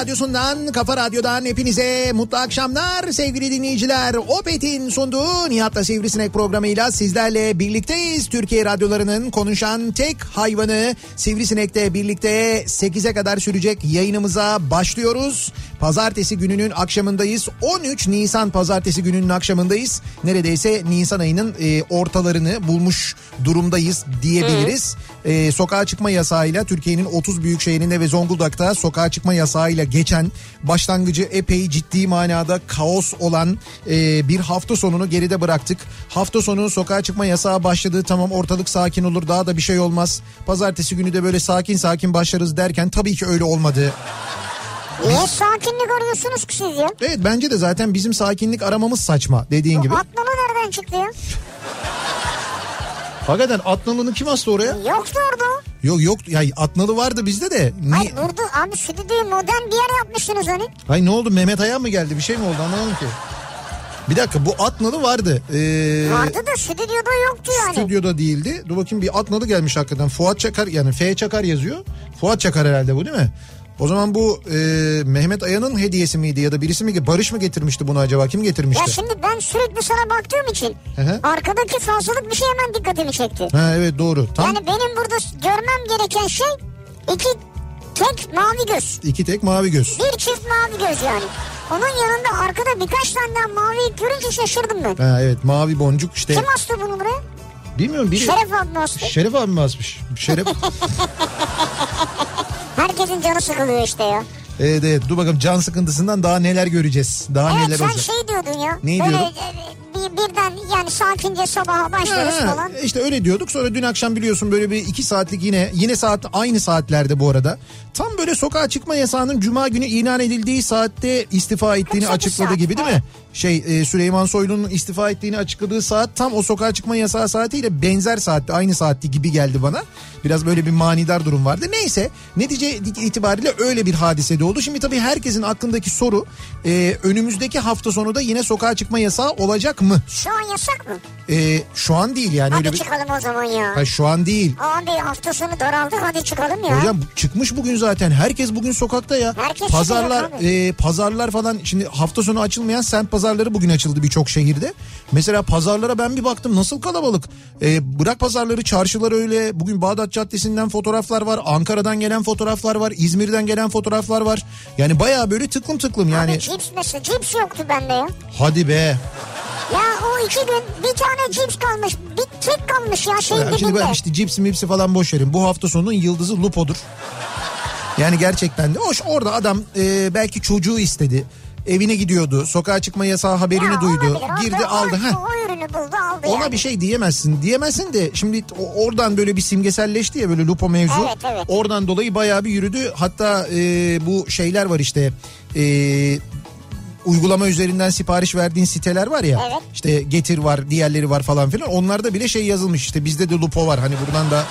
radyosundan, kafa radyodan hepinize mutlu akşamlar sevgili dinleyiciler. Opet'in sunduğu Nihat'la Sivrisinek programıyla sizlerle birlikteyiz. Türkiye radyolarının konuşan tek hayvanı Sivrisinek'te birlikte 8'e kadar sürecek yayınımıza başlıyoruz. Pazartesi gününün akşamındayız. 13 Nisan pazartesi gününün akşamındayız. Neredeyse Nisan ayının e, ortalarını bulmuş durumdayız diyebiliriz. E, sokağa çıkma yasağıyla Türkiye'nin 30 büyük şehrinde ve Zonguldak'ta sokağa çıkma yasağıyla geçen başlangıcı epey ciddi manada kaos olan e, bir hafta sonunu geride bıraktık. Hafta sonu sokağa çıkma yasağı başladı. Tamam ortalık sakin olur daha da bir şey olmaz. Pazartesi günü de böyle sakin sakin başlarız derken tabii ki öyle olmadı. Niye sakinlik arıyorsunuz ki siz ya? Evet bence de zaten bizim sakinlik aramamız saçma dediğin gibi. Atnalı nereden çıktı ya? Hakikaten Atnalı'nı kim astı oraya? Yoktu orada. Yok yok ya Atnalı vardı bizde de. Niye? Hayır burada abi stüdyoyu modern bir yer yapmışsınız hani. Hay ne oldu Mehmet Aya mı geldi bir şey mi oldu anlamadım ki. Bir dakika bu Atnalı vardı. Ee, Vardı da stüdyoda yoktu yani. Stüdyoda değildi. Dur bakayım bir Atnalı gelmiş hakikaten. Fuat Çakar yani F Çakar yazıyor. Fuat Çakar herhalde bu değil mi? O zaman bu e, Mehmet Aya'nın hediyesi miydi ya da birisi mi? Barış mı getirmişti bunu acaba? Kim Ya getirmişti? şimdi ben sürekli sana baktığım için Hı hı. arkadaki fazlalık bir şey hemen dikkatimi çekti. Ha evet doğru. Tam Yani benim burada görmem gereken şey iki tek mavi göz. iki tek mavi göz. Bir çift mavi göz yani. Onun yanında arkada birkaç tane daha mavi görünce şaşırdım ben. Ha evet mavi boncuk işte. Kim astı bunu buraya? Bilmiyorum biri. Şeref abi mi astı? Şeref abi mi asmış? Şeref. Herkesin canı sıkılıyor işte ya. evet evet dur bakalım can sıkıntısından daha neler göreceğiz. Daha Evet neler sen olacak. şey diyordun ya. Neyi böyle diyordum? e, bir, birden yani sakince sabaha başlarız Ha, falan. İşte öyle diyorduk. Sonra dün akşam biliyorsun böyle bir iki saatlik yine yine saat aynı saatlerde bu arada. Tam böyle sokağa çıkma yasağının cuma günü ilan edildiği saatte istifa ettiğini 48 açıkladı saat, gibi değil mi? Şey e, Süleyman Soylu'nun istifa ettiğini açıkladığı saat tam o sokağa çıkma yasağı saatiyle benzer saatte aynı saatti gibi geldi bana. Biraz böyle bir manidar durum vardı. Neyse netice itibariyle öyle bir hadise de oldu. Şimdi tabii herkesin aklındaki soru e, önümüzdeki hafta sonu da yine sokağa çıkma yasağı olacak mı? Şu an yasak mı? E, şu an değil yani Hadi öyle bir... çıkalım o zaman ya. Hayır, şu an değil. Abi hafta sonu daraldık hadi çıkalım ya. Hocam çıkmış bugün zaten. Herkes bugün sokakta ya. Herkes pazarlar e, pazarlar falan şimdi hafta sonu açılmayan semt pazarları bugün açıldı birçok şehirde. Mesela pazarlara ben bir baktım nasıl kalabalık. E, bırak pazarları çarşılar öyle. Bugün Bağdat Caddesi'nden fotoğraflar var. Ankara'dan gelen fotoğraflar var. İzmir'den gelen fotoğraflar var. Yani bayağı böyle tıklım tıklım yani. Abi cips mesela cips yoktu bende ya. Hadi be. Ya o iki gün bir tane cips kalmış. Bir tek kalmış ya şeyin Ya şimdi ben işte cipsi mipsi falan boş verin. Bu hafta sonunun yıldızı Lupo'dur. Yani gerçekten de hoş orada adam e, belki çocuğu istedi. Evine gidiyordu. Sokağa çıkma yasağı haberini Ya duydu. olabilir. Girdi o, aldı. Aldı Ona yani. bir şey diyemezsin. Diyemezsin de şimdi oradan böyle bir simgeselleşti ya böyle Lupo mevzu. Evet, evet. Oradan dolayı bayağı bir yürüdü. Hatta e, bu şeyler var işte. E, uygulama üzerinden sipariş verdiğin siteler var ya. Evet. İşte Getir var, diğerleri var falan filan. Onlarda bile şey yazılmış işte bizde de Lupo var. Hani buradan da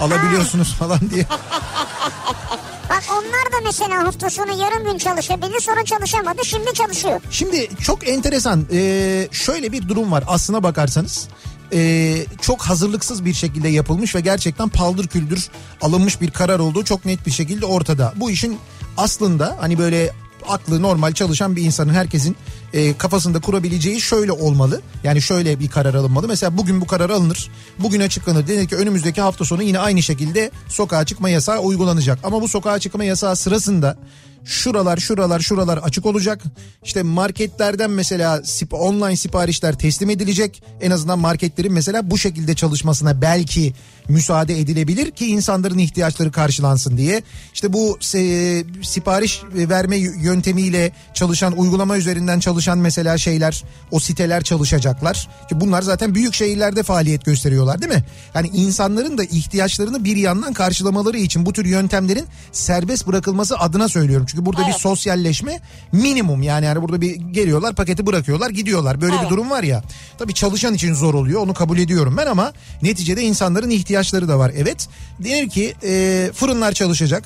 alabiliyorsunuz falan diye. Bak onlar da mesela hafta sonu yarım gün çalışabildi sonra çalışamadı şimdi çalışıyor. Şimdi çok enteresan ee, şöyle bir durum var aslına bakarsanız. ee, çok hazırlıksız bir şekilde yapılmış ve gerçekten paldır küldür alınmış bir karar olduğu çok net bir şekilde ortada. Bu işin aslında hani böyle aklı normal çalışan bir insanın herkesin e, kafasında kurabileceği şöyle olmalı. Yani şöyle bir karar alınmalı. Mesela bugün bu karar alınır. Bugün açıklanır. Denir ki önümüzdeki hafta sonu yine aynı şekilde sokağa çıkma yasağı uygulanacak. Ama bu sokağa çıkma yasağı sırasında şuralar şuralar şuralar açık olacak. İşte marketlerden mesela sip- online siparişler teslim edilecek. En azından marketlerin mesela bu şekilde çalışmasına belki müsaade edilebilir ki insanların ihtiyaçları karşılansın diye. İşte bu e, sipariş verme yöntemiyle çalışan uygulama üzerinden çalışan mesela şeyler o siteler çalışacaklar. Ki bunlar zaten büyük şehirlerde faaliyet gösteriyorlar değil mi? Yani insanların da ihtiyaçlarını bir yandan karşılamaları için bu tür yöntemlerin serbest bırakılması adına söylüyorum. Çünkü burada Evet. bir sosyalleşme minimum yani yani burada bir geliyorlar paketi bırakıyorlar gidiyorlar. Böyle bir Evet. durum var ya. Tabii çalışan için zor oluyor onu kabul ediyorum ben ama neticede insanların ihtiyaçları da var. Evet denir ki e, fırınlar çalışacak.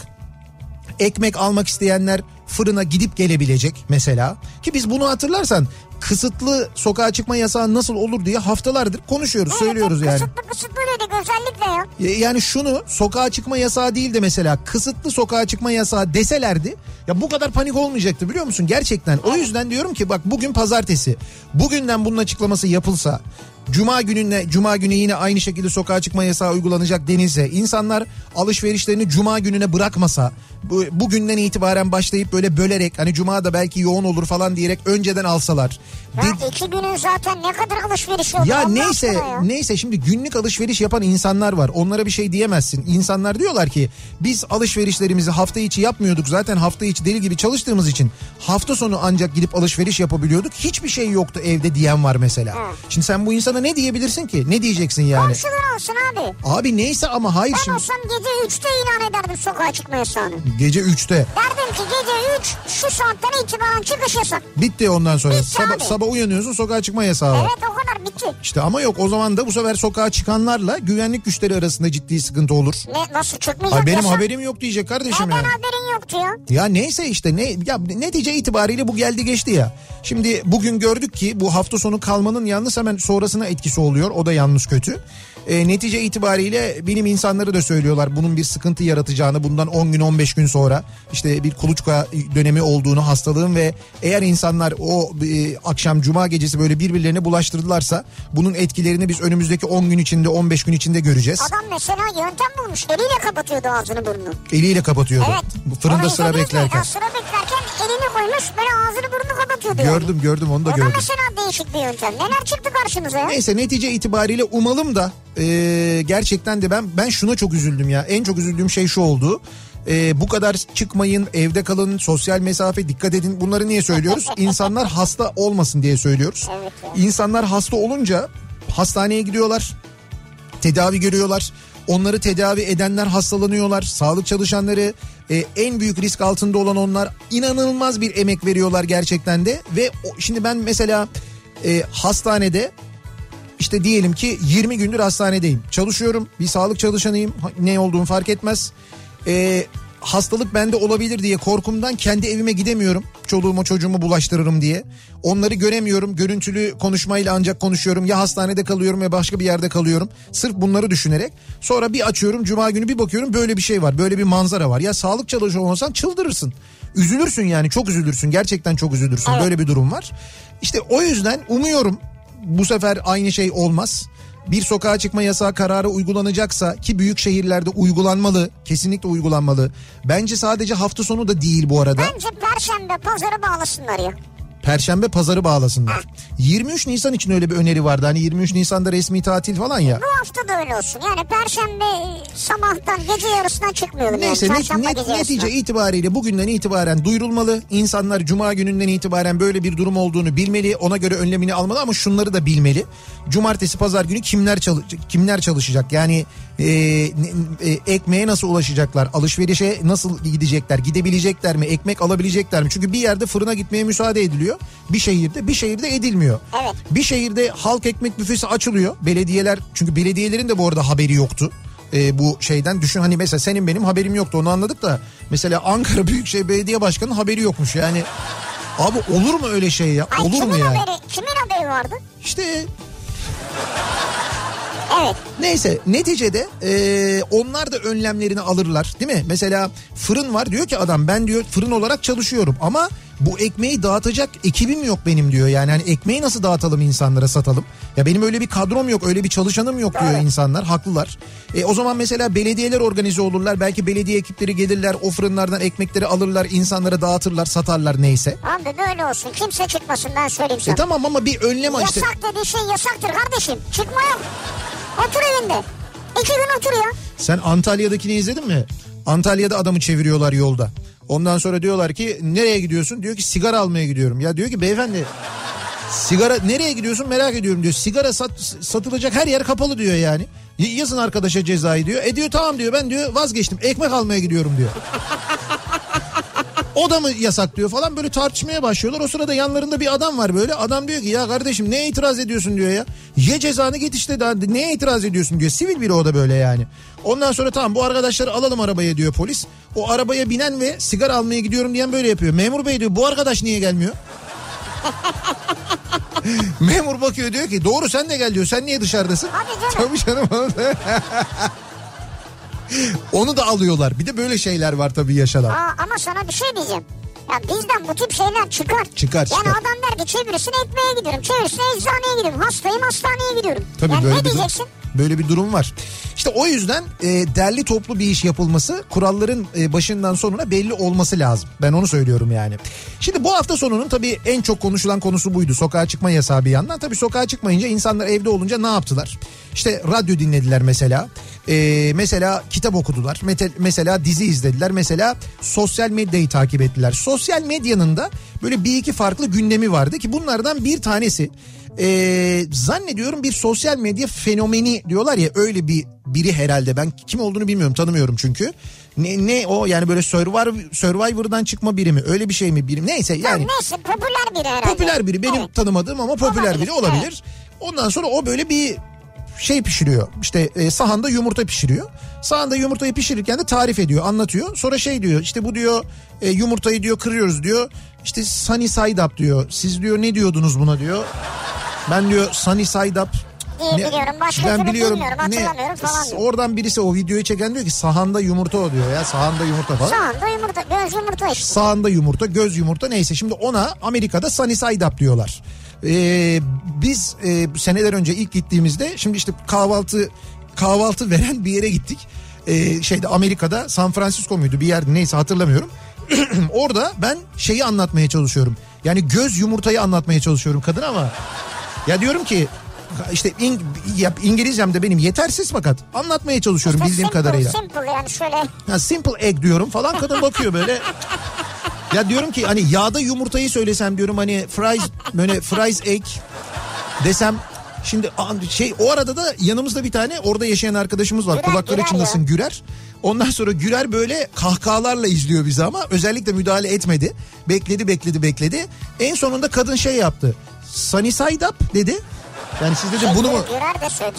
Ekmek almak isteyenler fırına gidip gelebilecek mesela. Ki biz bunu hatırlarsan kısıtlı sokağa çıkma yasağı nasıl olur diye haftalardır konuşuyoruz, söylüyoruz yani. Kısıtlı kısıtlı dedik özellikle ya. Y- Yani şunu sokağa çıkma yasağı değil de mesela kısıtlı sokağa çıkma yasağı deselerdi ya bu kadar panik olmayacaktı biliyor musun gerçekten. O yüzden diyorum ki bak bugün pazartesi bugünden bunun açıklaması yapılsa Cuma gününe Cuma günü yine aynı şekilde sokağa çıkma yasağı uygulanacak denilse insanlar alışverişlerini Cuma gününe bırakmasa bu, bugünden itibaren başlayıp böyle bölerek hani Cuma da belki yoğun olur falan diyerek önceden alsalar. Ya De- iki günün zaten ne kadar alışveriş oldu. ya neyse ya. neyse şimdi günlük alışveriş yapan insanlar var. Onlara bir şey diyemezsin. İnsanlar diyorlar ki biz alışverişlerimizi hafta içi yapmıyorduk. Zaten hafta içi deli gibi çalıştığımız için hafta sonu ancak gidip alışveriş yapabiliyorduk. Hiçbir şey yoktu evde diyen var mesela. Şimdi sen bu insana ne diyebilirsin ki? Ne diyeceksin yani? Komşular olsun abi. Abi neyse ama hayır Ben şimdi olsam gece 3'te ilan ederdim sokağa çıkma yasağını. gece 3'te Derdim ki gece 3 şu saatten itibaren çıkış yasak. bitti ondan sonra. Bitti Sabah, abi. sabah uyanıyorsun sokağa çıkma yasağı var. Evet o kadar bitti. İşte ama yok o zaman da bu sefer sokağa çıkanlarla güvenlik güçleri arasında ciddi sıkıntı olur. Ne, nasıl çıkmayacak Ay benim yasak? haberim yok diyecek kardeşim Neden ya. haberin yoktu ya? Ya neyse işte ne ya netice itibariyle bu geldi geçti ya. Şimdi bugün gördük ki bu hafta sonu kalmanın yalnız hemen sonrasına etkisi oluyor. O da yalnız kötü. E, netice itibariyle bilim insanları da söylüyorlar bunun bir sıkıntı yaratacağını bundan 10 gün 15 gün sonra işte bir kuluçka dönemi olduğunu hastalığın ve eğer insanlar o e, akşam cuma gecesi böyle birbirlerine bulaştırdılarsa bunun etkilerini biz önümüzdeki 10 gün içinde 15 gün içinde göreceğiz. Adam mesela yöntem bulmuş. Eliyle kapatıyordu ağzını burnunu. Eliyle kapatıyordu. Evet. Fırında Onu sıra beklerken. Sıra beklerken elini koymuş böyle ağzını burnunu kapatıyordu. Gördüm yani. gördüm onu da O da gördüm. mesela değişik bir yöntem. Neler çıktı karşımıza ya? Neyse netice itibariyle umalım da e, gerçekten de ben ben şuna çok üzüldüm ya. En çok üzüldüğüm şey şu oldu. E, bu kadar çıkmayın, evde kalın, sosyal mesafe dikkat edin. Bunları niye söylüyoruz? İnsanlar hasta olmasın diye söylüyoruz. Evet. İnsanlar hasta olunca hastaneye gidiyorlar. Tedavi görüyorlar. Onları tedavi edenler hastalanıyorlar. Sağlık çalışanları e, en büyük risk altında olan onlar inanılmaz bir emek veriyorlar gerçekten de. Ve o, şimdi ben mesela e, hastanede işte diyelim ki 20 gündür hastanedeyim. Çalışıyorum. Bir sağlık çalışanıyım. Ne olduğunu fark etmez. Ee, hastalık bende olabilir diye korkumdan kendi evime gidemiyorum. Çoluğumu çocuğumu bulaştırırım diye. Onları göremiyorum. Görüntülü konuşmayla ancak konuşuyorum. Ya hastanede kalıyorum ya başka bir yerde kalıyorum. Sırf bunları düşünerek. Sonra bir açıyorum cuma günü bir bakıyorum böyle bir şey var. Böyle bir manzara var. Ya sağlık çalışanı olsan çıldırırsın. Üzülürsün yani çok üzülürsün. Gerçekten çok üzülürsün. Evet. Böyle bir durum var. İşte o yüzden umuyorum bu sefer aynı şey olmaz. Bir sokağa çıkma yasağı kararı uygulanacaksa ki büyük şehirlerde uygulanmalı, kesinlikle uygulanmalı. Bence sadece hafta sonu da değil bu arada. Bence perşembe pazarı bağlasınlar ya. Perşembe pazarı bağlasınlar. 23 Nisan için öyle bir öneri vardı. Hani 23 Nisan'da resmi tatil falan ya. Bu hafta da öyle olsun. Yani perşembe sabahtan gece yarısından çıkmayalım. Neyse yani. net, net, netice itibariyle bugünden itibaren duyurulmalı. İnsanlar cuma gününden itibaren böyle bir durum olduğunu bilmeli. Ona göre önlemini almalı ama şunları da bilmeli. Cumartesi pazar günü kimler çalış kimler çalışacak? Yani e, e, ekmeğe nasıl ulaşacaklar? Alışverişe nasıl gidecekler? Gidebilecekler mi? Ekmek alabilecekler mi? Çünkü bir yerde fırına gitmeye müsaade ediliyor. Bir şehirde bir şehirde edilmiyor. Evet. Bir şehirde halk ekmek büfesi açılıyor. Belediyeler çünkü belediyelerin de bu arada haberi yoktu. Ee, bu şeyden düşün hani mesela senin benim haberim yoktu onu anladık da mesela Ankara Büyükşehir Belediye Başkanı'nın haberi yokmuş yani. Abi olur mu öyle şey ya? Ay, olur mu kimin yani? haberi, kimin haberi vardı? İşte Evet. Neyse neticede e, onlar da önlemlerini alırlar değil mi? Mesela fırın var diyor ki adam ben diyor fırın olarak çalışıyorum ama bu ekmeği dağıtacak ekibim yok benim diyor. Yani hani ekmeği nasıl dağıtalım insanlara satalım? Ya benim öyle bir kadrom yok öyle bir çalışanım yok diyor insanlar haklılar. E, o zaman mesela belediyeler organize olurlar belki belediye ekipleri gelirler o fırınlardan ekmekleri alırlar insanlara dağıtırlar satarlar neyse. Abi böyle olsun. Kimse çıkmasın ben söyleyeyim E sana. tamam ama bir önlem işte. Yasak dediği şey yasaktır kardeşim. Çıkma yok. Otur evinde. İki gün otur ya. Sen Antalya'dakini izledin mi? Antalya'da adamı çeviriyorlar yolda. Ondan sonra diyorlar ki nereye gidiyorsun? Diyor ki sigara almaya gidiyorum. Ya diyor ki beyefendi sigara nereye gidiyorsun merak ediyorum diyor. Sigara sat, satılacak her yer kapalı diyor yani. Yazın arkadaşa cezayı diyor. E diyor tamam diyor ben diyor vazgeçtim ekmek almaya gidiyorum diyor. O da mı yasak diyor falan böyle tartışmaya başlıyorlar. O sırada yanlarında bir adam var böyle. Adam diyor ki ya kardeşim neye itiraz ediyorsun diyor ya. Ye cezanı git işte daha neye itiraz ediyorsun diyor. Sivil biri o da böyle yani. Ondan sonra tamam bu arkadaşları alalım arabaya diyor polis. O arabaya binen ve sigara almaya gidiyorum diyen böyle yapıyor. Memur bey diyor bu arkadaş niye gelmiyor? Memur bakıyor diyor ki doğru sen de gel diyor. Sen niye dışarıdasın? Hadi canım. Tabii canım. onu da- alıyorlar. Bir de böyle şeyler var tabii yaşanan. Aa, ama sana bir şey diyeceğim. Ya bizden bu tip şeyler çıkar. Çıkar, Yani çıkar. adam der ki çevirisine ekmeğe gidiyorum. Çevirisine eczaneye gidiyorum. Hastayım hastaneye gidiyorum. Tabii yani böyle ne bir durum, diyeceksin? Böyle bir durum var. İşte o yüzden e, derli toplu bir iş yapılması kuralların e, başından sonuna belli olması lazım. Ben onu söylüyorum yani. Şimdi bu hafta sonunun tabii en çok konuşulan konusu buydu. Sokağa çıkma yasağı bir yandan. Tabii sokağa çıkmayınca insanlar evde olunca ne yaptılar? İşte radyo dinlediler mesela. E, mesela kitap okudular. Mete- mesela dizi izlediler. Mesela sosyal medyayı takip ettiler. Sosyal medyanın da böyle bir iki farklı gündemi vardı ki bunlardan bir tanesi ee, zannediyorum bir sosyal medya fenomeni diyorlar ya öyle bir biri herhalde ben kim olduğunu bilmiyorum tanımıyorum çünkü. Ne, ne o yani böyle Survivor, Survivor'dan çıkma biri mi öyle bir şey mi birim neyse yani. Neyse popüler biri herhalde. Popüler biri benim Evet. tanımadığım ama popüler Olabilir, biri olabilir. Ondan sonra o böyle bir şey pişiriyor. İşte e, sahanda yumurta pişiriyor. Sahanda yumurtayı pişirirken de tarif ediyor, anlatıyor. Sonra şey diyor işte bu diyor e, yumurtayı diyor kırıyoruz diyor. İşte sunny side up diyor. Siz diyor ne diyordunuz buna diyor. Ben diyor sunny side up İyi biliyorum. Başka türlü bilmiyorum, hatırlamıyorum falan diyor. Oradan birisi o videoyu çeken diyor ki sahanda yumurta o diyor ya sahanda yumurta falan. Sağında yumurta, göz yumurta işte. Sağında yumurta, göz yumurta neyse. Şimdi ona Amerika'da sunny side up diyorlar. Ee, biz e, seneler önce ilk gittiğimizde şimdi işte kahvaltı kahvaltı veren bir yere gittik. Ee, şeyde Amerika'da San Francisco muydu bir yer neyse hatırlamıyorum. Orada ben şeyi anlatmaya çalışıyorum. Yani göz yumurtayı anlatmaya çalışıyorum kadın ama ya diyorum ki işte İng- ya İngilizcem de benim yetersiz fakat anlatmaya çalışıyorum bildiğim simple, kadarıyla. Simple yani şöyle. Ya simple egg diyorum falan kadın bakıyor böyle. Ya diyorum ki hani yağda yumurtayı söylesem diyorum hani fries böyle fries egg desem şimdi şey o arada da yanımızda bir tane orada yaşayan arkadaşımız var. Gürer, Kulakları çınlasın. Gürer. Ondan sonra Gürer böyle kahkahalarla izliyor bizi ama özellikle müdahale etmedi. Bekledi bekledi bekledi. En sonunda kadın şey yaptı. Sunny side up dedi. Yani siz dedi bunu mu...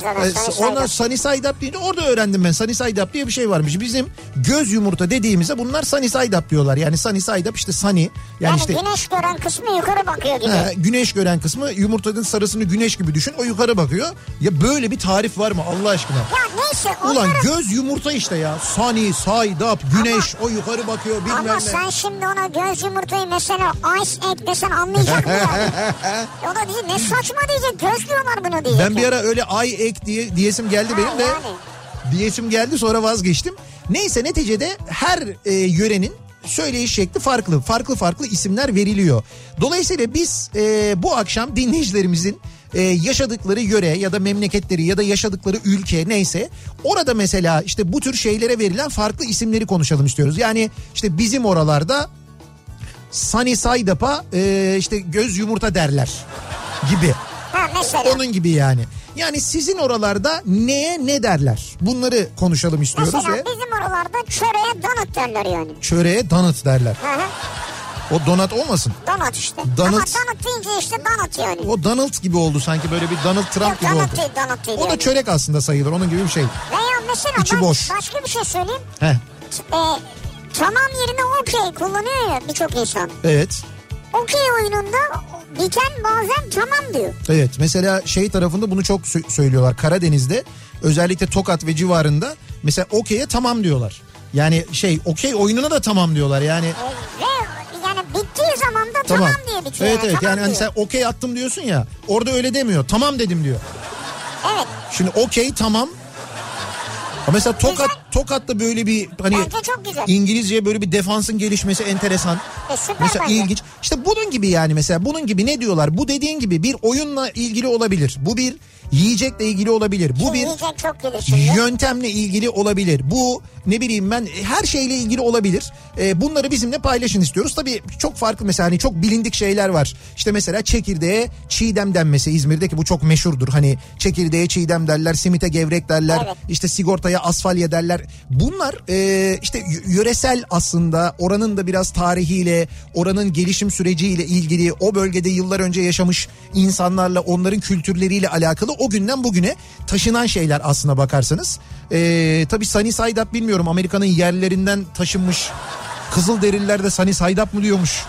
Zaten. Ee, Sunny Ondan side up. sunny side up deyince orada öğrendim ben. Sunny side up diye bir şey varmış. Bizim göz yumurta dediğimize bunlar sunny side up diyorlar. Yani sunny side up işte sunny. Yani, Yani işte güneş gören kısmı yukarı bakıyor gibi. he, güneş gören kısmı yumurtanın sarısını güneş gibi düşün. O yukarı bakıyor. Ya böyle bir tarif var mı Allah aşkına? Ya neyse Ulan onların... göz yumurta işte ya. Sunny side up güneş o yukarı bakıyor bilmem Ama ne. sen şimdi ona göz yumurtayı mesela ice egg desen anlayacak mı o da diyecek ne saçma diyecek göz diyorlar bunu diyecek. Ben bir ara öyle ay ek diye diyesim geldi Ha, benim de. yani. Diyesim geldi sonra vazgeçtim. Neyse neticede her e, yörenin söyleyiş şekli farklı. Farklı farklı isimler veriliyor. Dolayısıyla biz e, bu akşam dinleyicilerimizin e, yaşadıkları yöre ya da memleketleri ya da yaşadıkları ülke neyse orada mesela işte bu tür şeylere verilen farklı isimleri konuşalım istiyoruz. Yani işte bizim oralarda Sunny Saydap'a e, işte göz yumurta derler gibi. Ha mesela. Onun gibi yani. Yani sizin oralarda neye ne derler? Bunları konuşalım istiyoruz Mesela ve bizim oralarda çöreğe donut derler yani. çöreğe donut derler. Hı hı. O donut olmasın. Donut işte. Donut. Ama donut deyince işte donut yani. O Donald gibi oldu sanki böyle bir Donald Trump Yok gibi donut oldu. değil donut değil O da yani. çörek aslında sayılır onun gibi bir şey. Veya mesela İçi ben boş. başka bir şey söyleyeyim. Heh, E, tamam yerine okey kullanıyor ya birçok insan. evet. Okey oyununda biten bazen tamam diyor. Evet mesela şey tarafında bunu çok sö- söylüyorlar. Karadeniz'de özellikle Tokat ve civarında mesela okey'e tamam diyorlar. Yani şey okey oyununa da tamam diyorlar yani. E, ve yani bittiği zaman da tamam, diye bitiyor. Evet evet tamam yani hani diyor. sen okey attım diyorsun ya orada öyle demiyor. Tamam dedim diyor. Evet Şimdi okey tamam. Ama mesela Tokat Tokat'ta böyle bir hani güzel. İngilizce böyle bir defansın gelişmesi enteresan. E, Mesela bence. ilginç. İşte bunun gibi yani mesela bunun gibi ne diyorlar? Bu dediğin gibi bir oyunla ilgili olabilir. Bu bir yiyecekle ilgili olabilir. Bu bir yöntemle ilgili olabilir. Bu ne bileyim ben her şeyle ilgili olabilir. Ee, bunları bizimle paylaşın istiyoruz. Tabii çok farklı mesela hani çok bilindik şeyler var. İşte mesela çekirdeğe çiğdem denmesi İzmir'deki bu çok meşhurdur. Hani çekirdeğe çiğdem derler, simite gevrek derler. Evet. İşte sigortaya asfalya derler. Bunlar e, işte yöresel aslında oranın da biraz tarihiyle, oranın gelişim süreciyle ilgili o bölgede yıllar önce yaşamış insanlarla onların kültürleriyle alakalı o günden bugüne taşınan şeyler aslına bakarsanız. E, tabii Sunny Side Up bilmiyorum Amerika'nın yerlerinden taşınmış Kızılderililer de Sunny Side Up mı diyormuş?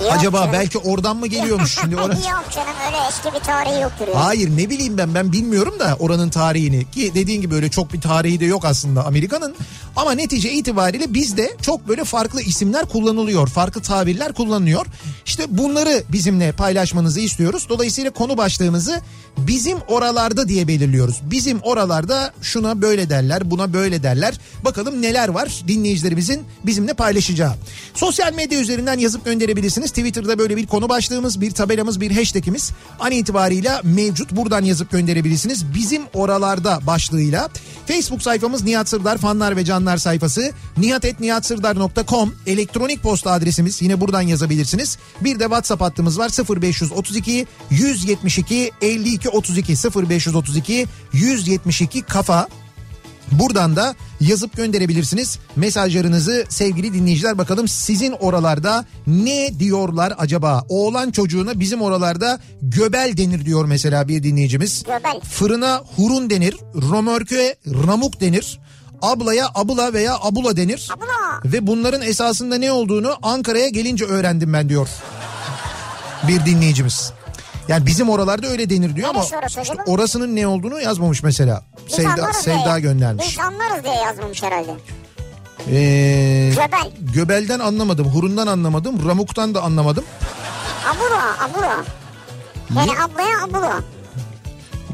Yok Acaba canım. belki oradan mı geliyormuş? Şimdi orası... Yok canım öyle eski bir tarihi yoktur. Yani. Hayır ne bileyim ben ben bilmiyorum da oranın tarihini ki dediğin gibi öyle çok bir tarihi de yok aslında Amerika'nın ama netice itibariyle bizde çok böyle farklı isimler kullanılıyor farklı tabirler kullanılıyor. İşte bunları bizimle paylaşmanızı istiyoruz. Dolayısıyla konu başlığımızı bizim oralarda diye belirliyoruz. Bizim oralarda şuna böyle derler buna böyle derler. Bakalım neler var dinleyicilerimizin bizimle paylaşacağı. Sosyal medya üzerinden yazıp gönderebilirsiniz. Twitter'da böyle bir konu başlığımız bir tabelamız bir hashtagimiz an itibarıyla mevcut. Buradan yazıp gönderebilirsiniz. Bizim oralarda başlığıyla. Facebook sayfamız Nihat Sırdar fanlar ve canlar sayfası nihatetnihatsırdar.com elektronik posta adresimiz yine buradan yazabilirsiniz bir de WhatsApp hattımız var 0532 172 52 32 0532 172 kafa Buradan da yazıp gönderebilirsiniz mesajlarınızı sevgili dinleyiciler. Bakalım sizin oralarda ne diyorlar acaba? Oğlan çocuğuna bizim oralarda göbel denir diyor mesela bir dinleyicimiz. Göbel. Fırına hurun denir, romörköe ramuk denir. Ablaya abla veya abula denir. Abla. Ve bunların esasında ne olduğunu Ankara'ya gelince öğrendim ben diyor. Bir dinleyicimiz. Yani bizim oralarda öyle denir diyor ama Neresi orası işte orasının ne olduğunu yazmamış mesela. Biz Sevda, Sevda diye. göndermiş. Biz anlarız diye yazmamış herhalde. Ee, Göbel. göbelden anlamadım, hurundan anlamadım, ramuktan da anlamadım. Abura abura. Yani ablaya abura.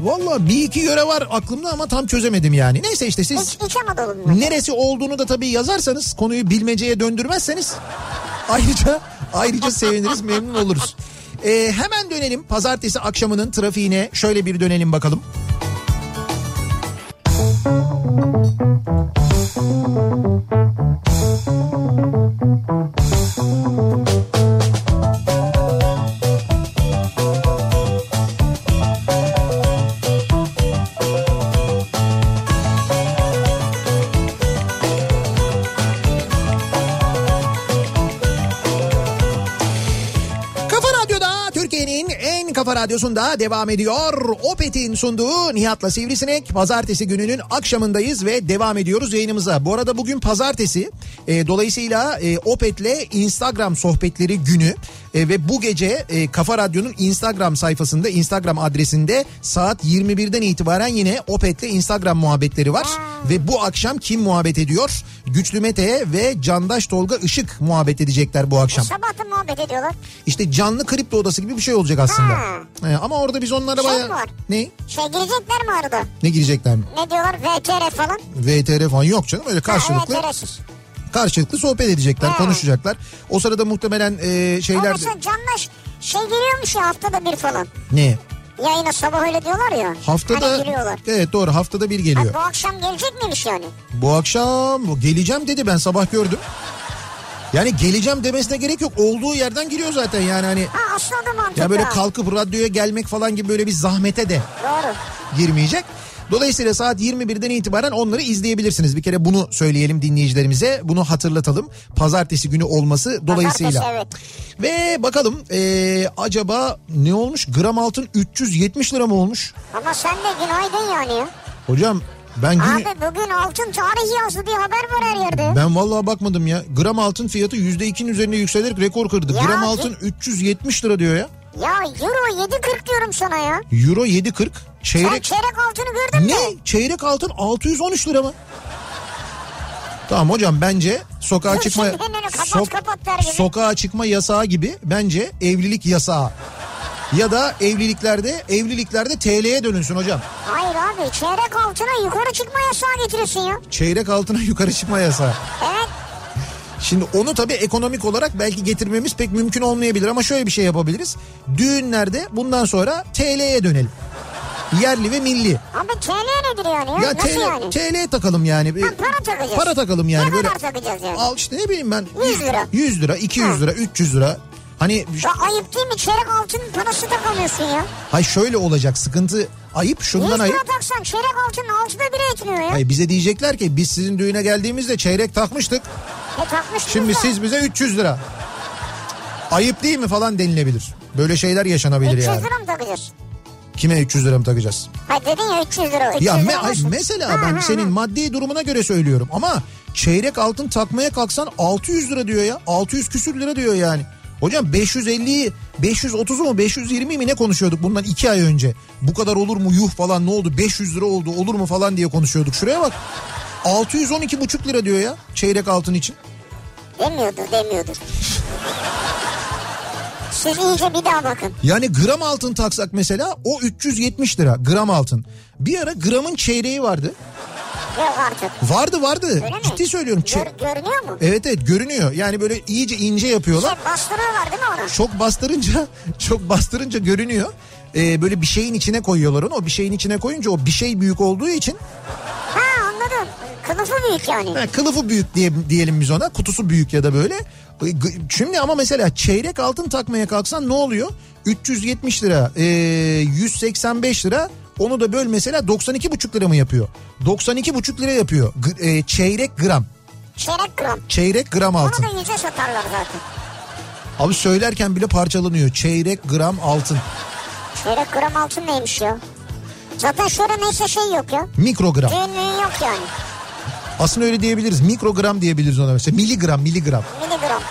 Valla bir iki yöre var aklımda ama tam çözemedim yani. Neyse işte siz İç, İç neresi olduğunu da tabii yazarsanız konuyu bilmeceye döndürmezseniz ayrıca ayrıca seviniriz memnun oluruz. Ee, hemen dönelim pazartesi akşamının trafiğine şöyle bir dönelim bakalım. Kafa radyosunda devam ediyor. Opet'in sunduğu Nihat'la Sivrisinek. Pazartesi gününün akşamındayız ve devam ediyoruz yayınımıza. Bu arada bugün pazartesi. E, dolayısıyla e, Opet'le Instagram sohbetleri günü. E, ve bu gece e, Kafa Radyo'nun Instagram sayfasında, Instagram adresinde saat 21'den itibaren yine Opet'le Instagram muhabbetleri var. Ve bu akşam kim muhabbet ediyor? Güçlü Mete ve Candaş Tolga Işık muhabbet edecekler bu akşam. Sabah da muhabbet ediyorlar. İşte canlı kripto odası gibi bir şey olacak aslında. Ha. Ee, ama orada biz onlara Şey baya... mi var? Ne? Şey girecekler mi arada? Ne girecekler mi? Ne diyorlar? VTR falan. VTR falan yok canım öyle Ha, karşılıklı VTR'siz. Karşılıklı sohbet edecekler, He. konuşacaklar. O sırada muhtemelen e, Ama şeyler... de- mesela Candaş şey geliyormuş ya haftada bir falan. Ne? Yayına sabah öyle diyorlar ya. Haftada... Hani giriyorlar. Evet doğru haftada bir Ha, geliyor. bu akşam gelecek miymiş yani? Bu akşam geleceğim dedi ben sabah gördüm. Yani geleceğim demesine gerek yok. Olduğu yerden giriyor zaten yani hani. Ha aslında da mantıklı. Ya böyle ha. kalkıp radyoya gelmek falan gibi böyle bir zahmete de Doğru. girmeyecek. Dolayısıyla saat 21'den itibaren onları izleyebilirsiniz. Bir kere bunu söyleyelim dinleyicilerimize. Bunu hatırlatalım. Pazartesi günü olması dolayısıyla. Pazartesi, Ve bakalım eee, acaba ne olmuş? Gram altın 370 lira mı olmuş? Ama sen de günaydın yani ya. Hocam ben gün... Abi bugün altın tarihi yazdı diye haber var her yerde. Ben vallahi bakmadım ya. Gram altın fiyatı %2'nin üzerine yükselerek rekor kırdı. Ya Gram altın 370 lira diyor ya. Ya euro 7.40 diyorum sana ya. Euro 7.40. Sen Çeyrek... çeyrek altını gördün mü? Ne? Çeyrek altın 613 lira mı? Tamam hocam bence sokağa Dur çıkma kapat, kapat der gibi. sokağa çıkma yasağı gibi bence evlilik yasağı. Ya da evliliklerde evliliklerde TL'ye dönünsün hocam. Hayır abi çeyrek altına yukarı çıkma yasağı getirirsin ya. Çeyrek altına yukarı çıkma yasağı. Evet. Şimdi onu tabii ekonomik olarak belki getirmemiz pek mümkün olmayabilir ama şöyle bir şey yapabiliriz. Düğünlerde bundan sonra TL'ye dönelim. Yerli ve milli. Abi TL nedir yani ya? Ya Nasıl TL, yani? TL takalım yani. Ha, para takacağız. Para takalım yani. Ne böyle. kadar takacağız yani? Al işte ne bileyim ben. 100 lira. 100 lira, 200 Ha. lira, 300 lira. Hani Ya ayıp değil mi? Çeyrek altın parası takamıyorsun ya. hay şöyle olacak sıkıntı ayıp 100 şundan lira ayıp. taksan çeyrek altının altıda biri etmiyor ya. Hayır bize diyecekler ki biz sizin düğüne geldiğimizde çeyrek takmıştık. E Şimdi da. siz bize 300 lira. Ayıp değil mi falan denilebilir. Böyle şeyler yaşanabilir 300 yani. lira mı takacağız? Kime 300 lira mı takacağız? Hayır dedin ya 300 lira. 300 Ya me- lira olsun. mesela Ha, ben ha, senin ha. maddi durumuna göre söylüyorum ama çeyrek altın takmaya kalksan 600 lira diyor ya. 600 küsür lira diyor yani. Hocam 550'yi 530'u mu 520 mi ne konuşuyorduk bundan 2 ay önce. Bu kadar olur mu yuh falan ne oldu 500 lira oldu olur mu falan diye konuşuyorduk. Şuraya bak 612,5 lira diyor ya çeyrek altın için. Demiyordur demiyordur. Siz iyice bir daha bakın. Yani gram altın taksak mesela o 370 lira gram altın. Bir ara gramın çeyreği vardı. Yok artık. Vardı vardı. Öyle mi? Ciddi söylüyorum. Gör- görünüyor mu? Evet evet görünüyor. Yani böyle iyice ince yapıyorlar. Şey bastırıyorlar değil mi onu? Çok bastırınca çok bastırınca görünüyor. Ee, böyle bir şeyin içine koyuyorlar onu. O bir şeyin içine koyunca o bir şey büyük olduğu için Ha anladım. Kılıfı büyük yani. he, kılıfı büyük diye diyelim biz ona. Kutusu büyük ya da böyle. G- Şimdi ama mesela çeyrek altın takmaya kalksan ne oluyor? 370 lira, ee, 185 lira. Onu da böl mesela 92,5 lira mı yapıyor? 92,5 lira yapıyor. G- ee, çeyrek gram. Çeyrek gram. Çeyrek gram altın. Onu da yüze satarlar zaten. Abi söylerken bile parçalanıyor. Çeyrek gram altın. Çeyrek gram altın neymiş ya? Zaten şöyle neyse şey yok ya. Mikrogram. Düğünlüğün yok yani. Aslında öyle diyebiliriz. Mikrogram diyebiliriz ona mesela. Miligram, miligram. Miligram.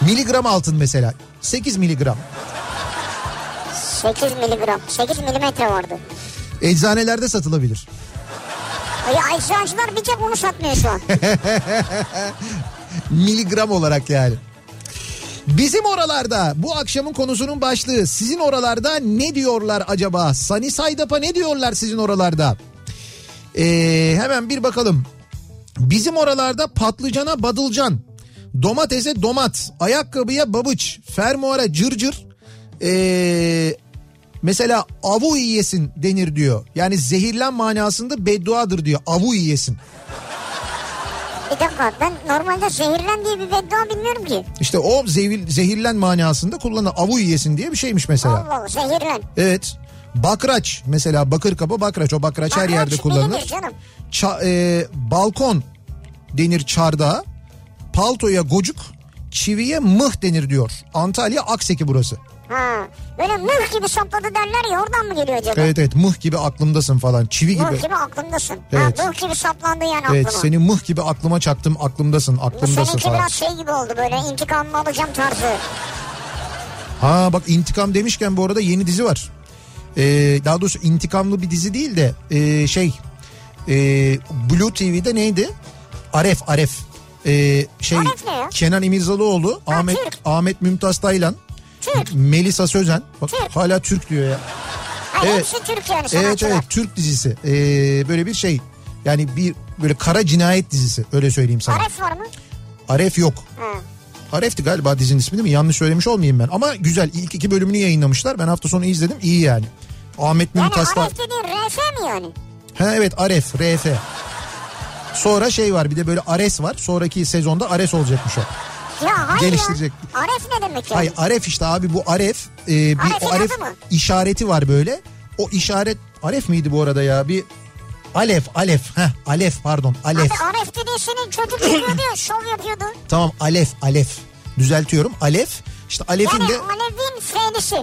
Miligram altın mesela. 8 miligram. 8 miligram. 8 milimetre vardı. Eczanelerde satılabilir. Ya eczacılar bir tek onu satmıyor şu an. Miligram olarak yani. Bizim oralarda bu akşamın konusunun başlığı sizin oralarda ne diyorlar acaba? Sunny Up'a ne diyorlar sizin oralarda? Ee, hemen bir bakalım. Bizim oralarda patlıcana badılcan, domatese domat, ayakkabıya babıç, fermuara cırcır, ee, mesela avu yiyesin denir diyor. Yani zehirlen manasında bedduadır diyor. Avu yiyesin. Bir dakika ben normalde zehirlen diye bir beddua bilmiyorum ki. İşte o zehir, zehirlen manasında kullanılan avu yiyesin diye bir şeymiş mesela. Allah Allah zehirlen. Evet. Bakraç mesela bakır kapı bakraç o bakraç her Bakraç yerde bilinir kullanılır. canım. Ça- e, balkon denir çardağa. Paltoya gocuk, çiviye mıh denir diyor. Antalya Akseki burası. Ha. Böyle mıh gibi sapladı derler ya oradan mı geliyor acaba? Evet evet mıh gibi aklımdasın falan. Çivi Mıh gibi. gibi aklımdasın. Evet. Ha, mıh gibi saplandı yani Evet aklıma. seni mıh gibi aklıma çaktım aklımdasın aklımdasın seninki falan. biraz şey gibi oldu böyle intikamımı alacağım tarzı. Ha bak intikam demişken bu arada yeni dizi var. Ee, daha doğrusu intikamlı bir dizi değil de ee, şey ee, Blue TV'de neydi? Aref Aref. Ee, şey Aref? Kenan İmirzalıoğlu, Ha, Ahmet Türk. Ahmet Mümtaz Taylan, Türk. Melisa Sözen. Bak Türk. hala Türk diyor ya. Ha, Evet. Hepsi Türk yani Evet evet Türk dizisi. Ee, böyle bir şey. Yani bir böyle kara cinayet dizisi öyle söyleyeyim sana. Aref var mı? Aref yok. Hı. Aref'ti galiba dizinin ismi değil mi? Yanlış söylemiş olmayayım ben. Ama güzel. İlk iki bölümünü yayınlamışlar. Ben hafta sonu izledim. İyi yani. Ahmet Yani Mümtaz'la... Aref dediğin RF mi yani? Ha evet Aref, RF. Sonra şey var bir de böyle Ares var. Sonraki sezonda Ares olacakmış o. Ya hayır Geliştirecek. ya. Aref ne demek yani? Hayır Aref işte abi bu Aref. e, bir Aref'in Aref işareti var böyle. O işaret Aref miydi bu arada ya? Bir Alef, Alef. Heh, Alef pardon. Alef. Abi Aref dediğin senin çocuk yapıyordu ya şov yapıyordu. Tamam Alef, Alef. Düzeltiyorum. Alef. İşte Alef'in Yani de Alev'in F'lisi.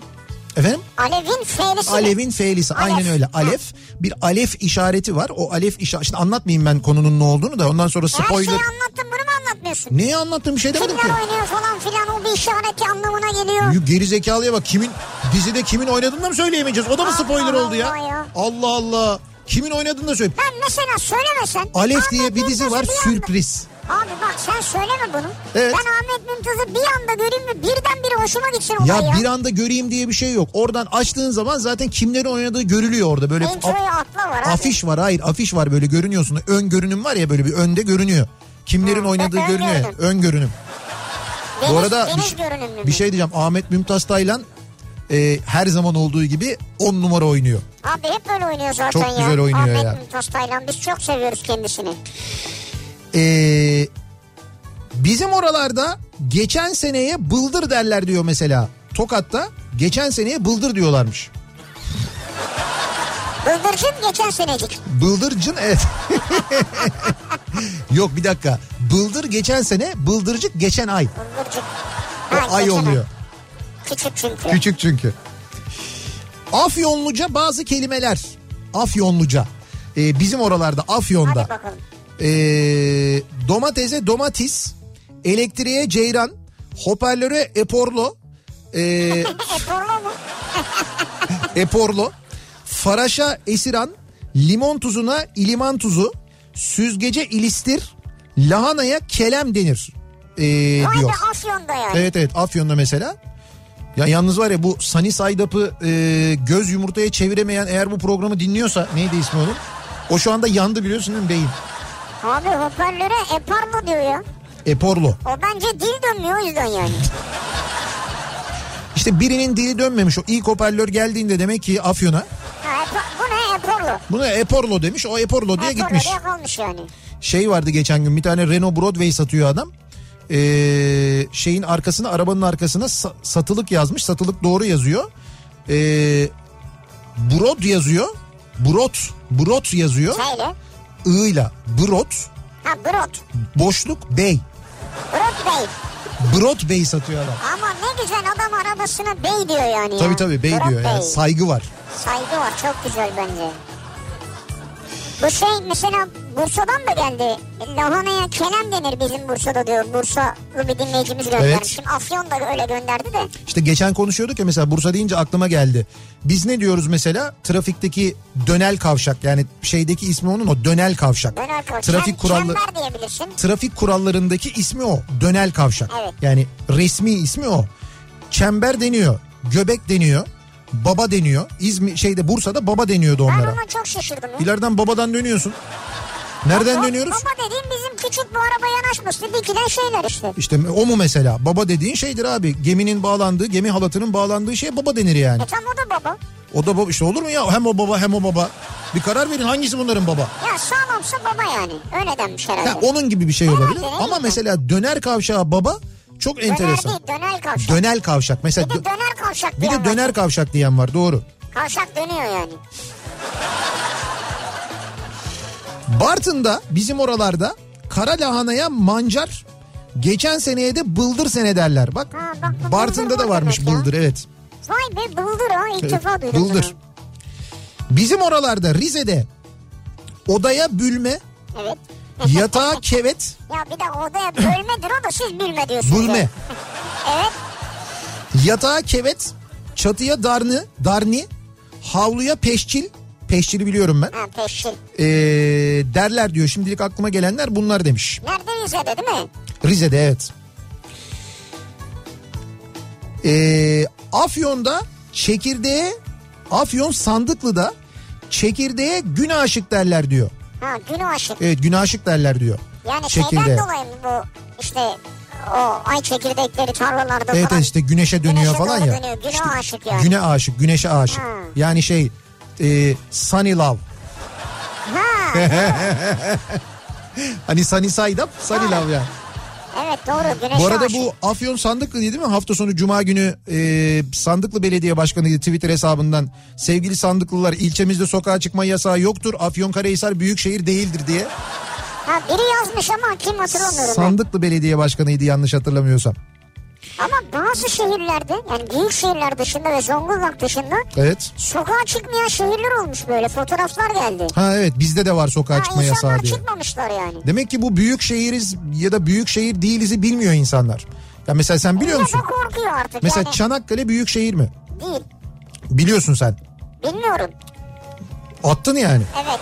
Efendim Alev'in F'lisi. mi? Alev'in F'lisi Alef. aynen öyle. Alef bir Alef işareti var. O Alef işareti. Şimdi anlatmayayım ben konunun ne olduğunu da ondan sonra Her şeyi spoiler. anlattın bunu mu anlatmıyorsun? Neyi anlattım bir şey demedim ki. Kimler oynuyor falan filan o bir işareti anlamına geliyor. Geri zekalıya bak kimin dizide kimin oynadığını da mı söyleyemeyeceğiz? O da mı Allah spoiler oldu ya? Allah ya. Allah Allah. Kimin oynadığını da söyle. Ben mesela söylemesen. Alef diye bir dizi var Mümtaz'ı bir anda- sürpriz. Abi bak sen söyleme bunu. Evet. Ben Ahmet Mümtaz'ı bir anda göreyim ve birdenbire hoşuma gitsin olay Ya ya. bir anda göreyim diye bir şey yok. Oradan açtığın zaman zaten kimlerin oynadığı görülüyor orada. Böyle Introyu af- atla var abi. afiş var hayır afiş var böyle görünüyorsun. Ön görünüm var ya böyle bir önde görünüyor. Kimlerin Hı, oynadığı ön görünüyor. görünüm. Ön görünüm. Deniz, Bu arada deniz bir, şey- bir şey diyeceğim. Ahmet Mümtaz Taylan e, her zaman olduğu gibi 10 numara oynuyor. Abi hep böyle oynuyor zaten Çok ya. güzel oynuyor Ahmet ya. Mümtaz Taylan biz çok seviyoruz kendisini. Ee, bizim oralarda geçen seneye bıldır derler diyor mesela. Tokat'ta geçen seneye bıldır diyorlarmış. Bıldırcın geçen senecik. Bıldırcın evet. Yok bir dakika. Bıldır geçen sene, bıldırcık geçen ay. Bıldırcık. O Ha, ay geçen oluyor. Küçük çünkü. Küçük çünkü. Afyonluca bazı kelimeler. Afyonluca. Ee, bizim oralarda Afyon'da. Hadi bakalım. Ee, domatese domatis, elektriğe ceyran, hoparlöre eporlo, ee, Eporlu mu? eporlo, faraşa esiran, limon tuzuna iliman tuzu, süzgece ilistir, lahanaya kelem denir ee, Vay diyor. be Afyon'da yani. Evet evet Afyon'da mesela. Ya yalnız var ya bu Sunny Side Up'ı e, göz yumurtaya çeviremeyen eğer bu programı dinliyorsa neydi ismi onun? O şu anda yandı biliyorsun değil mi beyin? Abi hoparlöre eparlo diyor ya. Eporlo. O bence dil dönmüyor o yüzden yani. İşte birinin dili dönmemiş o ilk hoparlör geldiğinde demek ki Afyon'a. Ha, epa- bu ne eporlo? Buna Eporlo demiş o Eporlo diye Eporlo gitmiş. diye kalmış yani. Şey vardı geçen gün bir tane Renault Broadway satıyor adam. Ee, şeyin arkasına arabanın arkasına sa- satılık yazmış satılık doğru yazıyor. Ee, Brod yazıyor. Brot. Brot yazıyor. Neyle? I'yla. Brot. Ha Brot. Boşluk Bey. Brot Bey. Brot Bey satıyor adam. Ama ne güzel adam arabasına bey diyor yani ya. Tabii tabii Bey Brot diyor yani. Saygı var. Saygı var çok güzel bence. Bu şey mesela Bursa'dan da geldi. Lahanaya kelem denir bizim Bursa'da diyor. Bursa'lı bir dinleyicimiz göndermiş. Evet. Şimdi Afyon da öyle gönderdi de. İşte geçen konuşuyorduk ya mesela Bursa deyince aklıma geldi. Biz ne diyoruz mesela? Trafikteki dönel kavşak yani şeydeki ismi onun o dönel kavşak. Döner kavşak. Trafik kuralları trafik kurallarındaki ismi o. Dönel kavşak. Evet. Yani resmi ismi o. Çember deniyor. Göbek deniyor. Baba deniyor. İzmir şeyde Bursa'da baba deniyordu Ben onlara. ona çok şaşırdım. ya. İleriden babadan dönüyorsun. Nereden Baba- dönüyoruz? Baba dediğim bizim küçük bu araba yanaşmıştı. Dikilen şeyler işte. İşte o mu mesela? Baba dediğin şeydir abi. Geminin bağlandığı, gemi halatının bağlandığı şeye baba denir yani. E tam o da baba. O da baba işte olur mu ya? Hem o baba hem o baba. Bir karar verin hangisi bunların baba? Ya sağlamsa baba yani. Öyle denmiş herhalde. Ha, onun gibi bir şey olabilir. Herhalde, Ama mi? mesela döner kavşağı baba çok Döner enteresan. değil döner kavşak. Dönel kavşak. Mesela Bir de dö- döner kavşak bir de var. döner kavşak diyen var doğru. Kavşak dönüyor yani. Bartın'da bizim oralarda kara lahanaya mancar geçen seneye de bıldır sene derler. Bak, Ha, bak bu Bartın'da da varmış ya. bıldır evet. Vay be bıldır ha ilk Evet, defa duydum. bıldır. bunu. Bizim oralarda Rize'de odaya bülme, Evet. yatağa kevet, Ya bir de odaya bölmedir o da siz bilme diyorsunuz. bulme, ya. Evet. yatağa kevet, çatıya darnı, darni, havluya peşçil, peşçili biliyorum ben. Ha peşin. Ee, derler diyor. Şimdilik aklıma gelenler bunlar demiş. Nerede Rize'de değil mi? Rize'de evet. Ee, Afyon'da çekirdeğe Afyon Sandıklı'da çekirdeğe gün aşık derler diyor. Ha gün aşık. Evet gün aşık derler diyor. Yani şekilde. şeyden dolayı bu işte o ay çekirdekleri tarlalarda Evet falan. işte güneşe dönüyor Güneşe falan ya. dönüyor, güne İşte aşık yani. Güne aşık, güneşe aşık. Ha. Yani şey e, sunny love. Ha, Hani sunny side up, sunny love yani. Evet doğru güneşe Bu arada bu Afyon Sandıklı değil mi? Hafta sonu Cuma günü e, Sandıklı Belediye Başkanı Twitter hesabından sevgili Sandıklılar ilçemizde sokağa çıkma yasağı yoktur. Afyonkarahisar büyükşehir değildir diye. Ha biri yazmış ama kim hatırlamıyorum ben. Sandıklı Belediye Başkanı'ydı yanlış hatırlamıyorsam. Ama bazı şehirlerde yani büyük şehirler dışında ve Zonguldak dışında Evet. sokağa çıkmayan şehirler olmuş böyle fotoğraflar geldi. Ha evet bizde de var sokağa Ha, çıkma yasağı diye. çıkmamışlar yani. Demek ki bu büyük şehiriz ya da büyük şehir değilizi bilmiyor insanlar. Ya mesela sen biliyor Ya musun? da korkuyor artık Mesela yani. Çanakkale büyük şehir mi? Değil. Biliyorsun sen. Bilmiyorum. Attın yani. Evet.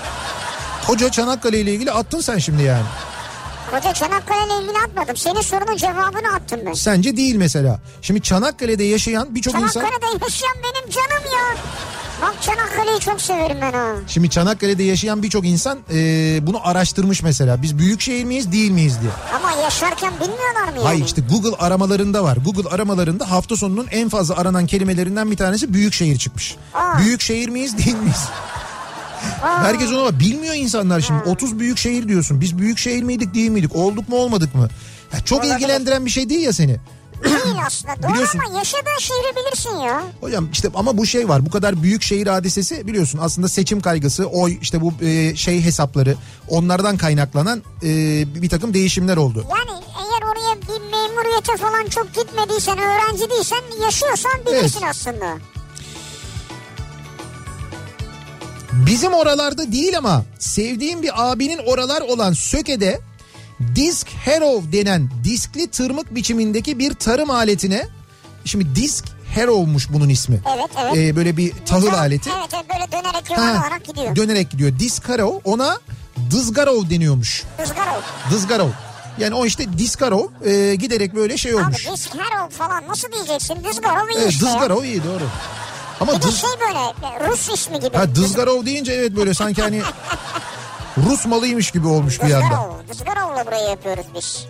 Koca Çanakkale ile ilgili attın sen şimdi yani. Koca Çanakkale ile ilgili atmadım. Senin sorunun cevabını attım ben. Sence değil mesela. Şimdi Çanakkale'de yaşayan birçok insan... Çanakkale'de yaşayan benim canım ya. Bak Çanakkale'yi çok severim ben ha. Şimdi Çanakkale'de yaşayan birçok insan e, bunu araştırmış mesela. Biz büyük şehir miyiz değil miyiz diye. Ama yaşarken bilmiyorlar mı yani? Hayır işte Google aramalarında var. Google aramalarında hafta sonunun en fazla aranan kelimelerinden bir tanesi büyük şehir çıkmış. Aa. Büyük şehir miyiz değil miyiz? Aa, Herkes ona bak. Bilmiyor insanlar şimdi. 30 büyük şehir diyorsun. Biz büyük şehir miydik değil miydik? Olduk mu olmadık mı? Ya çok Olabilir. ilgilendiren bir şey değil ya seni. Değil aslında. Doğru Biliyorsun. ama yaşadığın şehri bilirsin ya. Hocam işte ama bu şey var. Bu kadar büyük şehir hadisesi biliyorsun aslında seçim kaygısı, oy işte bu e, şey hesapları onlardan kaynaklanan e, bir takım değişimler oldu. Yani eğer oraya bir memuriyete falan çok gitmediysen, öğrenci değilsen, yaşıyorsan bilirsin Evet. aslında. Bizim oralarda değil ama sevdiğim bir abinin oralar olan Söke'de Disk Harrow denen diskli tırmık biçimindeki bir tarım aletine şimdi Disk Harrow'muş bunun ismi. Evet, evet. Ee, böyle bir tahıl Güzel. aleti. Evet, evet böyle dönerek yuvarlanarak gidiyor. Dönerek gidiyor. Disk Harrow ona Dızgarov deniyormuş. Rızgar ol. Dızgarov. Yani o işte Diskarov e, giderek böyle şey Abi olmuş. disk her ol falan nasıl diyeceksin? Dızgarov iyi Evet işte ya. Dızgarov iyi doğru. Ama Bir dız, şey böyle Rus ismi gibi. ha, Dızgarov deyince evet böyle sanki hani Rus malıymış gibi olmuş bir anda. Dızgarov. Dızgarov'la burayı yapıyoruz biz.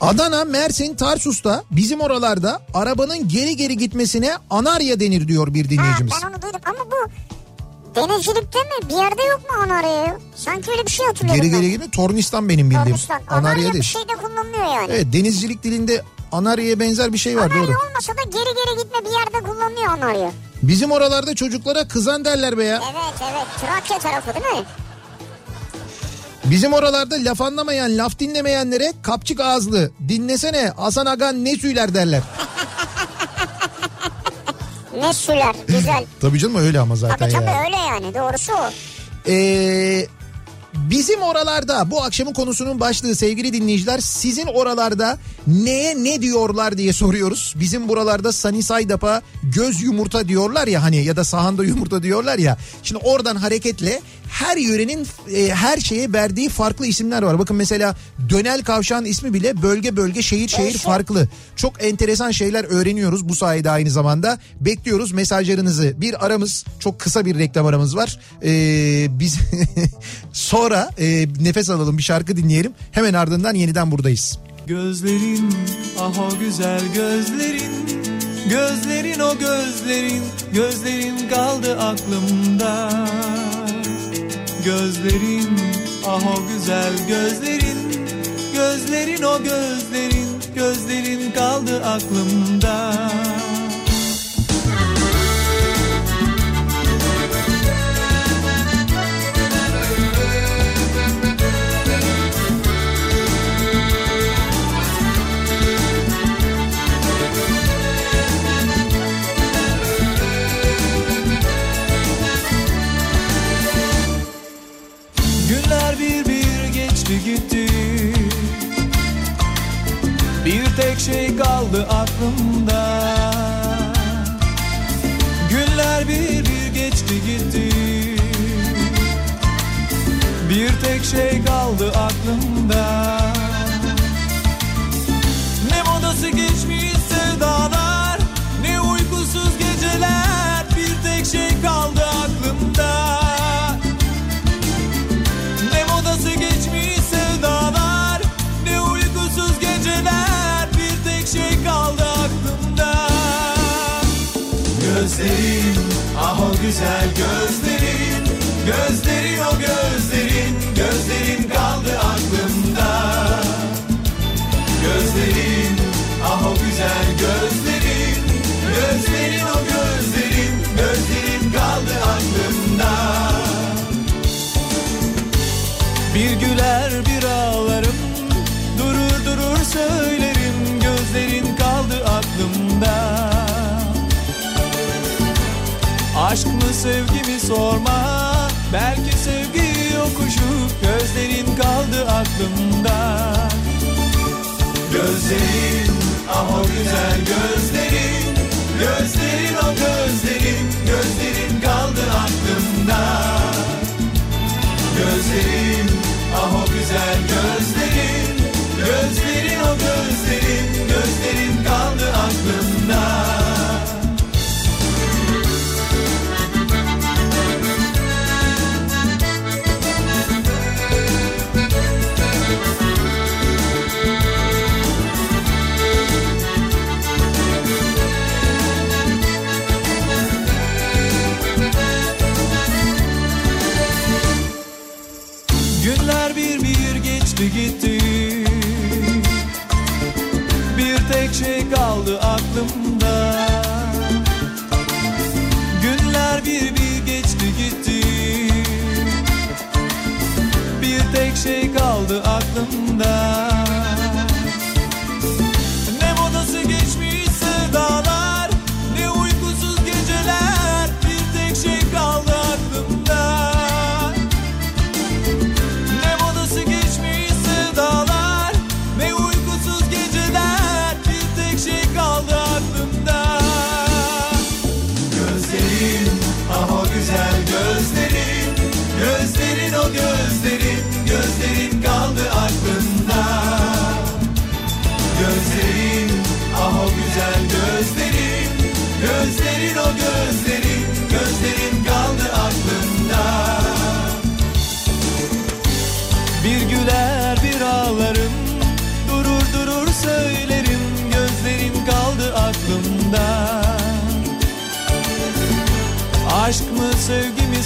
Adana, Mersin, Tarsus'ta bizim oralarda arabanın geri geri gitmesine anarya denir diyor bir Ha, dinleyicimiz. ben onu duydum ama bu denizcilikte mi? Bir yerde yok mu anarya? Sanki öyle bir şey hatırlıyorum Geri ben. geri gitme Tornistan benim bildiğim. Tornistan. Anarya Anarya bir değil. şeyde kullanılıyor yani. Evet denizcilik dilinde anaryaya benzer bir şey var Anarya doğru. olmasa da geri geri gitme bir yerde kullanılıyor anarya. Bizim oralarda çocuklara kızan derler be ya. Evet evet Trakya tarafı değil mi? Bizim oralarda laf anlamayan, laf dinlemeyenlere kapçık ağızlı. Dinlesene Hasan Agan ne söyler derler. Ne süler güzel. Tabii canım öyle ama zaten tabii tabii ya. öyle yani doğrusu o. Ee, bizim oralarda bu akşamın konusunun başlığı sevgili dinleyiciler sizin oralarda neye ne diyorlar diye soruyoruz. Bizim buralarda Sunny Up'a göz yumurta diyorlar ya hani ya da sahanda yumurta diyorlar ya. Şimdi oradan hareketle her yörenin e, her şeye verdiği farklı isimler var. Bakın mesela Dönel Kavşağın ismi bile bölge bölge şehir şehir Değişiyor. farklı. Çok enteresan şeyler öğreniyoruz bu sayede aynı zamanda. Bekliyoruz mesajlarınızı. Bir aramız çok kısa bir reklam aramız var. Ee, biz sonra e, nefes alalım bir şarkı dinleyelim. Hemen ardından yeniden buradayız. Gözlerin ah o güzel gözlerin Gözlerin o gözlerin Gözlerin kaldı aklımda Gözlerin ah o güzel gözlerin. Gözlerin o gözlerin Gözlerin kaldı aklımda tek şey kaldı aklımda. Günler bir bir geçti gitti. Bir tek şey kaldı aklımda güzel gözlerin Aşk mı sevgi mi sorma. Belki sevgi yokuşu Gözlerin kaldı aklımda. Gözlerin ah o güzel gözlerin. Gözlerin o gözlerin. Gözlerin kaldı aklımda. Gözlerin ah o güzel gözlerin. Gözlerin o gözlerin. Gözlerin kaldı aklımda geçti gitti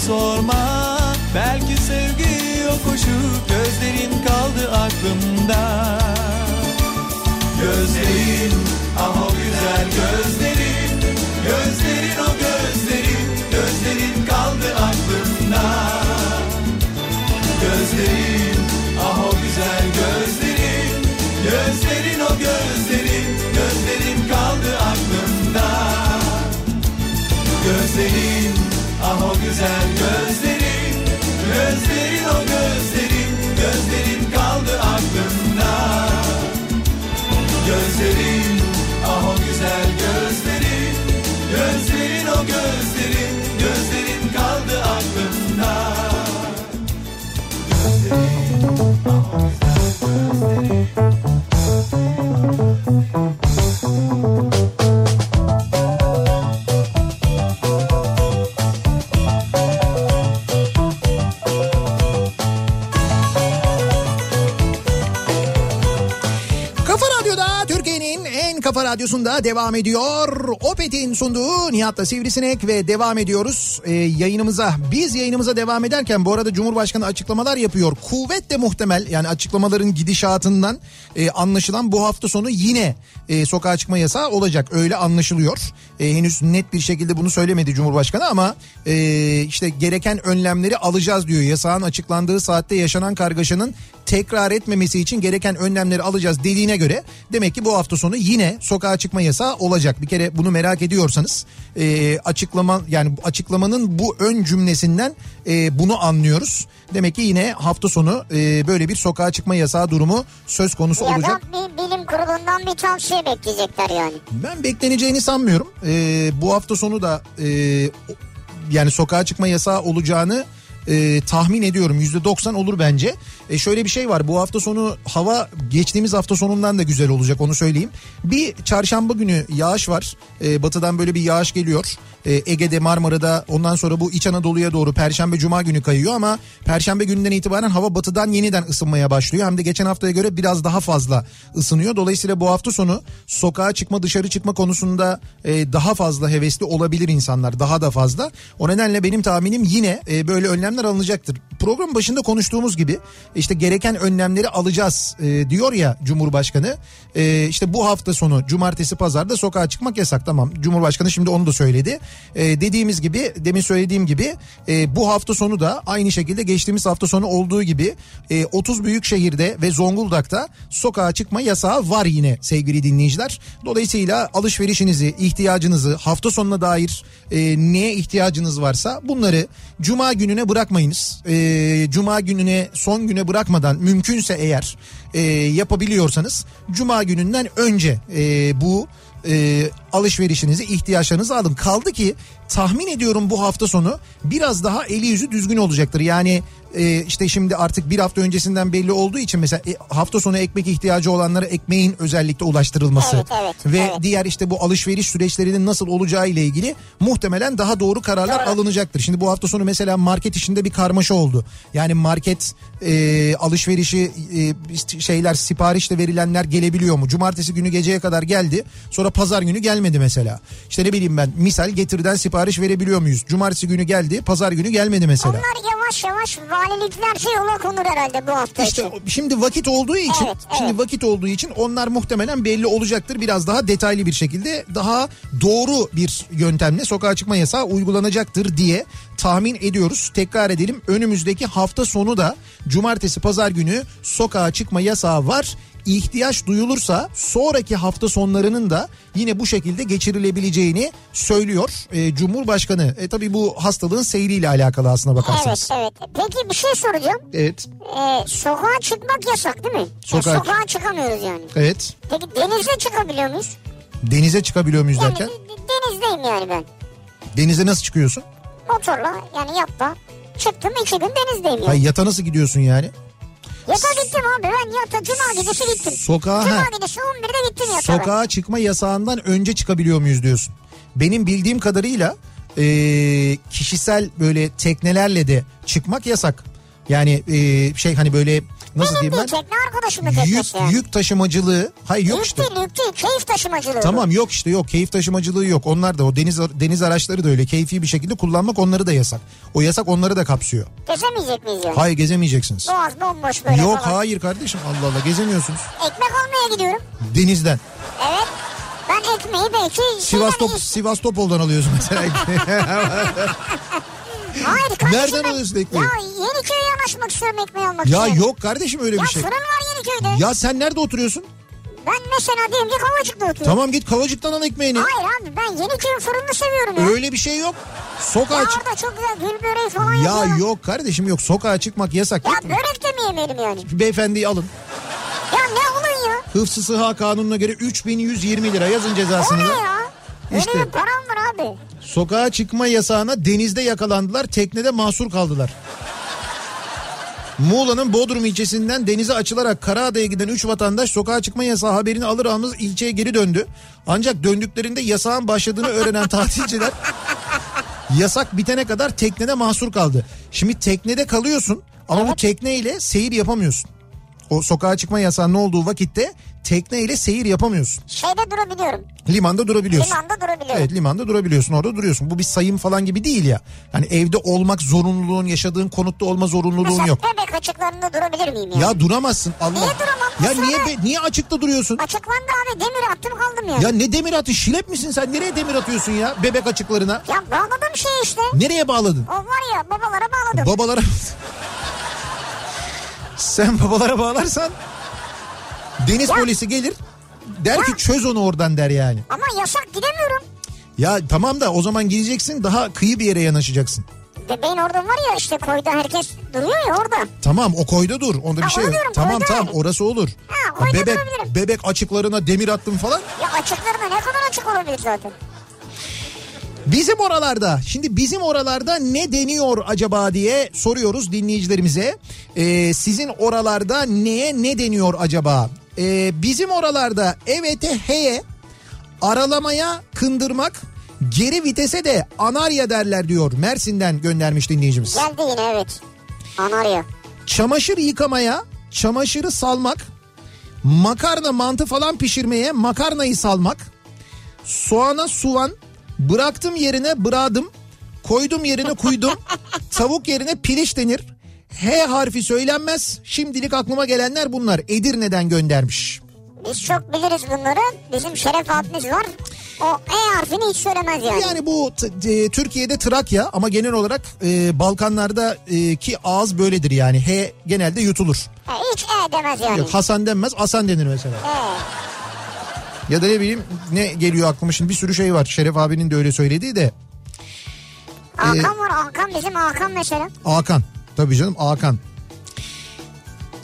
sorma. Belki sevgi yokuşu Gözlerin kaldı aklımda. Gözlerin o güzel gözlerin. Gözlerin o gözlerin. Gözlerin kaldı aklımda. Gözlerin ah o güzel gözlerin. Gözlerin o gözlerin. Gözlerin kaldı aklımda. Gözlerin ah o güzel gözlerin Gözlerin o gözlerin radyosunda devam ediyor. Opet'in sunduğu Nihat'la Sivrisinek ve devam ediyoruz ee, yayınımıza. Biz yayınımıza devam ederken bu arada Cumhurbaşkanı açıklamalar yapıyor. Kuvvetle muhtemel yani açıklamaların gidişatından e, anlaşılan bu hafta sonu yine e, sokağa çıkma yasağı olacak. Öyle anlaşılıyor. E, henüz net bir şekilde bunu söylemedi Cumhurbaşkanı ama e, işte gereken önlemleri alacağız diyor. Yasağın açıklandığı saatte yaşanan kargaşanın tekrar etmemesi için gereken önlemleri alacağız dediğine göre demek ki bu hafta sonu yine sokağa çıkma yasağı olacak. Bir kere bunu merak ediyorsanız e, açıklama yani açıklamanın bu ön cümlesinden e, bunu anlıyoruz. Demek ki yine hafta sonu e, böyle bir sokağa çıkma yasağı durumu söz konusu Ya olacak. bir bilim kurulundan bir tavsiye bekleyecekler yani. Ben bekleneceğini sanmıyorum. E, bu hafta sonu da e, yani sokağa çıkma yasağı olacağını e, tahmin ediyorum %90 olur bence. E, şöyle bir şey var bu hafta sonu hava geçtiğimiz hafta sonundan da güzel olacak onu söyleyeyim. Bir çarşamba günü yağış var. E, batıdan böyle bir yağış geliyor. E, Ege'de Marmara'da ondan sonra bu İç Anadolu'ya doğru Perşembe Cuma günü kayıyor ama Perşembe gününden itibaren hava batıdan yeniden ısınmaya başlıyor. Hem de geçen haftaya göre biraz daha fazla ısınıyor. Dolayısıyla bu hafta sonu sokağa çıkma dışarı çıkma konusunda e, daha fazla hevesli olabilir insanlar daha da fazla. O nedenle benim tahminim yine e, böyle önlemler alınacaktır. Program başında konuştuğumuz gibi işte gereken önlemleri alacağız e, diyor ya Cumhurbaşkanı. E, işte bu hafta sonu cumartesi pazarda sokağa çıkmak yasak tamam. Cumhurbaşkanı şimdi onu da söyledi. E, dediğimiz gibi demin söylediğim gibi e, bu hafta sonu da aynı şekilde geçtiğimiz hafta sonu olduğu gibi e, 30 büyük şehirde ve Zonguldak'ta sokağa çıkma yasağı var yine sevgili dinleyiciler. Dolayısıyla alışverişinizi, ihtiyacınızı, hafta sonuna dair e, neye ihtiyacınız varsa bunları cuma gününe bırakmayınız. E, cuma gününe son güne bırakmadan mümkünse eğer e, yapabiliyorsanız cuma gününden önce e, bu e, alışverişinizi ihtiyaçlarınızı alın. Kaldı ki tahmin ediyorum bu hafta sonu biraz daha eli yüzü düzgün olacaktır. Yani e, işte şimdi artık bir hafta öncesinden belli olduğu için mesela e, hafta sonu ekmek ihtiyacı olanlara ekmeğin özellikle ulaştırılması Evet, evet, ve evet. diğer işte bu alışveriş süreçlerinin nasıl olacağı ile ilgili muhtemelen daha doğru kararlar alınacaktır. Şimdi bu hafta sonu mesela market işinde bir karmaşa oldu. Yani market e, alışverişi e, şeyler siparişle verilenler gelebiliyor mu? Cumartesi günü geceye kadar geldi. Sonra pazar günü gelmedi mesela. İşte ne bileyim ben misal getirden sipariş verebiliyor muyuz? Cumartesi günü geldi, pazar günü gelmedi mesela. Onlar yavaş yavaş valiliklerce yola konur herhalde bu hafta İşte için. o- şimdi vakit olduğu için Evet, evet. şimdi vakit olduğu için onlar muhtemelen belli olacaktır. Biraz daha detaylı bir şekilde daha doğru bir yöntemle sokağa çıkma yasağı uygulanacaktır diye tahmin ediyoruz. Tekrar edelim önümüzdeki hafta sonu da cumartesi pazar günü sokağa çıkma yasağı var. İhtiyaç duyulursa sonraki hafta sonlarının da yine bu şekilde geçirilebileceğini söylüyor e, Cumhurbaşkanı. E, tabii bu hastalığın seyriyle alakalı aslına bakarsanız. Evet evet. Peki bir şey soracağım. Evet. Ee, sokağa çıkmak yasak değil mi? Sokağa- sokağa çıkamıyoruz yani. Evet. Peki denize çıkabiliyor muyuz? Denize çıkabiliyor muyuz Yani derken? de- denizdeyim yani ben. Denize nasıl çıkıyorsun? Motorla yani yatta. Çıktım iki gün denizdeyim yani. Hayır yata nasıl gidiyorsun yani? Yata gittim abi ben yata cuma gecesi gittim. Sokağa Cuma ha, gecesi 11'de gittim yata ben. sokağa çıkma yasağından önce çıkabiliyor muyuz diyorsun. Benim bildiğim kadarıyla e, kişisel böyle teknelerle de çıkmak yasak. Yani e, şey hani böyle nasıl Benim diyeyim ben? tekne arkadaşımın Yük, teknesi yani. yük taşımacılığı hayır yok Yük işte. değil yük değil keyif taşımacılığı. Tamam yok işte yok keyif taşımacılığı yok. Onlar da o deniz deniz araçları da öyle keyfi bir şekilde kullanmak onları da yasak. O yasak onları da kapsıyor. Gezemeyecek miyiz yani? Hayır gezemeyeceksiniz. Boğaz bomboş böyle Yok falan. hayır kardeşim Allah Allah gezemiyorsunuz. Ekmek almaya gidiyorum. Denizden. Evet. Ben ekmeği belki Sivastop, Sivastopol'dan alıyorsun mesela. Hayır kardeşim. Nereden ben- alıyorsun ekmeği? Ya Yeniköy'e yanaşmak istiyorum ekmeği almak ya için. yok kardeşim öyle Ya bir şey. fırın var Yeniköy'de. Ya sen nerede oturuyorsun? Ben mesela diyelim ki Kavacık'ta oturuyorum. Tamam git Kavacık'tan al ekmeğini. Hayır abi ben Yeniköy'ün fırınını seviyorum ya. Öyle bir şey yok. Sokağa Ya çık. orada çok güzel gül böreği falan Ya yapıyorlar. yok kardeşim yok. Sokağa çıkmak yasak. Ya mu? börek de mi yemeyelim yani? Beyefendiyi alın. Ya ne olun ya? Hıfzı sıha kanununa göre 3120 lira yazın O cezasını. ne da. ya? İşte. bir param var abi. Sokağa çıkma yasağına denizde yakalandılar. Teknede mahsur kaldılar. Muğla'nın Bodrum ilçesinden denize açılarak Karaada'ya giden 3 vatandaş sokağa çıkma yasağı haberini alır almaz ilçeye geri döndü. Ancak döndüklerinde yasağın başladığını öğrenen tatilciler yasak bitene kadar teknede mahsur kaldı. Şimdi teknede kalıyorsun ama bu tekneyle seyir yapamıyorsun. O sokağa çıkma yasağının olduğu vakitte tekneyle seyir yapamıyorsun. Şeyde durabiliyorum. Limanda durabiliyorsun. Limanda durabiliyorum. Evet limanda durabiliyorsun orada duruyorsun. Bu bir sayım falan gibi değil ya. Hani evde olmak zorunluluğun yaşadığın konutta olma zorunluluğun Mesela yok. bebek açıklarında durabilir miyim ya? Ya duramazsın Allah. Niye duramam? Ya Baksana. niye be- niye açıkta duruyorsun? Açıklandı abi demir attım kaldım yani. Ya ne demir atı şilep misin sen? Nereye demir atıyorsun ya bebek açıklarına? Ya bağladım şey işte. Nereye bağladın? O var ya babalara bağladım. Babalara... sen babalara bağlarsan deniz Ya. polisi gelir der ki Ya. çöz onu oradan der yani. Ama yasak gidemiyorum. Ya tamam da o zaman gideceksin daha kıyı bir yere yanaşacaksın. Bebeğin orada var ya işte koyda herkes duruyor ya orada. Tamam o koyda dur. Onda bir Ha, şey yok. diyorum, Tamam koyda tamam orası olur. Ha, bebek durabilirim. bebek açıklarına demir attım falan. Ya açıklarında ne kadar açık olabilir zaten. Bizim oralarda şimdi bizim oralarda ne deniyor acaba diye soruyoruz dinleyicilerimize. Ee, sizin oralarda neye ne deniyor acaba? Ee, bizim oralarda evete heye aralamaya kındırmak geri vitese de anarya derler diyor. Mersin'den göndermiş dinleyicimiz. Geldi yine evet. Anarya. Çamaşır yıkamaya çamaşırı salmak makarna mantı falan pişirmeye makarnayı salmak soğana suvan bıraktım yerine bıradım koydum yerine kuydum tavuk yerine piliç denir H harfi söylenmez şimdilik aklıma gelenler bunlar Edirne'den göndermiş. Biz çok biliriz bunları. Bizim Şeref abimiz var. O E harfini hiç söylemez yani. Yani bu e, Türkiye'de Trakya ama genel olarak e, Balkanlarda e, ki ağız böyledir yani H genelde yutulur. E, hiç E demez yani. Yok, Hasan denmez Hasan denir mesela. E. Ya da ne bileyim ne geliyor aklıma şimdi bir sürü şey var. Şeref abinin de öyle söylediği de. Hakan var Hakan bizim Hakan mesela. Hakan. Tabii canım Hakan.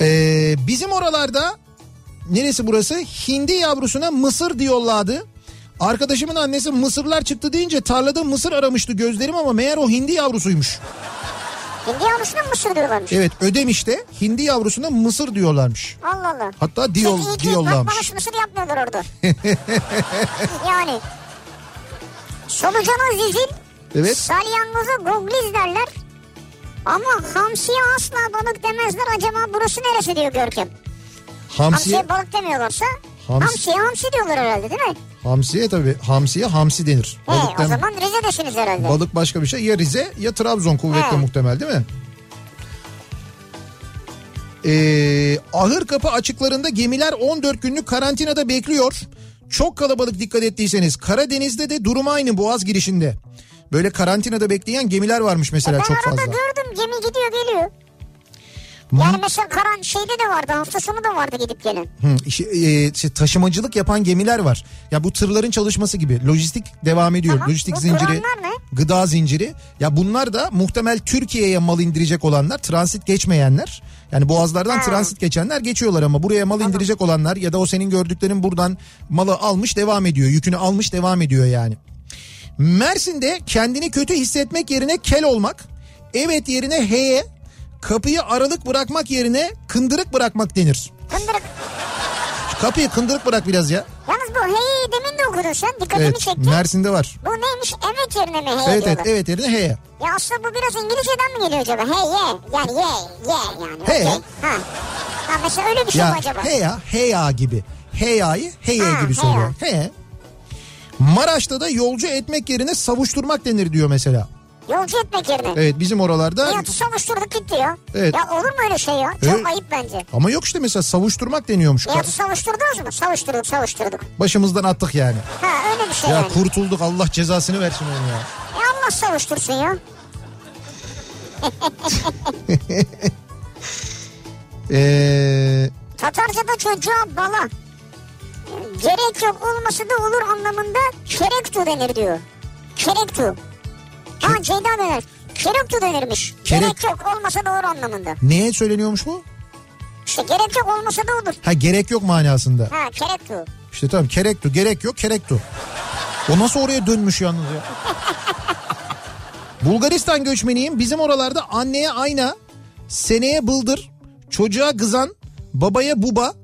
Ee, bizim oralarda neresi burası? Hindi yavrusuna mısır diyorlardı. Arkadaşımın annesi mısırlar çıktı deyince tarlada mısır aramıştı gözlerim ama meğer o hindi yavrusuymuş. Hindi yavrusuna mısır diyorlarmış. Evet Ödemiş'te hindi yavrusuna mısır diyorlarmış. Allah Allah. Hatta diyol, Peki iyi ki diyollamış. bakmamış mısır yapmıyorlar orada. yani. Solucana zizil, Evet. salyangoza gogliz derler. Ama hamsiye asla balık demezler. Acaba burası neresi diyor Görkem. Hamsiye, Hamsiye balık demiyorlarsa Hams- hamsiye hamsi diyorlar herhalde değil mi? hamsiye tabii hamsiye hamsi denir. He, Balık o zaman Rize'desiniz herhalde. Balık başka bir şey. Ya Rize ya Trabzon kuvvetle He. muhtemel değil mi? Ee, ahır kapı açıklarında gemiler 14 günlük karantinada bekliyor. Çok kalabalık dikkat ettiyseniz. Karadeniz'de de durum aynı Boğaz girişinde. Böyle karantinada bekleyen gemiler varmış mesela ben çok arada fazla. gördüm gemi gidiyor geliyor. Yani mesela karan şeyde de vardı hafta sonu da vardı gidip gelen. Hı, işi- e, şey, taşımacılık yapan gemiler var. Ya bu tırların çalışması gibi. Lojistik devam ediyor. Tamam, Lojistik zinciri, ne? gıda zinciri. Ya bunlar da muhtemel Türkiye'ye mal indirecek olanlar, transit geçmeyenler. Yani boğazlardan Ha. transit geçenler geçiyorlar ama buraya mal indirecek olanlar ya da o senin gördüklerin buradan malı almış devam ediyor. Yükünü almış devam ediyor yani. Mersin'de kendini kötü hissetmek yerine kel olmak, evet yerine heye, kapıyı aralık bırakmak yerine kındırık bırakmak denir. Kındırık. Kapıyı kındırık bırak biraz ya. Yalnız bu heyi demin de okudun sen dikkatimi Evet çekti. Mersin'de var. Bu neymiş evet yerine mi hey Evet evet diyorlar. evet yerine heye. Ya aslında bu biraz İngilizceden mi geliyor acaba? Hey ye yani ye ye yani. Hey. okey. Ha. ha mesela öyle bir şey mi Ya acaba? heya heya gibi. Heya'yı heye Ha, gibi söylüyor. He. Maraş'ta da yolcu etmek yerine savuşturmak denir diyor mesela. Yolcu etmek yerine. Evet bizim oralarda Nihat'ı savuşturduk gitti ya. Evet. Ya olur mu öyle şey ya? Çok Evet. ayıp bence. ama yok işte mesela savuşturmak deniyormuş. Nihat'ı savuşturdunuz mu? Savuşturduk savuşturduk. Başımızdan attık yani. Ha öyle bir şey Ya yani. kurtulduk Allah cezasını versin onu ya. E Allah savuştursun ya. Ee, Tatarca'da çocuğa bala. Gerek yok olması da olur anlamında kerektu denir diyor. Kerektu. Ha Ceyda denir. Kerektu denirmiş. Kerek- Gerek yok olmasa da olur anlamında. neye söyleniyormuş bu? İşte gerek yok olmasa da olur. Ha gerek yok manasında. Ha kerektu. İşte tamam kerektu gerek yok kerektu. O nasıl oraya dönmüş yalnız ya? Bulgaristan göçmeniyim. Bizim oralarda anneye ayna, seneye bıldır, çocuğa kızan, babaya buba,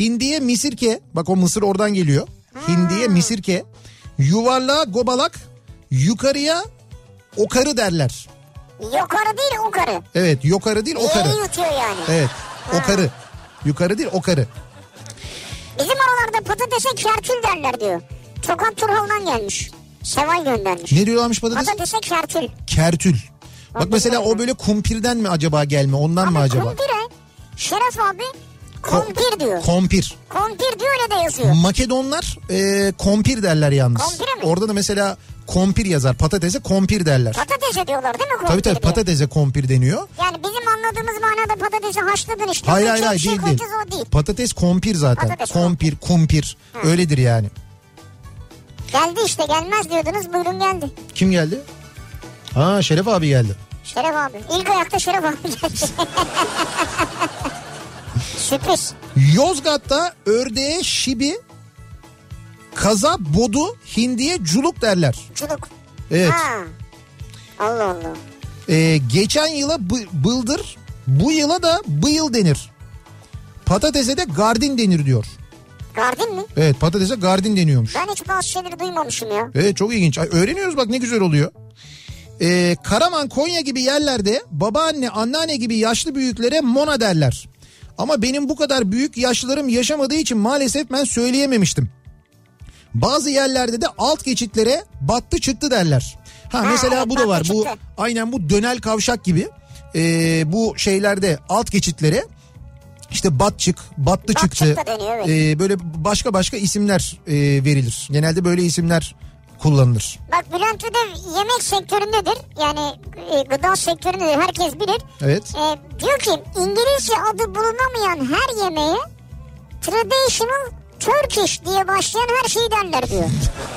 hindiye misirke. Bak o mısır oradan geliyor. Hindiye misirke. Yuvarlığa gobalak, yukarıya okarı derler. Yukarı değil yukarı. Evet yukarı değil okarı. Yeri yutuyor yani. Evet okarı. Yukarı değil okarı. Bizim oralarda patatese kerkül derler diyor. Tokat Turhal'dan gelmiş. Seval göndermiş. Ne diyorlarmış patatesi? Patatese kerkül. Kertül. Bak mesela o böyle kumpirden mi acaba gelme ondan mı Abi acaba? kumpire. Şeref abi kompir diyor. Kompir. Kompir diyor öyle de yazıyor. Makedonlar e, kompir derler yalnız. Kompire mi? Orada da mesela kompir yazar. Patatese kompir derler. Patatese diyorlar değil mi kompir tabii tabii diye? patatese kompir deniyor. Yani bizim anladığımız manada patatesi haşladın işte. Hayır hayır hayır şey değil o değil. Patates kompir zaten. Patates kompir, kumpir. Öyledir yani. Geldi işte gelmez diyordunuz buyurun geldi. Kim geldi? Ha Şeref abi geldi. Şeref abi. İlk ayakta Şeref abi geldi. Sürpriz. Yozgat'ta ördeğe şibi, kaza bodu, hindiye culuk derler. Çuluk. Evet. Ha. Allah Allah. Ee, geçen yıla bı- bıldır, bu yıla da bıyıl denir. Patatese de gardin denir diyor. Gardin mi? Evet patatese gardin deniyormuş. Ben hiç bazı şeyleri duymamışım ya. Evet çok ilginç. Ay, öğreniyoruz bak ne güzel oluyor. Ee, Karaman, Konya gibi yerlerde babaanne, anneanne gibi yaşlı büyüklere mona derler. Ama benim bu kadar büyük yaşlılarım yaşamadığı için maalesef ben söyleyememiştim. Bazı yerlerde de alt geçitlere battı çıktı derler. Ha, Ha, mesela bu da var. Bu çıktı. aynen bu dönel kavşak gibi. Ee, bu şeylerde alt geçitlere işte batçık, battı Batçık çıktı. da deniyor, evet. Ee, böyle başka başka isimler e, verilir. Genelde böyle isimler kullanılır. Bak Bülent Ödev yemek sektöründedir. Yani e, gıda sektöründedir. Herkes bilir. Evet. E, diyor ki İngilizce adı bulunamayan her yemeğe traditional Turkish diye başlayan her şeyi derler diyor.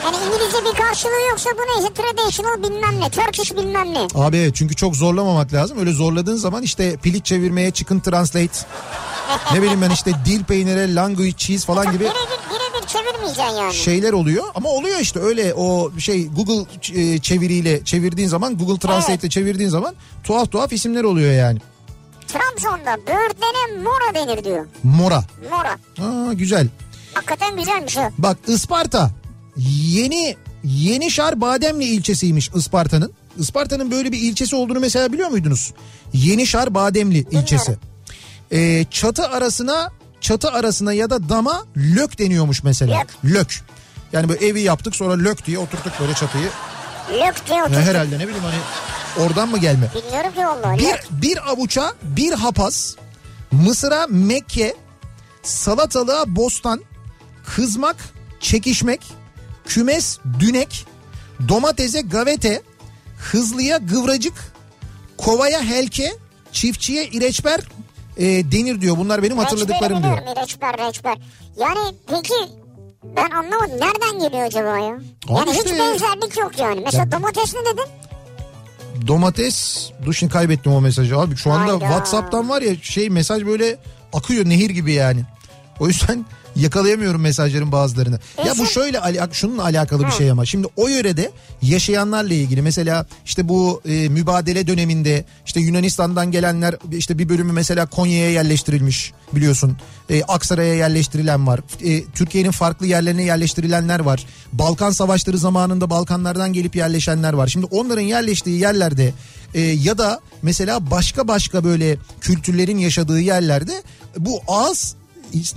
Yani İngilizce bir karşılığı yoksa bu neyse traditional bilmem ne, Turkish bilmem ne. Abi evet çünkü çok zorlamamak lazım. Öyle zorladığın zaman işte piliç çevirmeye chicken translate ne bileyim ben işte dil peynire language cheese falan gibi Birebir, birebir çevirmeyeceksin yani. şeyler oluyor. Ama oluyor işte öyle o şey Google e, çeviriyle çevirdiğin zaman Google Translate ile çevirdiğin zaman tuhaf tuhaf isimler oluyor yani. Trabzon'da böğürtlene mora denir diyor. Mora. Mora. Aa güzel. Hakikaten güzelmiş o. Bak Isparta yeni Yenişar Bademli ilçesiymiş Isparta'nın. Isparta'nın böyle bir ilçesi olduğunu mesela biliyor muydunuz? Yenişar Bademli ilçesi. Ee, çatı arasına çatı arasına ya da dama lök deniyormuş mesela. Lök. Lök. Yani böyle evi yaptık sonra lök diye oturttuk böyle çatıyı. Lök diye Ya oturdu. herhalde ne bileyim hani oradan mı gelme? Bilmiyorum ki vallahi. Bir, bir avuça bir hapaz, mısıra Mekke, salatalığa bostan, kızmak, çekişmek, kümes dünek, domatese gavete, hızlıya gıvracık, kovaya helke, çiftçiye ireçber e, denir diyor. Bunlar benim hatırladıklarım diyor. Reçber reçber. Yani peki ben anlamadım nereden geliyor acaba ya? Yani hiç işte- benzerlik yok yani. Mesela Ya- domates ne dedin? Domates, dur şimdi kaybettim o mesajı abi. Şu anda Hayda. Whatsapp'tan var ya şey mesaj böyle akıyor nehir gibi yani. O yüzden yakalayamıyorum mesajların bazılarını. Ya bu şöyle şununla alakalı bir şey ama şimdi o yörede yaşayanlarla ilgili mesela işte bu e, mübadele döneminde işte Yunanistan'dan gelenler işte bir bölümü mesela Konya'ya yerleştirilmiş biliyorsun. E, Aksaray'a yerleştirilen var. E, Türkiye'nin farklı yerlerine yerleştirilenler var. Balkan savaşları zamanında Balkanlardan gelip yerleşenler var. Şimdi onların yerleştiği yerlerde e, ya da mesela başka başka böyle kültürlerin yaşadığı yerlerde bu ağız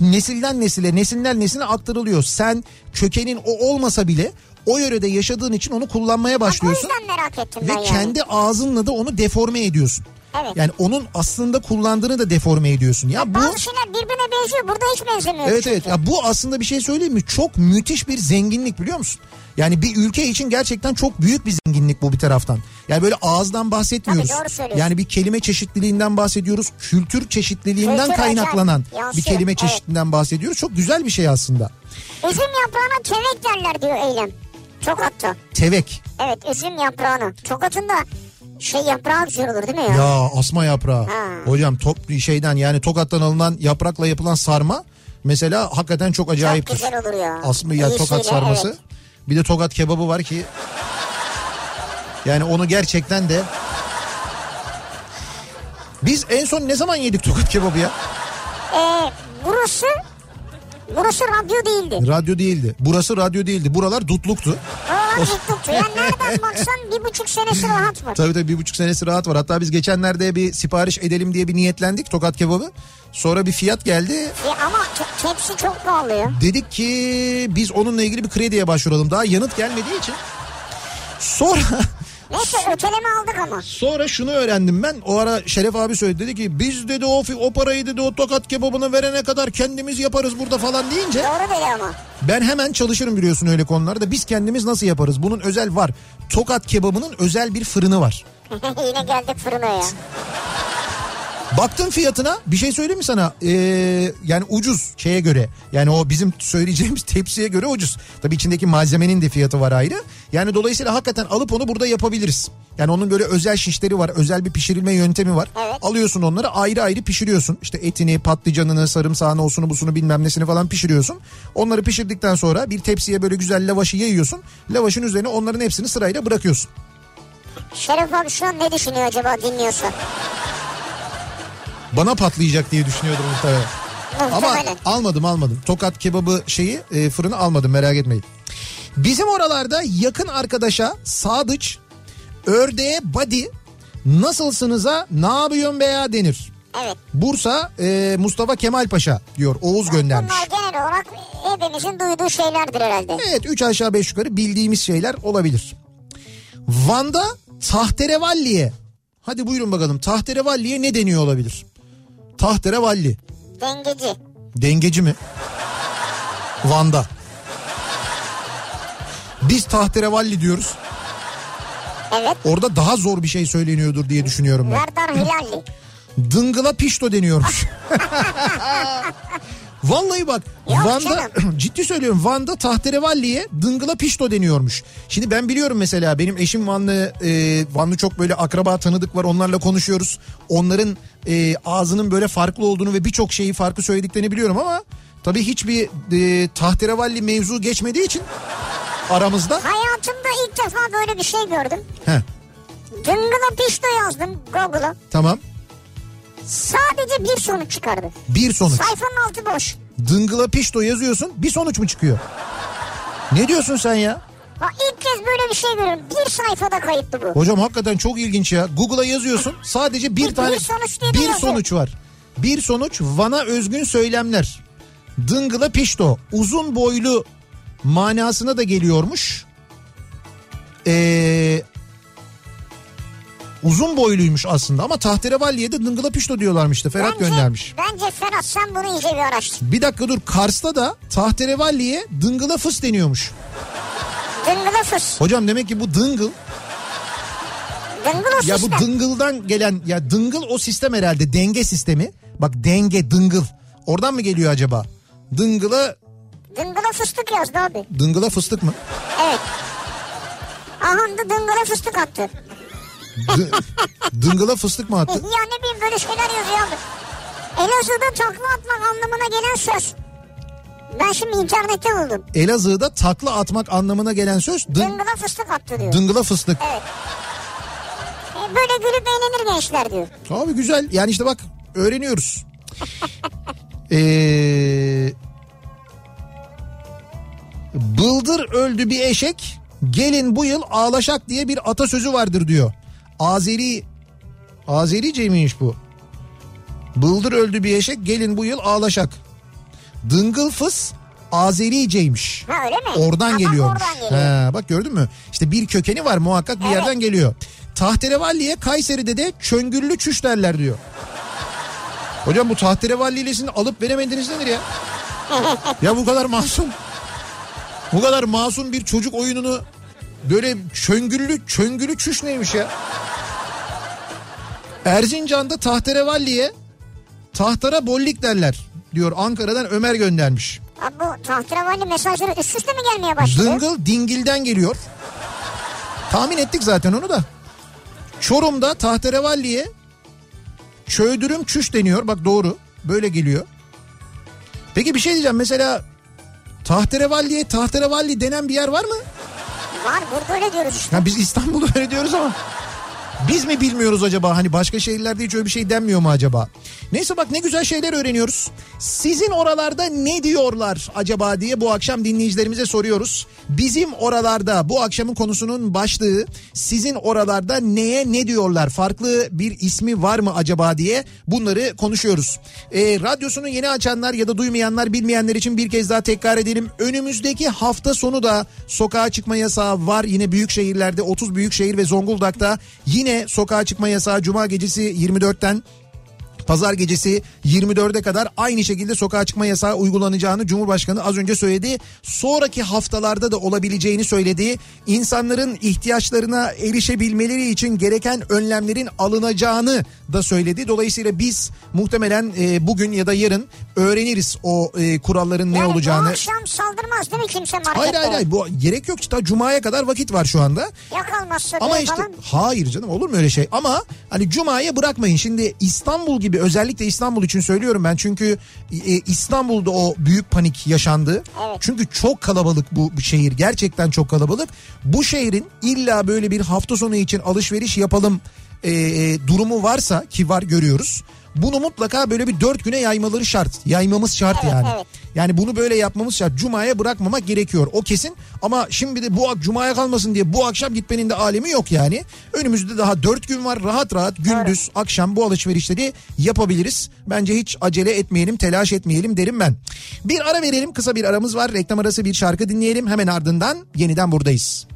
nesilden nesile nesilden nesile aktarılıyor. Sen kökenin o olmasa bile o yörede yaşadığın için onu kullanmaya O başlıyorsun yüzden merak ettim ve ben yani. kendi ağzınla da onu deforme ediyorsun. Evet. Yani onun aslında kullandığını da deforme ediyorsun. Ya bu Bazı şeyler birbirine benziyor. Burada hiç benzemiyor. Evet çünkü. evet ya bu aslında bir şey söyleyeyim mi? Çok müthiş bir zenginlik biliyor musun? Yani bir ülke için gerçekten çok büyük bir zenginlik bu bir taraftan. Yani böyle ağızdan bahsetmiyoruz. Tabii, doğru söylüyorsun. Yani bir kelime çeşitliliğinden bahsediyoruz. Kültür çeşitliliğinden Kültür kaynaklanan yansıyor. bir kelime Evet. çeşitliliğinden bahsediyoruz. Çok güzel bir şey aslında. Üzüm yaprağına tevek derler diyor Eylem. Tokat'ta. Tevek. Evet üzüm yaprağına. Tokat'ın da şey yaprağı güzel olur değil mi ya? Ya asma yaprağı. Ha. Hocam top şeyden yani tokattan alınan yaprakla yapılan sarma mesela hakikaten çok acayiptir. güzel olur ya. Asma ya İyisiyle, tokat sarması. evet. Bir de tokat kebabı var ki yani onu gerçekten de biz en son ne zaman yedik tokat kebabı ya? Ee, burası burası radyo değildi. Radyo değildi. Burası radyo değildi. Buralar dutluktu. Oralar tutuktu. Yani nereden baksan bir buçuk senesi rahat var. Tabii tabii bir buçuk senesi rahat var. Hatta biz geçenlerde bir sipariş edelim diye bir niyetlendik tokat kebabı. Sonra bir fiyat geldi. E ama te- tepsi çok pahalı ya. Dedik ki biz onunla ilgili bir krediye başvuralım. Daha yanıt gelmediği için. Sonra Neyse öteleme aldık ama. sonra şunu öğrendim ben. O ara Şeref abi söyledi. Dedi ki biz dedi o, o parayı dedi o tokat kebabını verene kadar kendimiz yaparız burada falan deyince. Doğru dedi ama. Ben hemen çalışırım biliyorsun öyle konularda. Biz kendimiz nasıl yaparız? Bunun özel var. Tokat kebabının özel bir fırını var. Yine geldik fırına ya. Baktım fiyatına bir şey söyleyeyim mi sana? Ee, yani ucuz şeye göre. Yani o bizim söyleyeceğimiz tepsiye göre ucuz. Tabii içindeki malzemenin de fiyatı var ayrı. Yani dolayısıyla hakikaten alıp onu burada yapabiliriz. Yani onun böyle özel şişleri var. Özel bir pişirilme yöntemi var. Evet. Alıyorsun onları ayrı ayrı pişiriyorsun. İşte etini, patlıcanını, sarımsağını, osunu, busunu bilmem nesini falan pişiriyorsun. Onları pişirdikten sonra bir tepsiye böyle güzel lavaşı yayıyorsun. Lavaşın üzerine onların hepsini sırayla bırakıyorsun. Şeref abi şu an ne düşünüyor acaba dinliyorsa? Bana patlayacak diye düşünüyordum muhtemelen. Ama almadım almadım. Tokat kebabı şeyi e, fırını almadım merak etmeyin. Bizim oralarda yakın arkadaşa sadıç, ördeğe body, nasılsınıza ne yapıyorsun be ya denir. Evet. Bursa e, Mustafa Kemal Paşa diyor Oğuz göndermiş. Bunlar genel olarak hepimizin duyduğu şeylerdir herhalde. Evet 3 aşağı 5 yukarı bildiğimiz şeyler olabilir. Van'da tahterevalliye. Hadi buyurun bakalım tahterevalliye ne deniyor olabilir? Tahterevalli. Dengeci. Dengeci mi? Van'da. Biz tahterevalli diyoruz. Evet. Orada daha zor bir şey söyleniyordur diye düşünüyorum ben. Vardar Hilalli. Dıngıla pişto deniyormuş. Vallahi bak Yok Van'da ciddi söylüyorum Van'da tahterevalliye dıngıla pişto deniyormuş. Şimdi ben biliyorum mesela benim eşim Vanlı e, Vanlı çok böyle akraba tanıdık var onlarla konuşuyoruz. Onların e, ağzının böyle farklı olduğunu ve birçok şeyi farklı söylediklerini biliyorum ama tabii hiçbir e, tahterevalli mevzu geçmediği için aramızda. Hayatımda ilk defa böyle bir şey gördüm. Heh, Dıngıla pişto yazdım Google'a. tamam Sadece bir sonuç çıkardı. bir sonuç. Sayfanın altı boş. Dıngıla pişto yazıyorsun bir sonuç mu çıkıyor? Ne diyorsun sen ya? Ha ilk kez böyle bir şey görüyorum. Bir sayfada kayıtlı bu. Hocam hakikaten çok ilginç ya. Google'a yazıyorsun sadece bir Bir tane sonuç diye de bir yazıyor. sonuç var. Bir sonuç Van'a özgün söylemler. Dıngıla pişto uzun boylu manasına da geliyormuş. Ee, uzun boyluymuş aslında ama tahterevalliye de dıngıla pişto diyorlarmıştı. Ferhat Bence- göndermiş. Bence Ferhat sen bunu iyice bir araştır. Bir dakika dur Kars'ta da tahterevalliye dıngıla fıs deniyormuş. Dıngıla fıs. Hocam demek ki bu dıngıl Dıngıla Ya sistem. bu dıngıldan gelen ya dıngıl o sistem herhalde denge sistemi. Bak denge dıngıl. Oradan mı geliyor acaba? Dıngıla Dıngıla fıstık yazdı abi. dıngıla fıstık mı? Evet. Aha da dıngıla fıstık attı. Dı- dıngıla fıstık mı attı? ya ne bileyim böyle şeyler yazıyor abi. Elazığ'da takla atmak anlamına gelen söz. Ben şimdi internette buldum. Elazığ'da takla atmak anlamına gelen söz dı- Dıngıla fıstık attı diyor. dıngıla fıstık. Evet. E, böyle gülüp eğlenir gençler diyor. Abi güzel yani işte bak öğreniyoruz. Ee, bıldır öldü bir eşek gelin bu yıl ağlaşak diye bir atasözü vardır diyor. Azeri Azerice miymiş bu? Bıldır öldü bir eşek gelin bu yıl ağlaşak. Dıngıl fıs Azericeymiş. Ha öyle mi? Oradan geliyormuş. Geliyor. He, bak gördün mü? İşte bir kökeni var muhakkak bir Evet. yerden geliyor. Tahterevalliye Kayseri'de de çöngüllü çüş derler diyor. Hocam bu tahterevalliylesini alıp veremediniz nedir ya? ya bu kadar masum. Bu kadar masum bir çocuk oyununu böyle çöngüllü çöngülü çüş neymiş ya? Erzincan'da tahterevalliye tahtara bollik derler diyor Ankara'dan Ömer göndermiş. Abi bu tahterevalli mesajları üst üste mi gelmeye başladı? Dıngıl dingilden geliyor. Tahmin ettik zaten onu da. Çorum'da tahterevalliye çöydürüm çüş deniyor. Bak doğru. Böyle geliyor. Peki bir şey diyeceğim. Mesela tahterevalliye tahterevalli denen bir yer var mı? Var burada öyle diyoruz işte. Ya biz İstanbul'da öyle diyoruz ama biz mi bilmiyoruz acaba? Hani başka şehirlerde hiç öyle bir şey denmiyor mu acaba? Neyse bak ne güzel şeyler öğreniyoruz. Sizin oralarda ne diyorlar acaba diye bu akşam dinleyicilerimize soruyoruz. Bizim oralarda bu akşamın konusunun başlığı sizin oralarda neye ne diyorlar? Farklı bir ismi var mı acaba diye bunları konuşuyoruz. Ee, radyosunu yeni açanlar ya da duymayanlar bilmeyenler için bir kez daha tekrar edelim. Önümüzdeki hafta sonu da sokağa çıkma yasağı var. Yine büyük şehirlerde 30 büyük şehir ve Zonguldak'ta yine sokağa çıkma yasağı cuma gecesi 24'ten Pazar gecesi 24'e kadar aynı şekilde sokağa çıkma yasağı uygulanacağını Cumhurbaşkanı az önce söyledi. Sonraki haftalarda da olabileceğini söyledi. İnsanların ihtiyaçlarına erişebilmeleri için gereken önlemlerin alınacağını da söyledi. Dolayısıyla biz muhtemelen e, bugün ya da yarın öğreniriz o e, kuralların ne yani olacağını. bu akşam saldırmaz değil mi kimse markette? Hayır hayır hayır bu gerek yok. Ta Cuma'ya kadar vakit var şu anda. Kalmazsa Ama işte falan. hayır canım olur mu öyle şey? Ama hani Cuma'ya bırakmayın. Şimdi İstanbul gibi özellikle İstanbul için söylüyorum ben. Çünkü e, İstanbul'da o büyük panik yaşandı. Evet. Çünkü çok kalabalık bu şehir. Gerçekten çok kalabalık. Bu şehrin illa böyle bir hafta sonu için alışveriş yapalım e, e, durumu varsa ki var görüyoruz. Bunu mutlaka böyle bir dört güne yaymaları şart. Yaymamız şart Evet, yani. evet. Yani bunu böyle yapmamız şart. Cuma'ya bırakmamak gerekiyor. O kesin ama şimdi de bu Cuma'ya kalmasın diye bu akşam gitmenin de alemi yok yani. Önümüzde daha dört gün var. Rahat rahat gündüz akşam bu alışverişleri yapabiliriz. Bence hiç acele etmeyelim telaş etmeyelim derim ben. Bir ara verelim kısa bir aramız var. Reklam arası bir şarkı dinleyelim. Hemen ardından yeniden buradayız.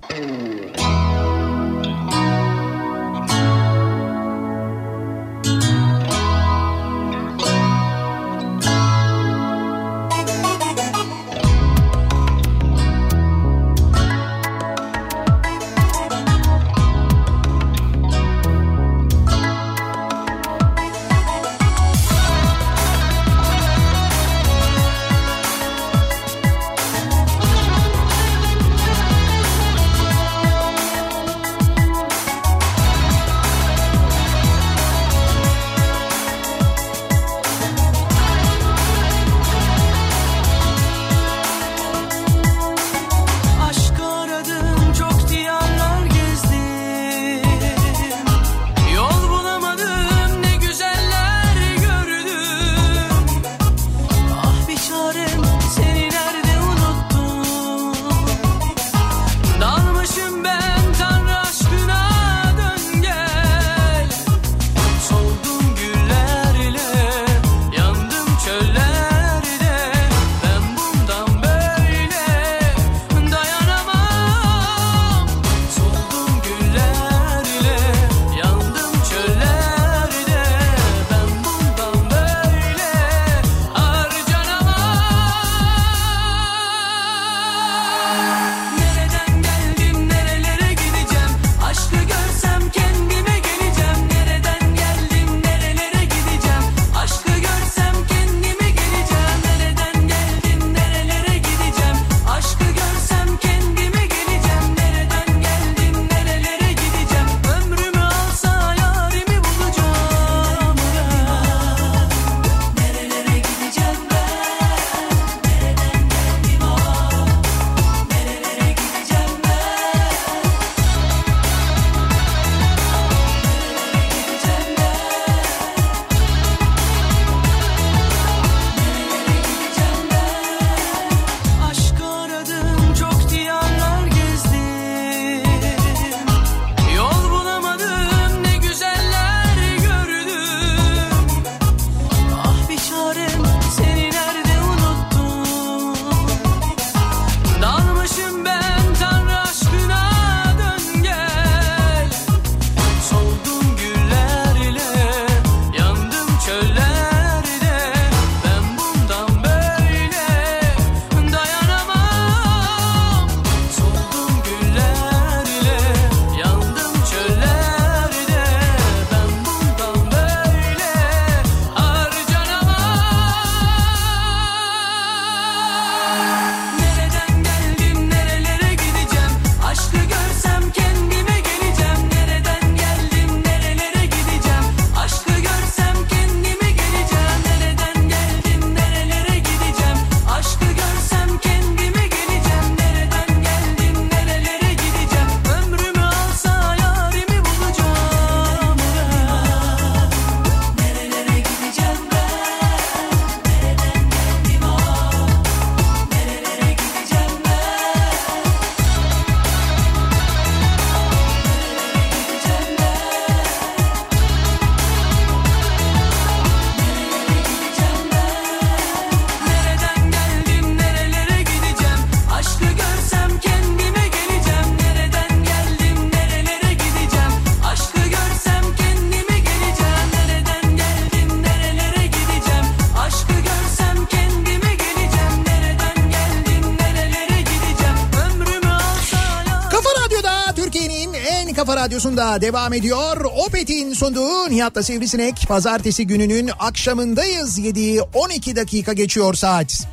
Radyosu'nda devam ediyor. Opet'in sunduğu Nihat'la Sivrisinek. Pazartesi gününün akşamındayız. 7'yi 12 dakika geçiyor saat.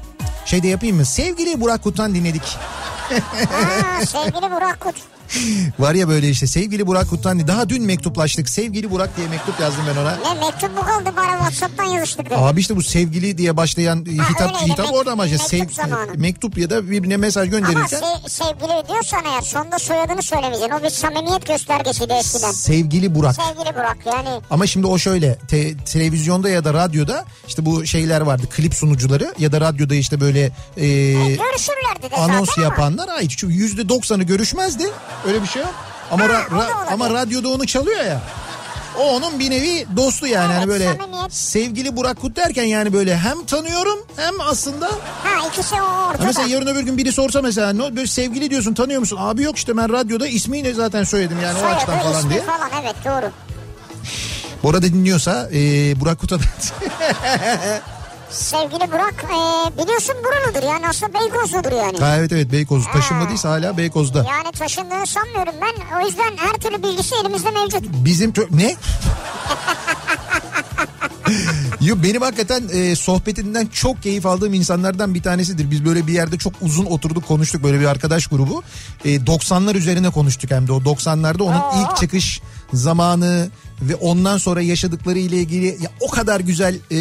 Şey de yapayım mı? Sevgili Burak Kut'tan dinledik. Ha, sevgili Burak Kut. Var ya böyle işte sevgili Burak Kut'tan daha dün mektuplaştık. Sevgili Burak diye mektup yazdım ben ona. Ne mektup mu kaldı bana Whatsapp'tan yazıştık dedi. Abi işte bu sevgili diye başlayan e, hitap öyleydi. hitap orada ama işte mektup sev- zamanı. mektup ya da birbirine mesaj Ama gönderirken se- sevgili diyorsan eğer sonunda soyadını söylemeyeceksin. O bir samimiyet göstergesiydi eskiden. sevgili Burak. Sevgili Burak yani. Ama şimdi o şöyle te- televizyonda ya da radyoda işte bu şeyler vardı klip sunucuları ya da radyoda işte böyle e, Görüşürlerdi de anons zaten ama. yapanlar ay çünkü yüzde doksanı görüşmezdi öyle bir şey yok. Ama, ra- o ra- ama radyoda onu çalıyor ya. O onun bir nevi dostu yani Evet, hani böyle samimiyet. sevgili Burak Kut derken yani böyle hem tanıyorum hem aslında Ha ikisi o Ha ortada. mesela yarın öbür gün biri sorsa mesela ne böyle sevgili diyorsun tanıyor musun? Abi yok işte ben radyoda ismiyle zaten söyledim yani o Soyadı, açıdan falan diye. falan evet doğru. Bu arada dinliyorsa e, Burak Kut'a Sevgili Burak e, biliyorsun buralıdır yani aslında Beykozludur yani. Ha, evet evet Beykoz taşınmadıysa hala Beykoz'da. Yani taşındığını sanmıyorum ben. O yüzden her türlü bilgisi elimizde mevcut. Bizim tö- ne? Yo, benim hakikaten e, sohbetinden çok keyif aldığım insanlardan bir tanesidir. Biz böyle bir yerde çok uzun oturduk konuştuk böyle bir arkadaş grubu. E, 90'lar üzerine konuştuk hem de o 90'larda onun Oo. ilk çıkış zamanı ve ondan sonra yaşadıkları ile ilgili ya, o kadar güzel e,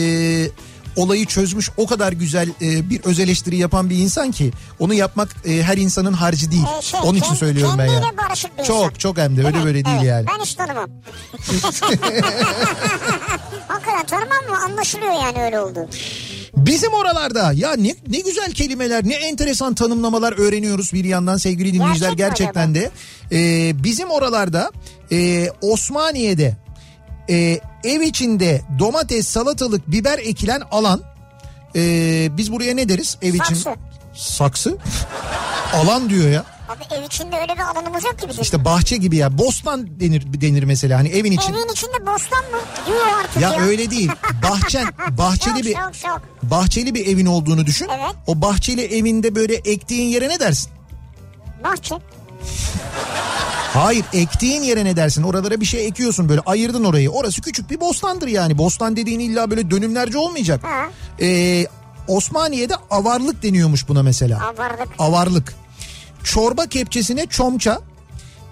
olayı çözmüş o kadar güzel e, bir öz eleştiri yapan bir insan ki onu yapmak e, her insanın harcı değil. E, şey, Onun için kend- söylüyorum ben ya. kendiyle barışık bir insan. Çok çok hem de öyle Evet, böyle değil evet. yani. Ben hiç tanımam. Hakikaten tanımam mı? Anlaşılıyor yani öyle oldu. Bizim oralarda ya ne ne güzel kelimeler ne enteresan tanımlamalar öğreniyoruz bir yandan sevgili dinleyiciler Gerçek mi gerçekten de. Ee, bizim oralarda e, Osmaniye'de e, ev içinde domates salatalık biber ekilen alan e, biz buraya ne deriz ev için? Saksı. Saksı? alan diyor ya. Abi ev içinde öyle bir alanımız yok ki bizim. İşte bahçe gibi ya bostan denir denir mesela hani evin için. Evin içinde bostan mı? Diyor artık ya. Ya öyle değil. Bahçen bahçeli Çok bir çok çok. bahçeli bir evin olduğunu düşün. Evet. O bahçeli evinde böyle ektiğin yere ne dersin? Bahçe. Hayır ektiğin yere ne dersin? Oralara bir şey ekiyorsun böyle ayırdın orayı. Orası küçük bir bostandır yani. Bostan dediğin illa böyle dönümlerce olmayacak. Ee, Osmaniye'de avarlık deniyormuş buna mesela. Avardık. Avarlık. Çorba kepçesine çomça.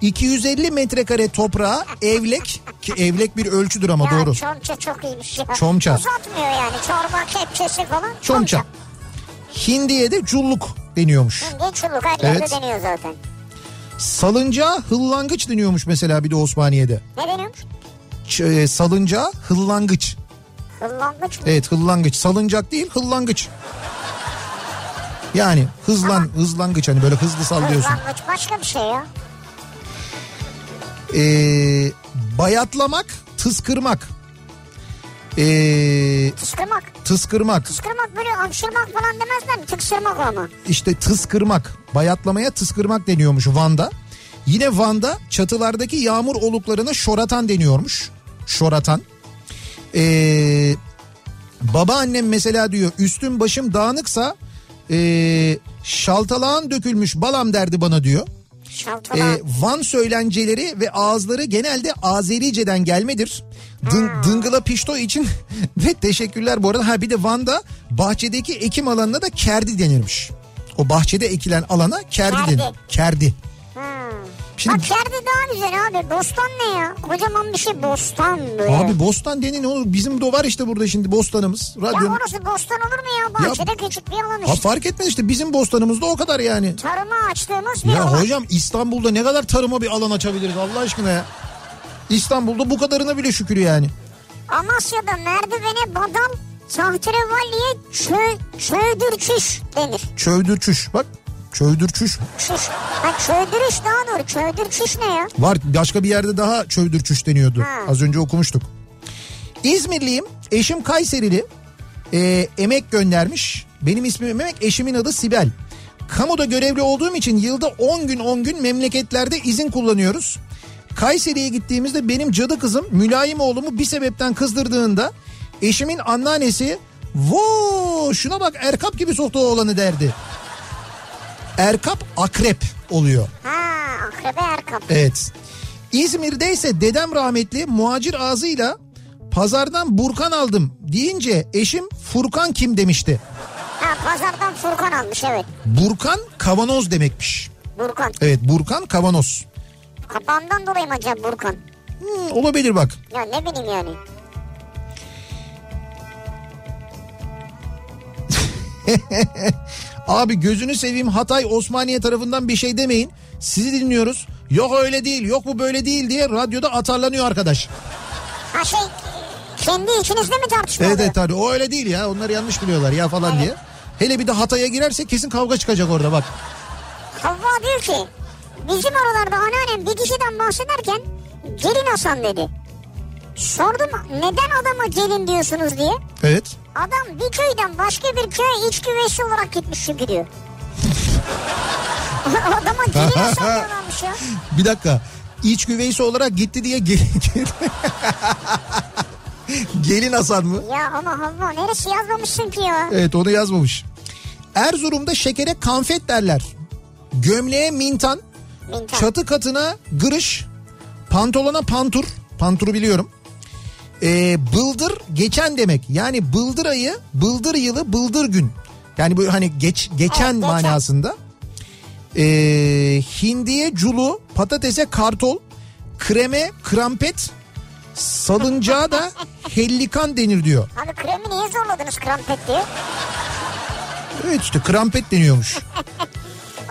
250 metrekare toprağa evlek ki evlek bir ölçüdür ama Ya doğru. çomça çok iyiymiş ya. Çomça. Uzatmıyor yani çorba kepçesi falan. Çomça. Hindiye de culluk deniyormuş. Şimdi çulluk her yerde Evet. deniyor zaten. Salıncağa hıllangıç deniyormuş mesela bir de Osmaniye'de. Ne deniyormuş? Ç- e, salıncağa hıllangıç. Hırlangıç mı? Evet hıllangıç. Salıncak değil hıllangıç. Yani hızlan hızlangıç hani böyle hızlı sallıyorsun. Hırlangıç başka bir şey ya. Ee, bayatlamak, tıskırmak. Ee, Tıskırmak. tıskırmak. Tıskırmak böyle hapşırmak falan demezler mi? Tıksırmak o ama. İşte tıskırmak. Bayatlamaya tıskırmak deniyormuş Van'da. Yine Van'da çatılardaki yağmur oluklarına şoratan deniyormuş. Şoratan. Ee, babaannem mesela diyor üstüm başım dağınıksa ee, şaltalağın dökülmüş balam derdi bana diyor. Ee, Van söylenceleri ve ağızları genelde Azerice'den gelmedir. Dın, dıngıla pişto için ve teşekkürler bu arada. Ha bir de Van'da bahçedeki ekim alanına da kerdi denirmiş. O bahçede ekilen alana kerdi, Kerdi. denir. Kerdi. Hmm. Şimdi Bak yerde daha güzel abi. Bostan ne ya? Kocaman bir şey bostan böyle. abi bostan denin olur. Bizim de var işte burada şimdi bostanımız. ya Radyo. orası bostan olur mu ya? Bahçede küçük bir alan Ha işte. fark etmez işte bizim bostanımız da o kadar yani. Tarıma açtığımız bir Ya alan. hocam İstanbul'da ne kadar tarıma bir alan açabiliriz Allah aşkına ya. İstanbul'da bu kadarına bile şükür yani. Amasya'da merdivene badal, tahterevalliye çö, çöğdürçüş denir. Çövdürçüş bak. Çövdürçüş. Çüş. Ha, çöğdürüş daha doğru. Çöğdürçüş ne ya? Var başka bir yerde daha çövdürçüş deniyordu. Ha. Az önce okumuştuk. İzmirliyim. Eşim Kayserili. Ee, emek göndermiş. Benim ismim Emek. Eşimin adı Sibel. Kamuda görevli olduğum için yılda 10 gün 10 gün memleketlerde izin kullanıyoruz. Kayseri'ye gittiğimizde benim cadı kızım mülayim oğlumu bir sebepten kızdırdığında eşimin anneannesi Voo şuna bak Erkap gibi soktu oğlanı derdi. Erkap akrep oluyor. Ha akrebe erkap. Evet. İzmir'de ise dedem rahmetli muhacir ağzıyla pazardan burkan aldım deyince eşim Furkan kim demişti. Ha pazardan Furkan almış evet. Burkan kavanoz demekmiş. Burkan. Evet Burkan kavanoz. Kapağından dolayı mı acaba Burkan? Hmm, olabilir bak. Ya ne bileyim yani. Abi gözünü seveyim Hatay Osmaniye tarafından bir şey demeyin. Sizi dinliyoruz. Yok öyle değil yok bu böyle değil diye radyoda atarlanıyor arkadaş. Ha şey kendi içinizde mi tartışma Evet evet tabii o öyle değil ya onlar yanlış biliyorlar ya falan diye. Hele bir de Hatay'a girerse kesin kavga çıkacak orada bak. Havva diyor ki bizim oralarda anneannem bir kişiden bahsederken gelin Hasan dedi. Sordum neden adama gelin diyorsunuz diye. Evet. Adam bir köyden başka bir köye iç güveysi olarak gitmiş çünkü diyor. Adama gelin Hasan diyorlarmış ya. Bir dakika. İç güveysi olarak gitti diye gelin, gelin Hasan mı? Ya ama Havva neresi yazmamışsın ki ya. Evet onu yazmamış. Erzurum'da şekere kanfet derler. Gömleğe mintan, Mintan. çatı katına gırış, pantolona pantur. Panturu biliyorum. Ee, bıldır geçen demek. Yani bıldır ayı, bıldır yılı, bıldır gün. Yani bu hani geç geçen Evet, manasında. Ee, hindiye culu, patatese kartol, kreme krampet, salıncağa da hellikan denir diyor. Abi kremi niye zorladınız krampet diye? Evet işte krampet deniyormuş.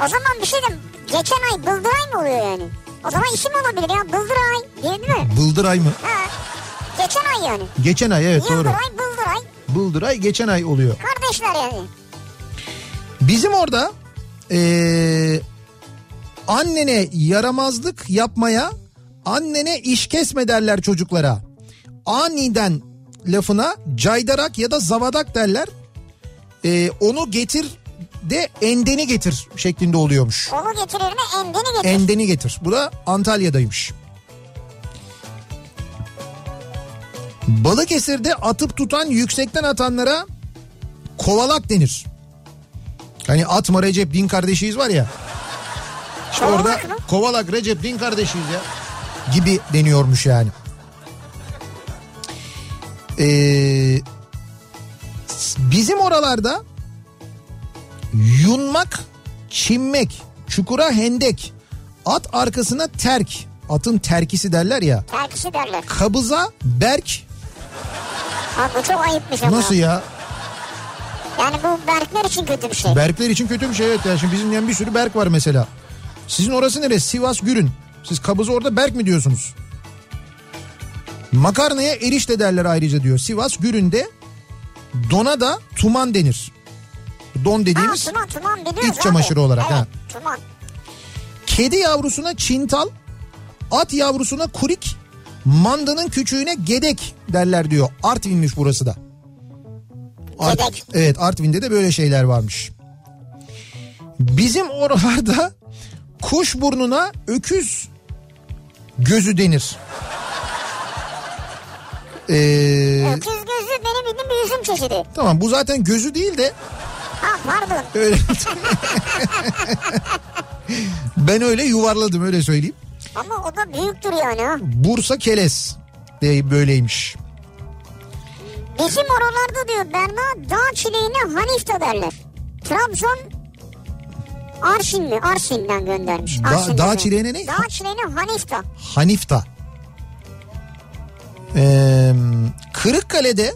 O zaman bir şey diyeyim. Geçen ay bıldıray mı oluyor yani? O zaman isim olabilir ya bıldıray değil mi? Bıldıray mı? Ha. Geçen ay yani. Geçen ay evet doğru. Yıldıray bıldıray. Bıldıray geçen ay oluyor. Kardeşler yani. Bizim orada eee, annene yaramazlık yapmaya annene iş kesme derler çocuklara. Aniden lafına caydarak ya da zavadak derler. Eee, onu getir de endeni getir şeklinde oluyormuş. Onu getirir mi endeni getir. Endeni getir. Bu da Antalya'daymış. Balıkesir'de atıp tutan yüksekten atanlara kovalak denir. Hani atma Recep din kardeşiyiz var ya. İşte Kovalak orada mı? kovalak Recep din kardeşiyiz ya. Gibi deniyormuş yani. Ee, bizim oralarda yunmak, çimmek, çukura hendek, at arkasına terk, atın terkisi derler ya. Terkisi derler. Kabıza berk, Ha bu çok ayıpmış ama. nasıl ya? Yani bu Berkler için kötü bir şey. Berkler için kötü bir şey evet. Yani şimdi bizim yani bir sürü berk var mesela. Sizin orası neresi? Sivas Gürün. Siz kabıza orada berk mi diyorsunuz? Makarnaya erişte derler ayrıca diyor. Sivas Gürün'de dona da tuman denir. Don ha dediğimiz tuman tuman biliyoruz iç çamaşırı abi. olarak, Evet ha. tuman. Kedi yavrusuna çintal, at yavrusuna kurik, mandanın küçüğüne gedek derler diyor. Artvin'miş burası da. Art- Gedek. Evet Artvin'de de böyle şeyler varmış. Bizim oralarda kuş burnuna öküz gözü denir. Ee, Öküz gözü benim bildiğim bir üzüm çeşidi. tamam bu zaten gözü değil de Ha pardon. öyle. ben öyle yuvarladım öyle söyleyeyim. Ama o da büyüktür yani ha. Bursa Keles de böyleymiş. Bizim oralarda diyor Berna dağ çileğine Hanifta derler. Trabzon Arsin mi? Arsin'den göndermiş. Da- Arsin'den dağ çileğine ne? Dağ çileğine Hanifta. Hanifta. Ee, Kırıkkale'de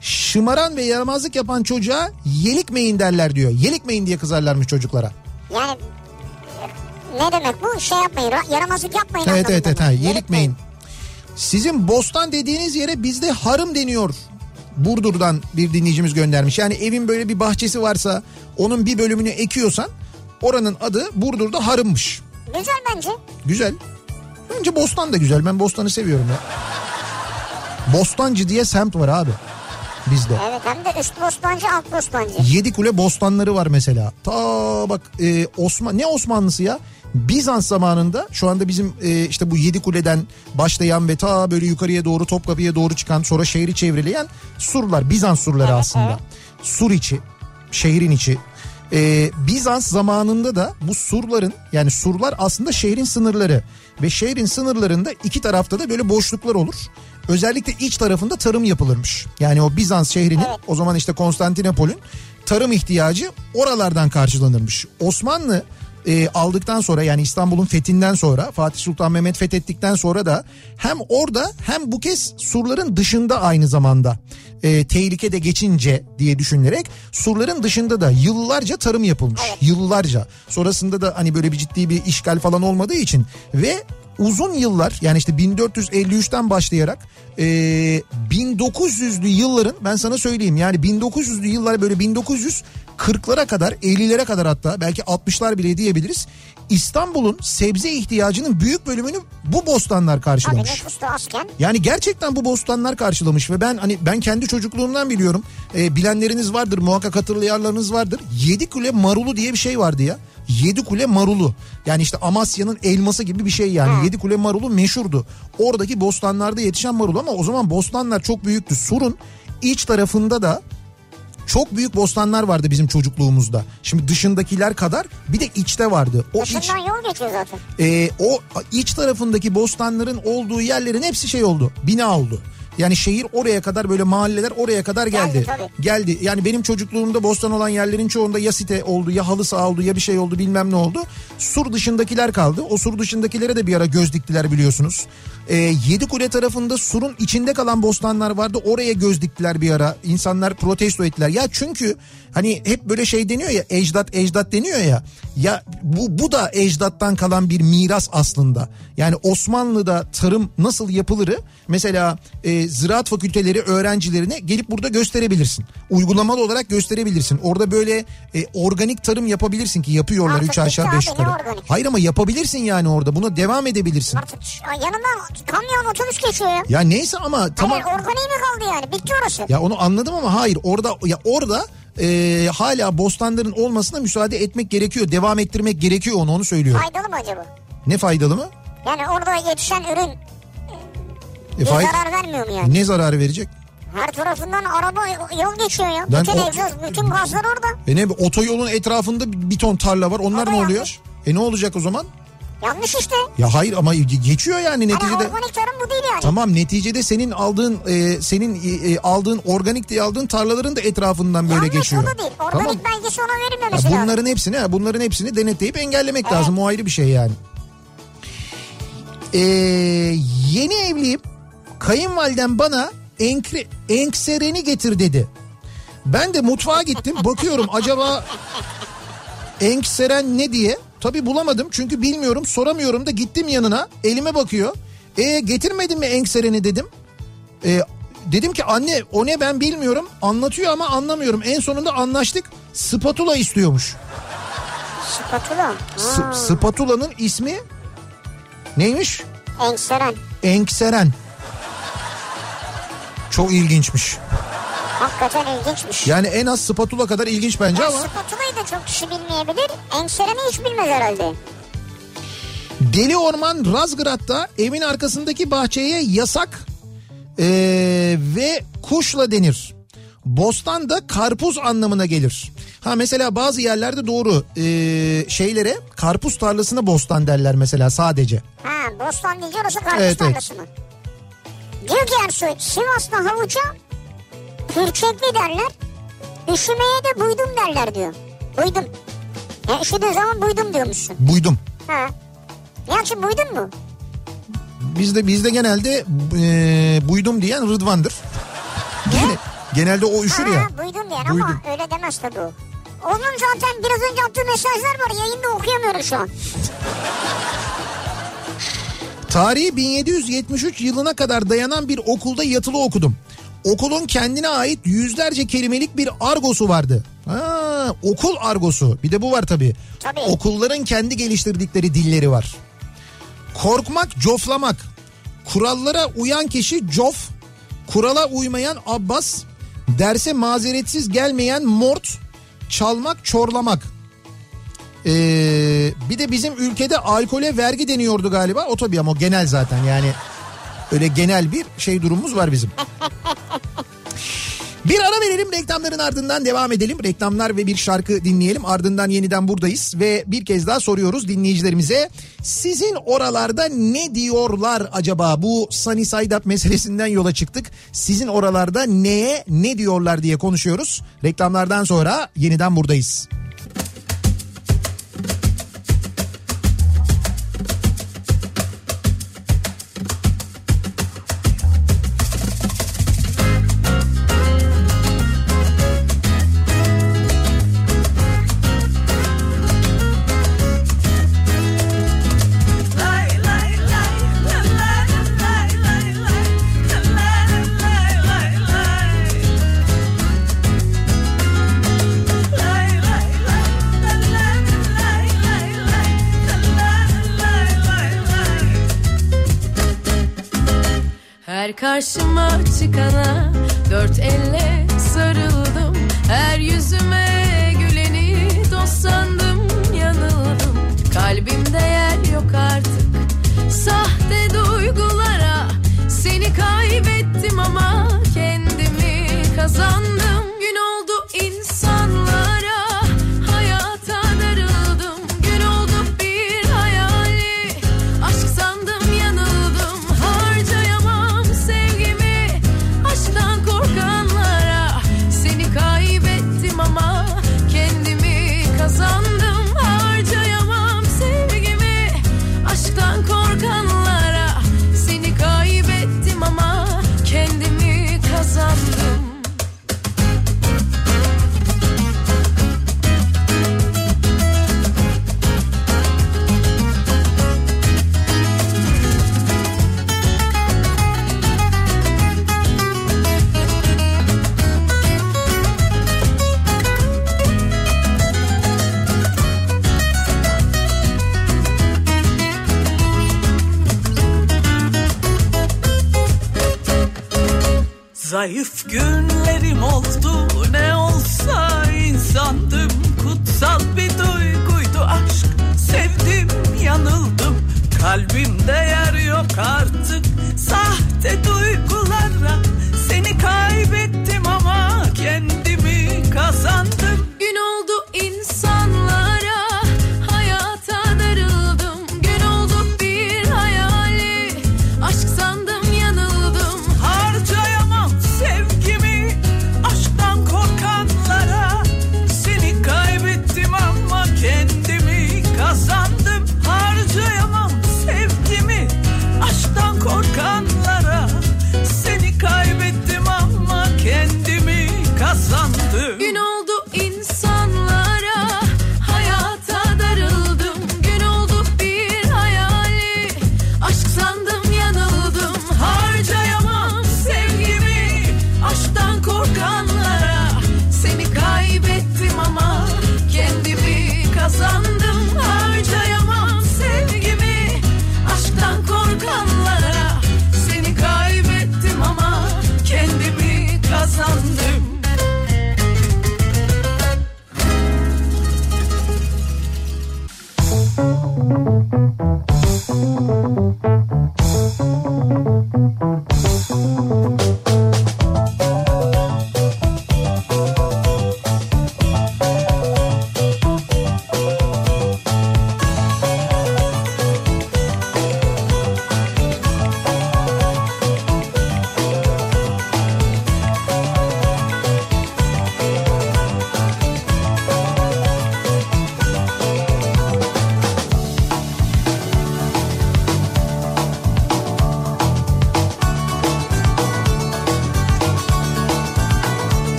şımaran ve yaramazlık yapan çocuğa yelikmeyin derler diyor. Yelikmeyin diye kızarlarmış çocuklara. Yani ne demek bu? Şey yapmayın, ra- yaramazlık yapmayın. Evet evet evet ha, yelikmeyin. Sizin bostan dediğiniz yere bizde harım deniyor. Burdur'dan bir dinleyicimiz göndermiş. Yani evin böyle bir bahçesi varsa onun bir bölümünü ekiyorsan oranın adı Burdur'da harımmış. Güzel bence. Güzel. Bence Bostan da güzel. Ben Bostan'ı seviyorum ya. Bostancı diye semt var abi bizde. Evet hem de üst bostancı alt bostancı. Yedi kule bostanları var mesela. Ta bak e, Osman ne Osmanlısı ya? Bizans zamanında şu anda bizim e, işte bu yedi kuleden başlayan ve ta böyle yukarıya doğru Topkapı'ya doğru çıkan sonra şehri çevreleyen surlar. Bizans surları Evet, aslında. evet. Sur içi, şehrin içi Ee, Bizans zamanında da bu surların yani surlar aslında şehrin sınırları ve şehrin sınırlarında iki tarafta da böyle boşluklar olur. Özellikle iç tarafında tarım yapılırmış. Yani o Bizans şehrinin Evet. o zaman işte Konstantinopol'ün tarım ihtiyacı oralardan karşılanırmış. Osmanlı e, aldıktan sonra yani İstanbul'un fethinden sonra Fatih Sultan Mehmet fethettikten sonra da hem orada hem bu kez surların dışında aynı zamanda e, tehlike de geçince diye düşünülerek surların dışında da yıllarca tarım yapılmış. Yıllarca. Sonrasında da hani böyle bir ciddi bir işgal falan olmadığı için ve uzun yıllar yani işte 1453'ten başlayarak e, 1900'lü yılların ben sana söyleyeyim yani 1900'lü yıllar böyle 1940'lara kadar 50'lere kadar hatta belki 60'lar bile diyebiliriz. İstanbul'un sebze ihtiyacının büyük bölümünü bu bostanlar karşılamış. azken. Yani gerçekten bu bostanlar karşılamış ve ben hani ben kendi çocukluğumdan biliyorum. E, bilenleriniz vardır muhakkak hatırlayanlarınız vardır. Yedi kule marulu diye bir şey vardı ya. Yedi kule marulu. Yani işte Amasya'nın elması gibi bir şey yani. Yedi kule marulu meşhurdu. Oradaki bostanlarda yetişen marul ama o zaman bostanlar çok büyüktü. Sur'un iç tarafında da çok büyük bostanlar vardı bizim çocukluğumuzda. Şimdi dışındakiler kadar bir de içte vardı. O iç Dışından yol geçiyor zaten. e, o iç tarafındaki bostanların olduğu yerlerin hepsi şey oldu. Bina oldu. Yani şehir oraya kadar böyle mahalleler oraya kadar geldi. Geldi, tabii. Geldi. Yani benim çocukluğumda bostan olan yerlerin çoğunda ya site oldu ya halı saha oldu ya bir şey oldu bilmem ne oldu. Sur dışındakiler kaldı. O sur dışındakilere de bir ara göz diktiler biliyorsunuz. E, Yedikule tarafında surun içinde kalan bostanlar vardı. Oraya göz diktiler bir ara. İnsanlar protesto ettiler. Ya çünkü hani hep böyle şey deniyor ya ecdat ecdat deniyor ya. Ya bu, bu da ecdattan kalan bir miras aslında. Yani Osmanlı'da tarım nasıl yapılırı mesela e, ziraat fakülteleri öğrencilerine gelip burada gösterebilirsin. Uygulamalı olarak gösterebilirsin. Orada böyle e, organik tarım yapabilirsin ki yapıyorlar Artık 3 aşağı bitti 5 abi, ne yukarı. Hayır ama yapabilirsin yani orada. Buna devam edebilirsin. Artık yanından kamyon otobüs geçiyor ya. Ya neyse ama tamam. Hayır organiği mi kaldı yani? Bitti orası. Ya onu anladım ama hayır orada ya orada e, hala bostanların olmasına müsaade etmek gerekiyor. Devam ettirmek gerekiyor onu onu söylüyorum. Faydalı mı acaba? Ne faydalı mı? Yani orada yetişen ürün E, fay- zarar vermiyor mu yani? Ne zararı verecek? Her tarafından araba yol geçiyor ya. Ben bütün o- egzoz, bütün gazlar orada. E ne otoyolun etrafında bir ton tarla var. Onlar O ne oluyor? yanlış. E ne olacak o zaman? Yanlış işte. Ya hayır ama ge- geçiyor yani neticede. organik tarım bu değil yani. Tamam neticede senin aldığın e, senin e, e, aldığın organik diye aldığın tarlaların da etrafından böyle Yanlış geçiyor. o da değil. Organik Tamam. belgesi ona verilmemesi lazım. bunların hepsini ha, bunların hepsini denetleyip engellemek lazım. O ayrı bir şey yani. Ee, yeni evliyim. Kayınvalidem bana enkre, enksereni getir dedi. Ben de mutfağa gittim. Bakıyorum acaba enkseren ne diye. Tabi bulamadım çünkü bilmiyorum soramıyorum da gittim yanına elime bakıyor. E getirmedin mi enksereni dedim. E, dedim ki anne o ne ben bilmiyorum anlatıyor ama anlamıyorum. En sonunda anlaştık spatula istiyormuş. Spatula. S- spatula'nın ismi neymiş? Enkseren. Enkseren. Çok ilginçmiş. Hakikaten ilginçmiş. Yani en az spatula kadar ilginç bence Ya ama. spatulayı da çok kişi bilmeyebilir. Ensereni hiç bilmez herhalde. Deli Orman Razgrad'da evin arkasındaki bahçeye yasak ee, ve kuşla denir. Bostan da karpuz anlamına gelir. Ha mesela bazı yerlerde doğru ee, şeylere karpuz tarlasına bostan derler mesela sadece. Ha Bostan deyince orası karpuz Evet, evet. tarlası mı? Diyor ki Ersoy Sivas'ta havuca pürçekli derler. Üşümeye de buydum derler diyor. Buydum. Ya üşüdüğün zaman buydum diyormuşsun. Buydum. Ha. Nihat'cığım buydun mu? Bizde bizde genelde ee, buydum diyen Rıdvan'dır. Gene- genelde o üşür ya. Ha, buydum diyen Buydum. ama öyle demez tabii o. Onun zaten biraz önce attığı mesajlar var yayında okuyamıyorum şu an. Tarihi 1773 yılına kadar dayanan bir okulda yatılı okudum. Okulun kendine ait yüzlerce kelimelik bir argosu vardı. Ha, okul argosu. Bir de bu var tabii. Tabii. Okulların kendi geliştirdikleri dilleri var. Korkmak, coflamak. Kurallara uyan kişi cof, kurala uymayan abbas, derse mazeretsiz gelmeyen mort, çalmak, çorlamak. Ee, bir de bizim ülkede alkole vergi deniyordu galiba. O tabii ama o genel zaten yani öyle genel bir şey durumumuz var bizim. Bir ara verelim reklamların ardından devam edelim. Reklamlar ve bir şarkı dinleyelim. Ardından yeniden buradayız ve bir kez daha soruyoruz dinleyicilerimize. Sizin oralarda ne diyorlar acaba? Bu Sunny Side Up meselesinden yola çıktık. Sizin oralarda neye ne diyorlar diye konuşuyoruz. Reklamlardan sonra yeniden buradayız. Karşıma çıkana dört elle sarıldım. Her yüzüme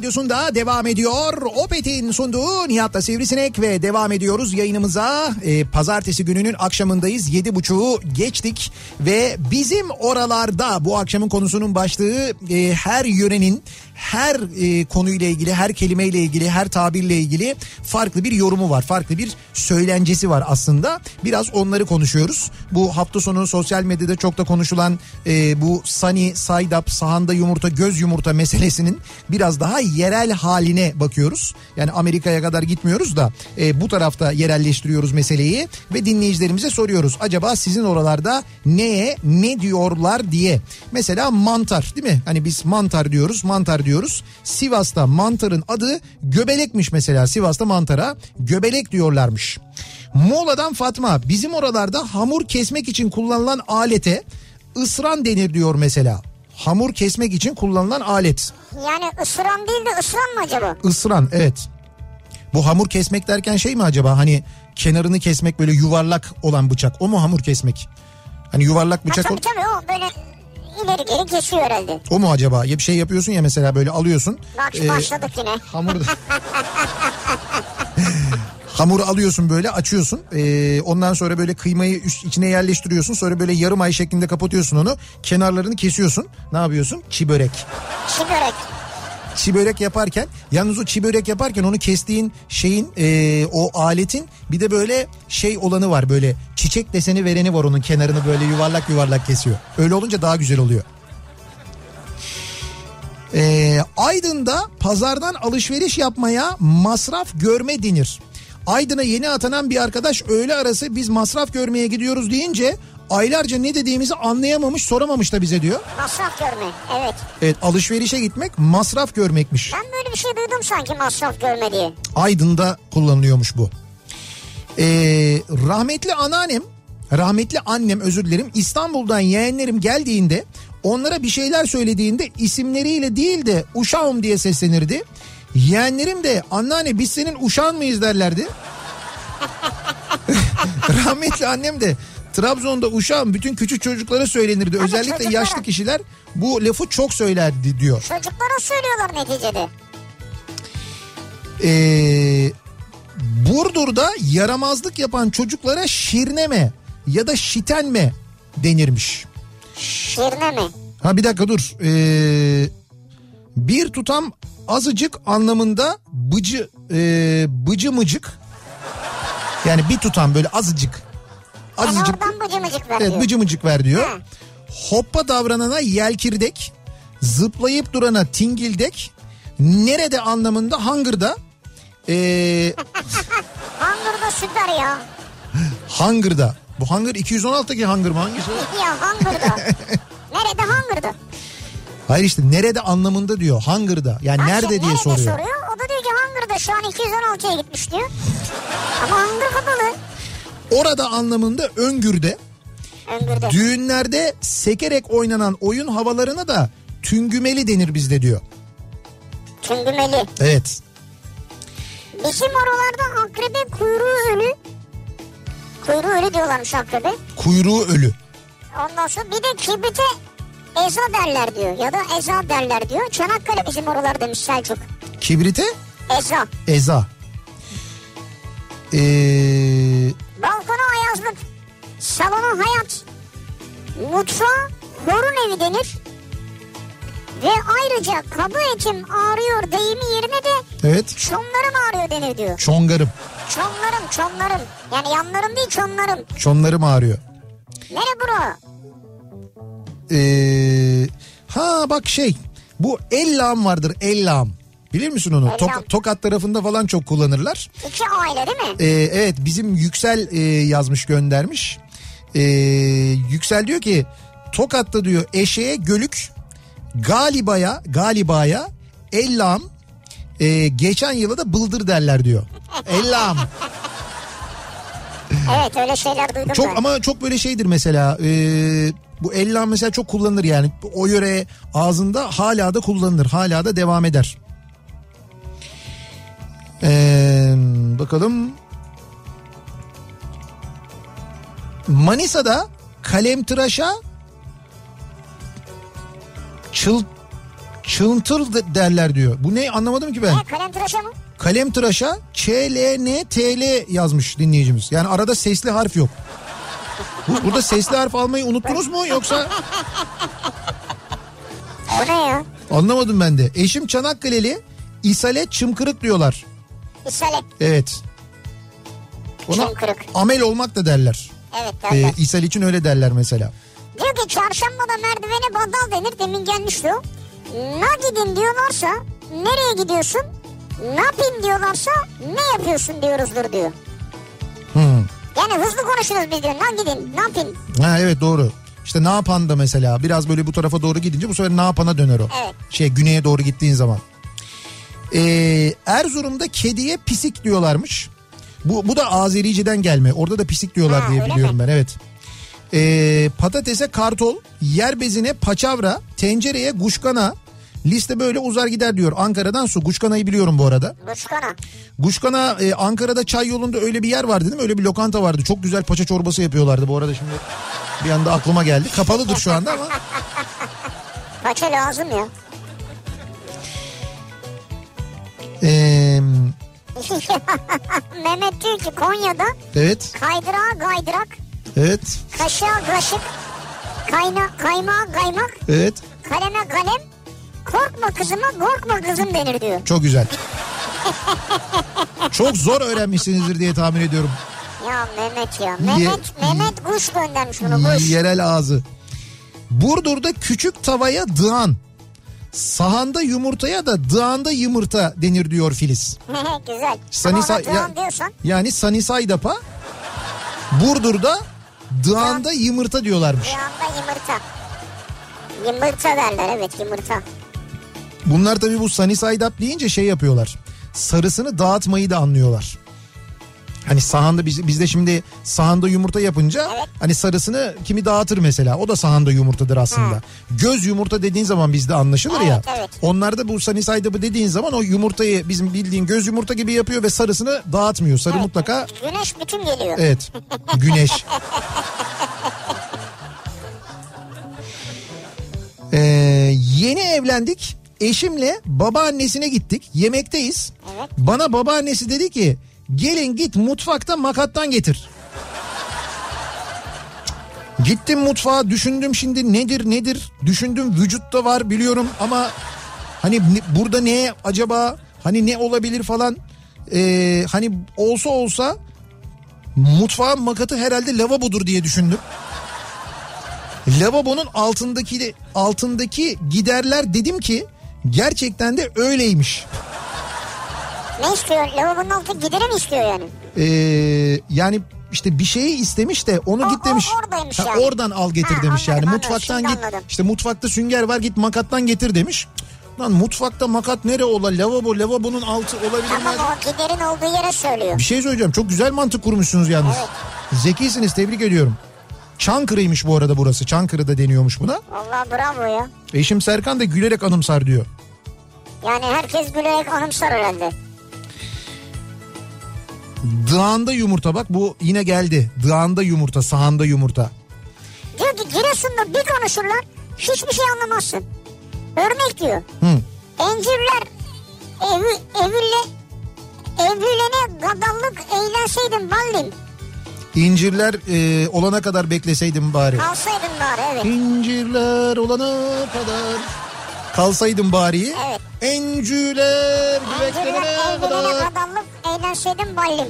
radyosunda devam ediyor. Opet'in sunduğu Nihat'la Sivrisinek ve devam ediyoruz yayınımıza. Ee, pazartesi gününün akşamındayız. Yedi buçuğu geçtik ve bizim oralarda bu akşamın konusunun başlığı e, her yörenin her e, konuyla ilgili, her kelimeyle ilgili, her tabirle ilgili farklı bir yorumu var. Farklı bir söylencesi var aslında. Biraz onları konuşuyoruz. Bu hafta sonu sosyal medyada çok da konuşulan e, bu side up, sahanda yumurta, göz yumurta meselesinin biraz biraz daha yerel haline bakıyoruz. Yani Amerika'ya kadar gitmiyoruz da e, bu tarafta yerelleştiriyoruz meseleyi ve dinleyicilerimize soruyoruz. Acaba sizin oralarda neye ne diyorlar diye. Mesela mantar değil mi? Hani biz mantar diyoruz mantar diyoruz. Sivas'ta mantarın adı göbelekmiş mesela Sivas'ta mantara göbelek diyorlarmış. Muğla'dan Fatma bizim oralarda hamur kesmek için kullanılan alete ısran denir diyor mesela. Hamur kesmek için kullanılan alet. Yani ısıran değil de ısıran mı acaba? Isıran evet. Bu hamur kesmek derken şey mi acaba hani kenarını kesmek böyle yuvarlak olan bıçak o mu hamur kesmek? Hani yuvarlak Ha, bıçak o, tabii tabii o böyle ileri geri kesiyor herhalde. o mu acaba? Ya bir şey yapıyorsun ya mesela böyle alıyorsun. Bak Ee, başladık yine. Hamur Hamuru alıyorsun böyle açıyorsun. Ee, ondan sonra böyle kıymayı üst, içine yerleştiriyorsun. Sonra böyle yarım ay şeklinde kapatıyorsun onu. Kenarlarını kesiyorsun. Ne yapıyorsun? Çi börek. Çi börek. Çi börek yaparken yalnız o çi börek yaparken onu kestiğin şeyin e, o aletin bir de böyle şey olanı var böyle çiçek deseni vereni var onun kenarını böyle yuvarlak yuvarlak kesiyor. Öyle olunca daha güzel oluyor. Ee, Aydın'da pazardan alışveriş yapmaya masraf görme denir. Aydın'a yeni atanan bir arkadaş öğle arası biz masraf görmeye gidiyoruz deyince aylarca ne dediğimizi anlayamamış soramamış da bize diyor. Masraf görme. Evet. Evet alışverişe gitmek masraf görmekmiş. Ben böyle bir şey duydum sanki masraf görme diye. Aydın'da kullanılıyormuş bu. Ee, rahmetli anneannem, rahmetli annem özür dilerim İstanbul'dan yeğenlerim geldiğinde onlara bir şeyler söylediğinde isimleriyle değil de uşağım diye seslenirdi. Yeğenlerim de anneanne biz senin uşağın mıyız derlerdi. rahmetli annem de Trabzon'da uşağım bütün küçük çocuklara söylenirdi. Özellikle çocuklara. yaşlı kişiler bu lafı çok söylerdi diyor. Çocuklara söylüyorlar neticede. Ee, Burdur'da yaramazlık yapan çocuklara şirneme ya da şitenme denirmiş. Şirne mi? Ha bir dakika dur. Ee, bir tutam azıcık anlamında bıcı e, bıcı mıcık. Yani bir tutam böyle azıcık. Azıcık. oradan bıcı mıcık ver Evet diyor. bıcı mıcık ver diyor. Ha. Hoppa davranana yelkirdek, zıplayıp durana tingildek, nerede anlamında hangırda, ee, Hangırda süper ya. hangırda. Bu hangır 216'daki hangır mı hangisi? Ya hangırda. Nerede hangırda? Hayır işte nerede anlamında diyor hangırda. Yani Ha, nerede şey, diye nerede soruyor. O da diyor ki hangırda şu an 216'ya gitmiş diyor. Ama hangır kapalı. Orada anlamında öngürde. Öngürde. Düğünlerde sekerek oynanan oyun havalarına da tüngümeli denir bizde diyor. Tüngümeli. Evet. Bizim oralarda akrebe kuyruğu ölü. Kuyruğu ölü diyorlarmış akrebe. Kuyruğu ölü. Ondan sonra bir de kibrite eza derler diyor. Ya da eza derler diyor. Çanakkale bizim oralar demiş Selçuk. Kibrite Eza. eza. Ee, Balkona ayazlık. Salona hayat. Mutfağa horun evi denir. Ve ayrıca kabı etim ağrıyor deyimi yerine de evet. çomlarım ağrıyor denir diyor. Çongarım. Çomlarım çomlarım. Yani yanlarım değil çomlarım. Çonlarım ağrıyor. Nere bura? Ee, ha bak şey bu ellam vardır ellam. Bilir misin onu? Tok- Tokat tarafında falan çok kullanırlar. İki aile değil mi? Ee, evet bizim Yüksel e, yazmış göndermiş. Ee, Yüksel diyor ki Tokat'ta diyor eşeğe gölük galibaya galibaya ellam e, geçen yıla da bıldır derler diyor. Ellam. Evet öyle şeyler duydum Çok ben. ama çok böyle şeydir mesela. e, bu ellam mesela çok kullanılır yani. O yöre ağzında hala da kullanılır. Hala da devam eder. Ee, bakalım. Manisa'da kalemtıraşa çıl çıntıl de- derler diyor. Bu ne anlamadım ki ben. Ne kalem tıraşa mı? Kalem tıraşa ÇLNTL yazmış dinleyicimiz. Yani arada sesli harf yok. Bu- Burada sesli harf almayı unuttunuz mu yoksa O ne ya? anlamadım ben de. Eşim Çanakkale'li İsale Çımkırık diyorlar. İsale. Evet. Ona amel olmak da derler. Evet Ee, derler. İshal için öyle derler mesela. Diyor ki çarşambada merdivene bandal denir demin gelmiş diyor. Na gidin diyorlarsa nereye gidiyorsun? Ne yapayım diyorlarsa ne yapıyorsun diyoruzdur diyor. Hmm. Yani hızlı konuşuruz biz diyor. Ne gidin ne yapayım? Ha evet doğru. İşte ne yapan da mesela biraz böyle bu tarafa doğru gidince bu sefer ne yapana döner o. Evet. Şey güneye doğru gittiğin zaman. Ee, Erzurum'da kediye pisik diyorlarmış. Bu, bu da Azericeden gelme. Orada da pisik diyorlar Ha, diye biliyorum ben evet. Ee, patatese kartol, yer bezine paçavra, tencereye guşkana. Liste böyle uzar gider diyor. Ankara'dan su. Guşkana'yı biliyorum bu arada. Burçkana. Guşkana e, Ankara'da çay yolunda öyle bir yer vardı değil mi? Öyle bir lokanta vardı. Çok güzel paça çorbası yapıyorlardı bu arada şimdi. Bir anda aklıma geldi. Kapalıdır şu anda ama. Paça lazım ya. Ee, Mehmet diyor ki Konya'da evet, kaydırağa kaydırak, evet, kaşığa kaşık, kayna, kaymağa kaymak, evet. kaleme kalem, korkma kızıma korkma kızım denir diyor. Çok güzel. Çok zor öğrenmişsinizdir diye tahmin ediyorum. Ya Mehmet ya. Mehmet, Mehmet kuş göndermiş bunu kuş. Yerel ağzı. Burdur'da küçük tavaya dığan. Sahanda yumurtaya da dığanda yumurta denir diyor Filiz. Güzel. Sanisa- Ama ya- diyorsan Yani Sanisaydap'a Burdur'da dığanda yumurta diyorlarmış. anda yumurta. Yumurta derler evet yumurta. Bunlar tabii bu up deyince şey yapıyorlar. Sarısını dağıtmayı da anlıyorlar. Hani sahanda biz, bizde şimdi sahanda yumurta yapınca Evet. hani sarısını kimi dağıtır mesela. O da sahanda yumurtadır aslında. Ha. Göz yumurta dediğin zaman bizde anlaşılır ya. Evet, evet. Onlarda bu sunny side up'ı dediğin zaman o yumurtayı bizim bildiğin göz yumurta gibi yapıyor ve sarısını dağıtmıyor. Sarı Evet. mutlaka Güneş bütün geliyor. Evet. Güneş. Ee, yeni evlendik. Eşimle babaannesine gittik. Yemekteyiz. Evet. Bana babaannesi dedi ki gelin git mutfakta makattan getir. Gittim mutfağa düşündüm şimdi nedir nedir düşündüm vücutta var biliyorum ama hani burada ne acaba hani ne olabilir falan Ee, hani olsa olsa mutfağın makatı herhalde lavabodur diye düşündüm. Lavabonun altındaki altındaki giderler dedim ki gerçekten de öyleymiş. Ne istiyor? Lavabonun altı gideri mi istiyor yani? Ee, yani işte bir şeyi istemiş de onu O- git o demiş. oradaymış Ha, yani. Oradan al getir Ha, demiş anladım, yani. anladım. Mutfaktan git. anladım. İşte mutfakta sünger var git makattan getir demiş. Lan mutfakta makat nere ola? Lavabo, lavabonun altı olabilir mi? Tamam o giderin olduğu yere söylüyor. Bir şey söyleyeceğim. Çok güzel mantık kurmuşsunuz yalnız. Zekisiniz tebrik ediyorum. Çankırı'ymış bu arada burası. Çankırı'da deniyormuş buna. Allah bravo ya. Eşim Serkan da gülerek anımsar diyor. Yani herkes gülerek anımsar herhalde. Dağında yumurta bak bu yine geldi. Dağında yumurta, sahanda yumurta. Diyor ki Giresun'da bir konuşurlar hiçbir şey anlamazsın. Örnek diyor. Hı. Encirler evi, eville, evlilene gadallık eğlenseydin ballim. İncirler e, olana kadar bekleseydim bari. Kalsaydın bari evet. İncirler olana kadar kalsaydım bari. Evet. Encüler evlilene kadar. eğlenseydin ballim.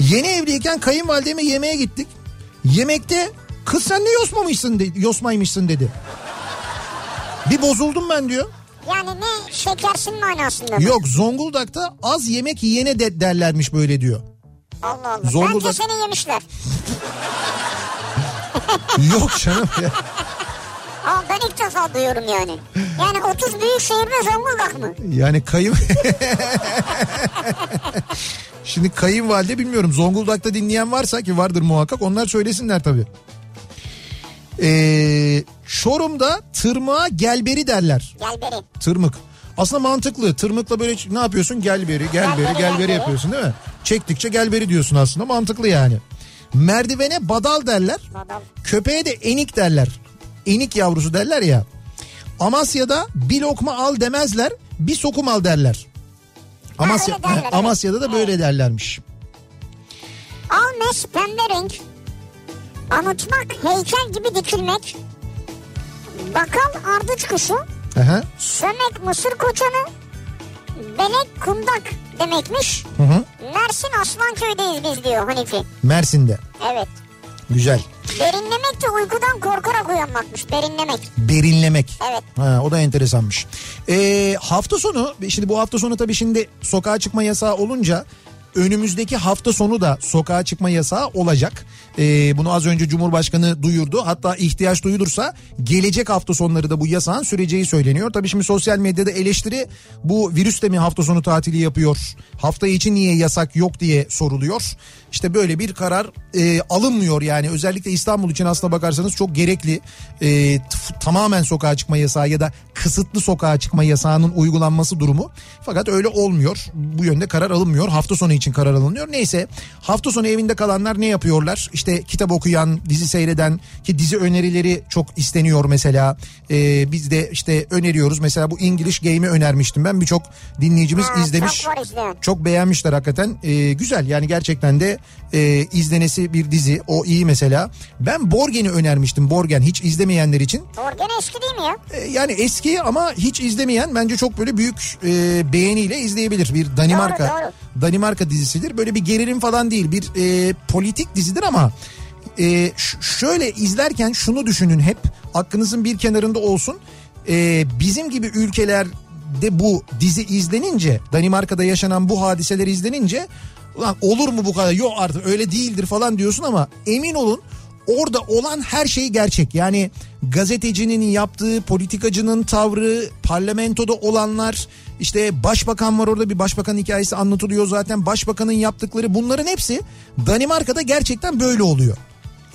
Yeni evliyken kayınvalideme yemeğe gittik. Yemekte kız sen ne yosmamışsın dedi, yosmaymışsın dedi. Bir bozuldum ben diyor. Yani ne şekersin manasında mı? Yok Zonguldak'ta az yemek yiyene de derlermiş böyle diyor. Allah Allah. Zonguldak- Bence seni yemişler. Yok canım ya. Ben ilk defa duyuyorum yani. Yani 30 büyük şehirde Zonguldak mı? Yani kayın... Şimdi kayınvalide bilmiyorum Zonguldak'ta dinleyen varsa ki vardır muhakkak onlar söylesinler tabii. Ee, Çorum'da tırmığa gelberi derler. Gel beri. Tırmık. Aslında mantıklı. Tırmıkla böyle ne yapıyorsun? Gelberi, gelberi, Gelberi, gelberi gelberi. yapıyorsun değil mi? Çektikçe gelberi diyorsun aslında. Mantıklı yani. Merdivene badal derler. Badal. Köpeğe de enik derler. Enik yavrusu derler ya. Amasya'da bir lokma al demezler. Bir sokum al derler. Amasya, öyle derler, evet. Amasya'da da böyle derlermiş. Almes pembe renk. Anıtmak heykel gibi dikilmek. Bakal ardıç kuşu. Aha. Sömek mısır koçanı. Belek kundak demekmiş. Hı hı. Mersin Aslanköy'deyiz biz diyor Hanifi. Mersin'de. Evet. Güzel. Berinlemek de uykudan korkarak uyanmakmış. Berinlemek. Berinlemek. Evet. Ha, o da enteresanmış. Ee, hafta sonu şimdi bu hafta sonu tabii şimdi sokağa çıkma yasağı olunca önümüzdeki hafta sonu da sokağa çıkma yasağı olacak. Ee, bunu az önce Cumhurbaşkanı duyurdu. Hatta ihtiyaç duyulursa gelecek hafta sonları da bu yasağın süreceği söyleniyor. Tabii şimdi sosyal medyada eleştiri bu virüs de mi hafta sonu tatili yapıyor? Hafta içi niye yasak yok diye soruluyor. İşte böyle bir karar e, alınmıyor yani özellikle İstanbul için aslına bakarsanız çok gerekli e, tamamen sokağa çıkma yasağı ya da kısıtlı sokağa çıkma yasağının uygulanması durumu. Fakat öyle olmuyor. Bu yönde karar alınmıyor. Hafta sonu için karar alınıyor. Neyse hafta sonu evinde kalanlar ne yapıyorlar? İşte kitap okuyan, dizi seyreden ki dizi önerileri çok isteniyor mesela. E, biz de işte öneriyoruz. Mesela bu English Game'i önermiştim ben. Birçok dinleyicimiz Ha, izlemiş. çok. Çok beğenmişler hakikaten. Ee, güzel yani gerçekten de e, izlenesi bir dizi. O iyi mesela. Ben Borgen'i önermiştim. Borgen hiç izlemeyenler için. Orgen eski değil mi ya? Ee, yani eski ama hiç izlemeyen bence çok böyle büyük e, beğeniyle izleyebilir. Bir Danimarka Doğru, Danimarka dizisidir. Böyle bir gerilim falan değil. Bir e, politik dizidir ama e, şöyle izlerken şunu düşünün hep. Aklınızın bir kenarında olsun. E, bizim gibi ülkelerde bu dizi izlenince Danimarka'da yaşanan bu hadiseler izlenince ulan olur mu bu kadar yok artık öyle değildir falan diyorsun ama emin olun orada olan her şey gerçek. Yani gazetecinin yaptığı, politikacının tavrı, parlamentoda olanlar, işte başbakan var orada bir başbakan hikayesi anlatılıyor zaten. Başbakanın yaptıkları bunların hepsi Danimarka'da gerçekten böyle oluyor.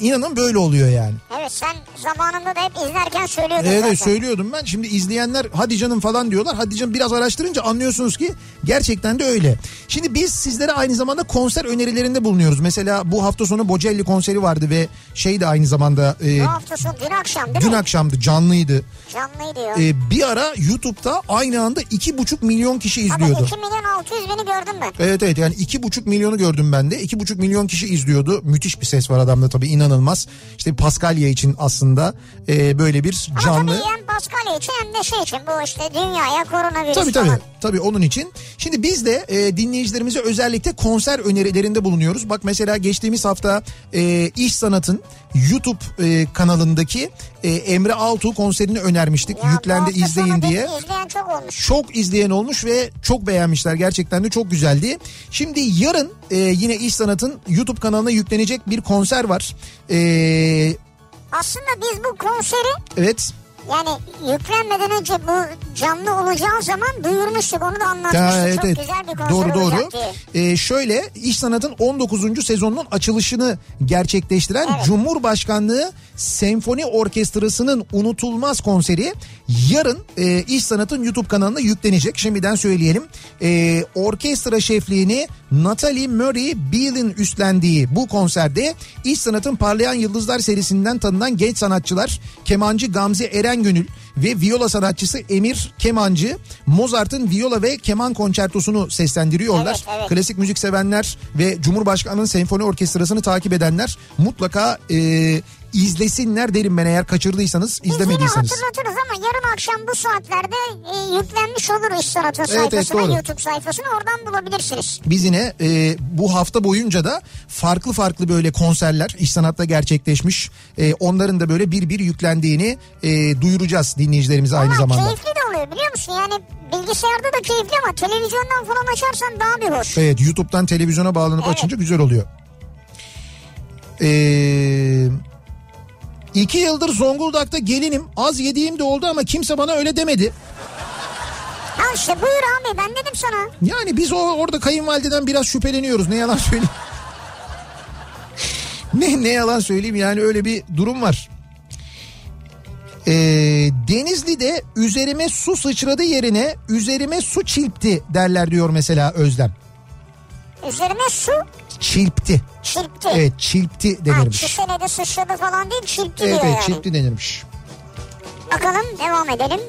İnanın böyle oluyor yani. Evet sen zamanında da hep izlerken söylüyordun Evet zaten. söylüyordum ben. Şimdi izleyenler hadi canım falan diyorlar. Hadi canım biraz araştırınca anlıyorsunuz ki gerçekten de öyle. Şimdi biz sizlere aynı zamanda konser önerilerinde bulunuyoruz. Mesela bu hafta sonu Bocelli konseri vardı ve şey de aynı zamanda e, Bu hafta sonu dün akşam değil dün mi? akşamdı canlıydı. Canlıydı ya. E, bir ara YouTube'da aynı anda iki buçuk milyon kişi izliyordu. 2 milyon 600 bini gördüm ben. Evet evet yani iki buçuk milyonu gördüm ben de. İki buçuk milyon kişi izliyordu. Müthiş bir ses var adamda tabii inanılmaz. İşte Paskalya için aslında e, böyle bir Ama canlı. tabii hem Paskalya için hem de şey için bu işte dünyaya koronavirüs Tabii falan. Tabii. Onun için. Şimdi biz de e, dinleyicilerimize özellikle konser önerilerinde bulunuyoruz. Bak mesela geçtiğimiz hafta e, İş Sanat'ın YouTube e, kanalındaki e, Emre Altuğ konserini önermiştik. Ya Yüklendi izleyin diye. izleyen çok olmuş. Çok izleyen olmuş ve çok beğenmişler. Gerçekten de çok güzeldi. Şimdi yarın e, yine İş Sanat'ın YouTube kanalına yüklenecek bir konser var. E, Aslında biz bu konseri evet. Yani yüklenmeden önce bu canlı olacağı zaman duyurmuştuk onu da anlatmıştık. Ya, evet, çok evet. güzel bir konser Doğru doğru. diye. Ee, şöyle İş Sanat'ın 19. sezonunun açılışını gerçekleştiren Evet. Cumhurbaşkanlığı Senfoni Orkestrası'nın unutulmaz konseri yarın e, İş Sanat'ın YouTube kanalına yüklenecek. Şimdiden söyleyelim. E, orkestra şefliğini Natalie Murray Beale'in üstlendiği bu konserde İş Sanat'ın Parlayan Yıldızlar serisinden tanınan genç sanatçılar kemancı Gamze Erengönül ve viola sanatçısı Emir Kemancı Mozart'ın viola ve keman konçertosunu seslendiriyorlar. Evet, evet. Klasik müzik sevenler ve Cumhurbaşkanı'nın senfoni orkestrasını takip edenler mutlaka e, izlesinler derim ben eğer kaçırdıysanız izlemediyseniz. hatırlatırız ama yarın akşam bu saatlerde e, yüklenmiş olur İş Sanat'ın Evet, evet, sayfasına doğru. YouTube sayfasına oradan bulabilirsiniz. Biz yine e, bu hafta boyunca da farklı farklı böyle konserler iş sanatta gerçekleşmiş. E, onların da böyle bir bir yüklendiğini e, duyuracağız dinleyicilerimize aynı Ama zamanda. keyifli de oluyor biliyor musun? Yani bilgisayarda da keyifli ama televizyondan falan açarsan daha bir hoş. Evet YouTube'dan televizyona bağlanıp Evet. açınca güzel oluyor. Ee, iki yıldır Zonguldak'ta gelinim az yediğim de oldu ama kimse bana öyle demedi. Ha işte buyur abi ben dedim sana. Yani biz o orada kayınvalideden biraz şüpheleniyoruz ne yalan söyleyeyim. ne ne yalan söyleyeyim yani öyle bir durum var. Ee, Denizli'de üzerime su sıçradı yerine üzerime su çilpti derler diyor mesela Özlem. Üzerine su Çilpti. çırptı. Evet çilpti Ha, denirmiş. çiseledi sıçradı falan değil çırptı Evet diyor evet yani. çilpti denirmiş. Bakalım devam edelim.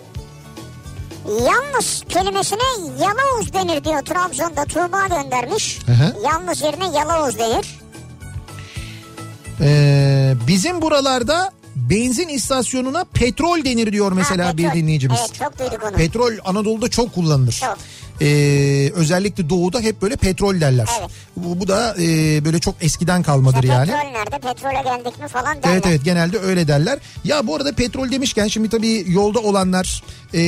Yalnız kelimesine Yalavuz denir diyor Trabzon'da Tuğba göndermiş. Hı hı. Yalnız yerine Yalavuz denir. Ee, bizim buralarda benzin istasyonuna petrol denir diyor mesela Ha, bir dinleyicimiz. Evet çok duyduk onu. Petrol Anadolu'da çok kullanılır. Çok. E, özellikle doğuda hep böyle petrol derler. Evet. Bu, bu da e, böyle çok eskiden kalmadır İşte yani. Petrol nerede? Petrole geldik mi falan derler. Evet evet genelde öyle derler. Ya bu arada petrol demişken şimdi tabii yolda olanlar e,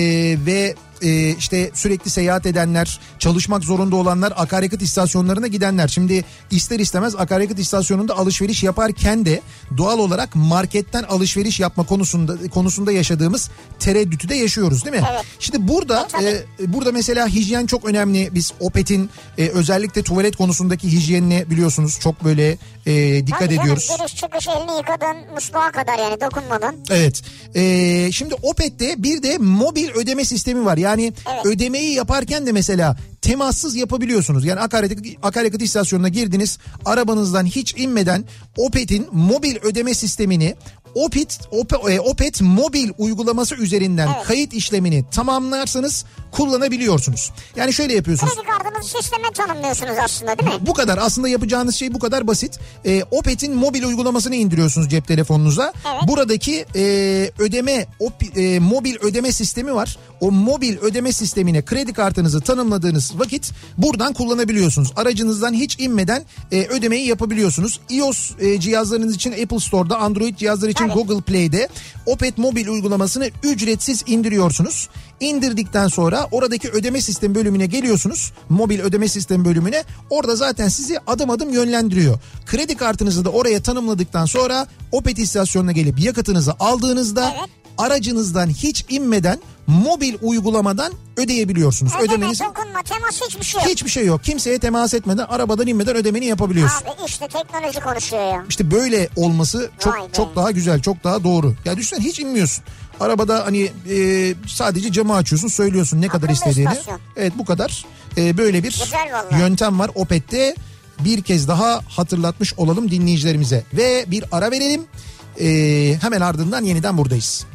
ve e, işte sürekli seyahat edenler, çalışmak zorunda olanlar, akaryakıt istasyonlarına gidenler. Şimdi ister istemez akaryakıt istasyonunda alışveriş yaparken de doğal olarak marketten alışveriş yapma konusunda konusunda yaşadığımız tereddütü de yaşıyoruz değil mi? Evet. Şimdi burada tabii. e, burada mesela hijyen çok önemli. Biz Opet'in e, özellikle tuvalet konusundaki hijyenine biliyorsunuz çok böyle e, dikkat Tabii ediyoruz. Giriş çıkış elini yıkadın musluğa kadar yani dokunmadan. Evet. Ee, şimdi Opet'te bir de mobil ödeme sistemi var. Yani Evet. ödemeyi yaparken de mesela temassız yapabiliyorsunuz. Yani akaryakıt, akaryakıt istasyonuna girdiniz. Arabanızdan hiç inmeden Opet'in mobil ödeme sistemini Opet, Op- e, Opet mobil uygulaması üzerinden Evet. kayıt işlemini tamamlarsanız kullanabiliyorsunuz. Yani şöyle yapıyorsunuz. Kredi kartınızı sisteme tanımlıyorsunuz aslında değil mi? Bu kadar aslında yapacağınız şey bu kadar basit. Ee, Opet'in mobil uygulamasını indiriyorsunuz cep telefonunuza. Evet. Buradaki e, ödeme op- e, mobil ödeme sistemi var. O mobil ödeme sistemine kredi kartınızı tanımladığınız vakit buradan kullanabiliyorsunuz. Aracınızdan hiç inmeden e, ödemeyi yapabiliyorsunuz. iOS e, cihazlarınız için Apple Store'da, Android cihazlar için Evet. Google Play'de Opet mobil uygulamasını ücretsiz indiriyorsunuz. İndirdikten sonra oradaki ödeme sistemi bölümüne geliyorsunuz. Mobil ödeme sistemi bölümüne. Orada zaten sizi adım adım yönlendiriyor. Kredi kartınızı da oraya tanımladıktan sonra Opet istasyonuna gelip yakıtınızı aldığınızda Evet. Aracınızdan hiç inmeden mobil uygulamadan ödeyebiliyorsunuz. Ödeme, Ödemenizi dokunma, temas hiçbir şey yok. hiçbir şey yok. Kimseye temas etmeden arabadan inmeden ödemeni yapabiliyorsun. Abi işte teknoloji konuşuyor ya. İşte böyle olması çok çok daha güzel, çok daha doğru. Ya düşünsene hiç inmiyorsun. Arabada hani e, sadece camı açıyorsun, söylüyorsun ne kadar Akıllı istediğini. istasyon. Evet bu kadar. E, böyle bir yöntem var Opet'te. Bir kez daha hatırlatmış olalım dinleyicilerimize. Ve bir ara verelim. E, hemen ardından yeniden buradayız.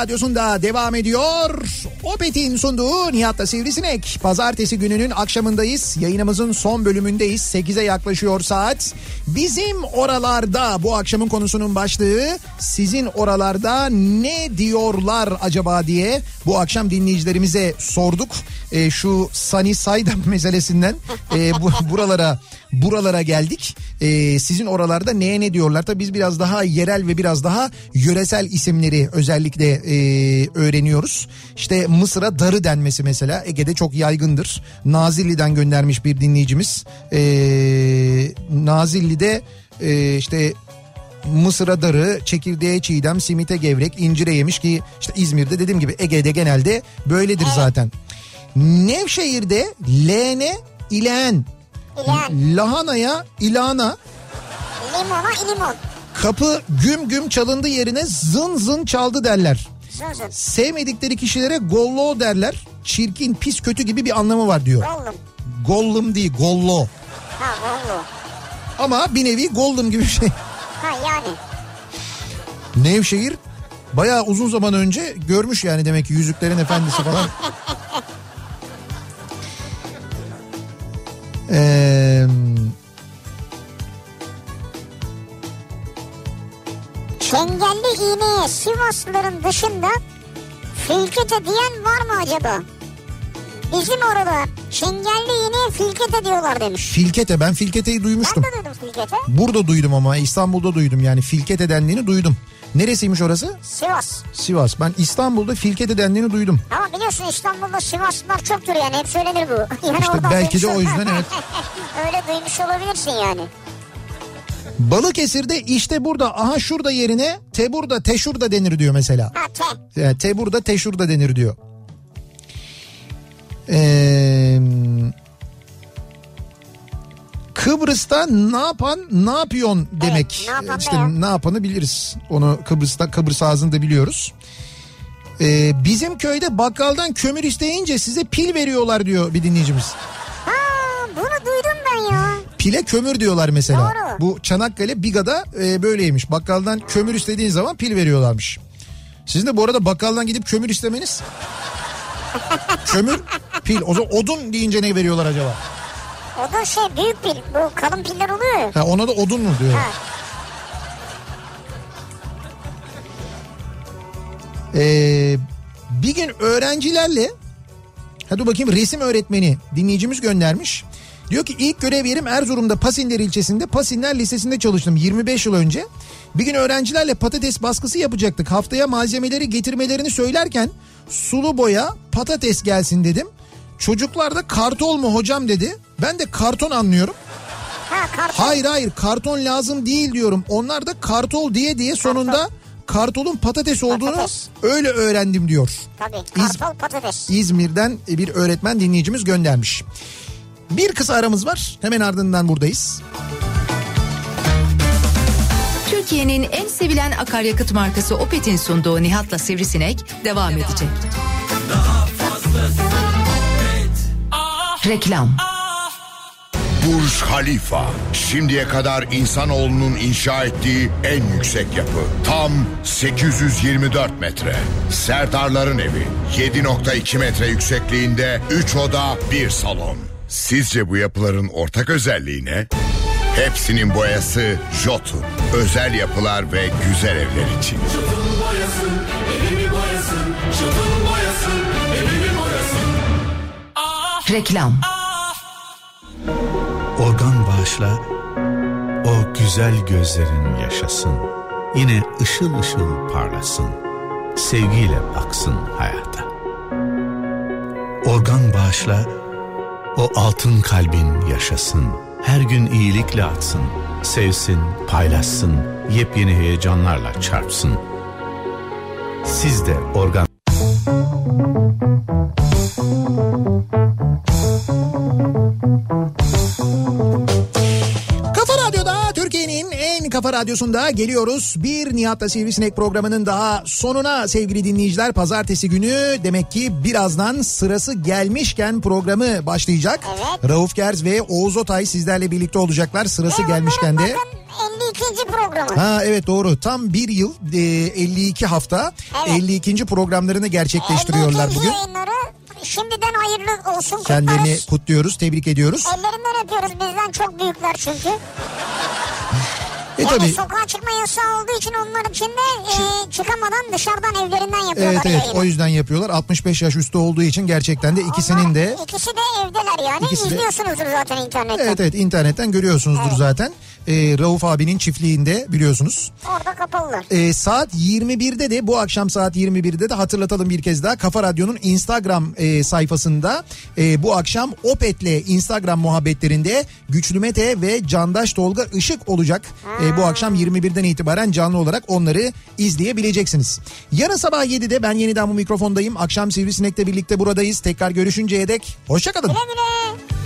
Radyosunda devam ediyor. Opet'in sunduğu Nihat'la Sivrisinek. Pazartesi gününün akşamındayız. Yayınımızın son bölümündeyiz. 8'e yaklaşıyor saat. Bizim oralarda bu akşamın konusunun başlığı sizin oralarda ne diyorlar acaba diye bu akşam dinleyicilerimize sorduk. E, şu Sunny Side meselesinden e, bu, buralara buralara geldik. E, sizin oralarda neye ne diyorlar? Tabii biz biraz daha yerel ve biraz daha yöresel isimleri özellikle e, öğreniyoruz. İşte Mısır'a darı denmesi mesela Ege'de çok yaygındır. Nazilli'den göndermiş bir dinleyicimiz. E, Nazilli'de e, işte Mısır'a darı, çekirdeğe çiğdem, simite gevrek, incire yemiş ki işte İzmir'de dediğim gibi Ege'de genelde böyledir zaten. Nevşehir'de leğene ileğen, İleğen. lahanaya ilana, Limona limon. kapı güm güm çalındı yerine zın zın çaldı derler. Zın zın. Sevmedikleri kişilere gollo derler. Çirkin, pis, kötü gibi bir anlamı var diyor. Gollum. Gollum değil, gollo. Ha gollu. Ama bir nevi gollum gibi bir şey. Ha yani. Nevşehir bayağı uzun zaman önce görmüş yani demek ki Yüzüklerin Efendisi falan. Ee, Çengelli iğneye Sivaslıların dışında filkete diyen var mı acaba? Bizim orada çengelli iğneye filkete diyorlar demiş. filkete ben filketeyi duymuştum. Ben de duydum filkete. Burada duydum ama İstanbul'da duydum yani filkete dendiğini duydum. Neresiymiş orası? Sivas. Sivas. Ben İstanbul'da filkete dendiğini duydum. Ama biliyorsun İstanbul'da Sivaslılar çoktur yani hep söylenir bu. Yani İşte belki de o yüzden evet. Öyle duymuş olabilirsin yani. Balıkesir'de işte burada aha şurada yerine teburda teşurda denir diyor mesela. Ha te. Yani teburda teşurda denir diyor. Ee, Kıbrıs'ta ne yapan ne yapıyorsun demek. ne yapan işte ne ya? ne yapanı biliriz. Onu Kıbrıs'ta Kıbrıs ağzında biliyoruz. Ee, bizim köyde bakkaldan kömür isteyince size pil veriyorlar diyor bir dinleyicimiz. Ha bunu duydum ben ya. Pile kömür diyorlar mesela. Doğru. Bu Çanakkale Biga'da e, böyleymiş. Bakkaldan kömür istediğin zaman pil veriyorlarmış. Sizin de bu arada bakkaldan gidip kömür istemeniz. kömür, pil. O zaman odun deyince ne veriyorlar acaba? O da şey büyük pil. Bu kalın piller oluyor. Ha, ona da odun mu diyor. Ha. Ee, bir gün öğrencilerle hadi bakayım resim öğretmeni dinleyicimiz göndermiş. Diyor ki ilk görev yerim Erzurum'da Pasinler ilçesinde Pasinler Lisesi'nde çalıştım 25 yıl önce. Bir gün öğrencilerle patates baskısı yapacaktık. Haftaya malzemeleri getirmelerini söylerken sulu boya patates gelsin dedim. Çocuklar da kartol mu hocam dedi. Ben de karton anlıyorum. Ha karton. Hayır hayır karton lazım değil diyorum. Onlar da kartol diye diye sonunda kartolun patates olduğunu Patates. öyle öğrendim diyor. Tabii İz- kartol patates. İzmir'den bir öğretmen dinleyicimiz göndermiş. Bir kısa aramız var. Hemen ardından buradayız. Türkiye'nin en sevilen akaryakıt markası Opet'in sunduğu Nihat'la Sivrisinek devam edecek. Reklam. Burj Khalifa. Şimdiye kadar insanoğlunun inşa ettiği en yüksek yapı. Tam 824 metre. Serdarların evi. 7.2 metre yüksekliğinde 3 oda 1 salon. Sizce bu yapıların ortak özelliği ne? Hepsinin boyası Jotun. Özel yapılar ve güzel evler için. Reklam. Organ bağışla, o güzel gözlerin yaşasın. Yine ışıl ışıl parlasın. Sevgiyle baksın hayata. Organ bağışla, o altın kalbin yaşasın. Her gün iyilikle atsın. Sevsin, paylaşsın. Yepyeni heyecanlarla çarpsın. Siz de organ kafa radyosunda geliyoruz. Bir Nihat'la Sivrisinek programının daha sonuna sevgili dinleyiciler. Pazartesi günü demek ki birazdan sırası gelmişken programı başlayacak. Evet. Rauf Gerz ve Oğuz Otay sizlerle birlikte olacaklar. Sırası Ve gelmişken de. bakın 52. programı. Ha evet doğru tam bir yıl e, 52 hafta Evet. 52. programlarını gerçekleştiriyorlar 52. bugün. yayınları şimdiden hayırlı olsun. Kendilerini kutlarız. kutluyoruz tebrik ediyoruz. Ellerinden öpüyoruz bizden çok büyükler çünkü. E yani tabii sokağa çıkma yasağı olduğu için onlar için de e, çıkamadan dışarıdan evlerinden yapıyorlar evet evet yayını. o yüzden yapıyorlar 65 yaş üstü olduğu için gerçekten de ikisinin de Onlar ikisi de evdeler yani. İkisi de- İzliyorsunuzdur zaten internetten. evet evet internetten görüyorsunuzdur Evet. zaten. E, Rauf abinin çiftliğinde biliyorsunuz. Orada kapalılar. E, saat 21'de de bu akşam saat 21'de de hatırlatalım bir kez daha Kafa Radyo'nun Instagram e, sayfasında e, bu akşam Opet'le Instagram muhabbetlerinde Güçlü Mete ve Candaş Tolga Işık olacak. E, bu akşam 21'den itibaren canlı olarak onları izleyebileceksiniz. Yarın sabah 7'de ben yeniden bu mikrofondayım. Akşam Sivrisinek'le birlikte buradayız. Tekrar görüşünceye dek hoşçakalın. Güle güle.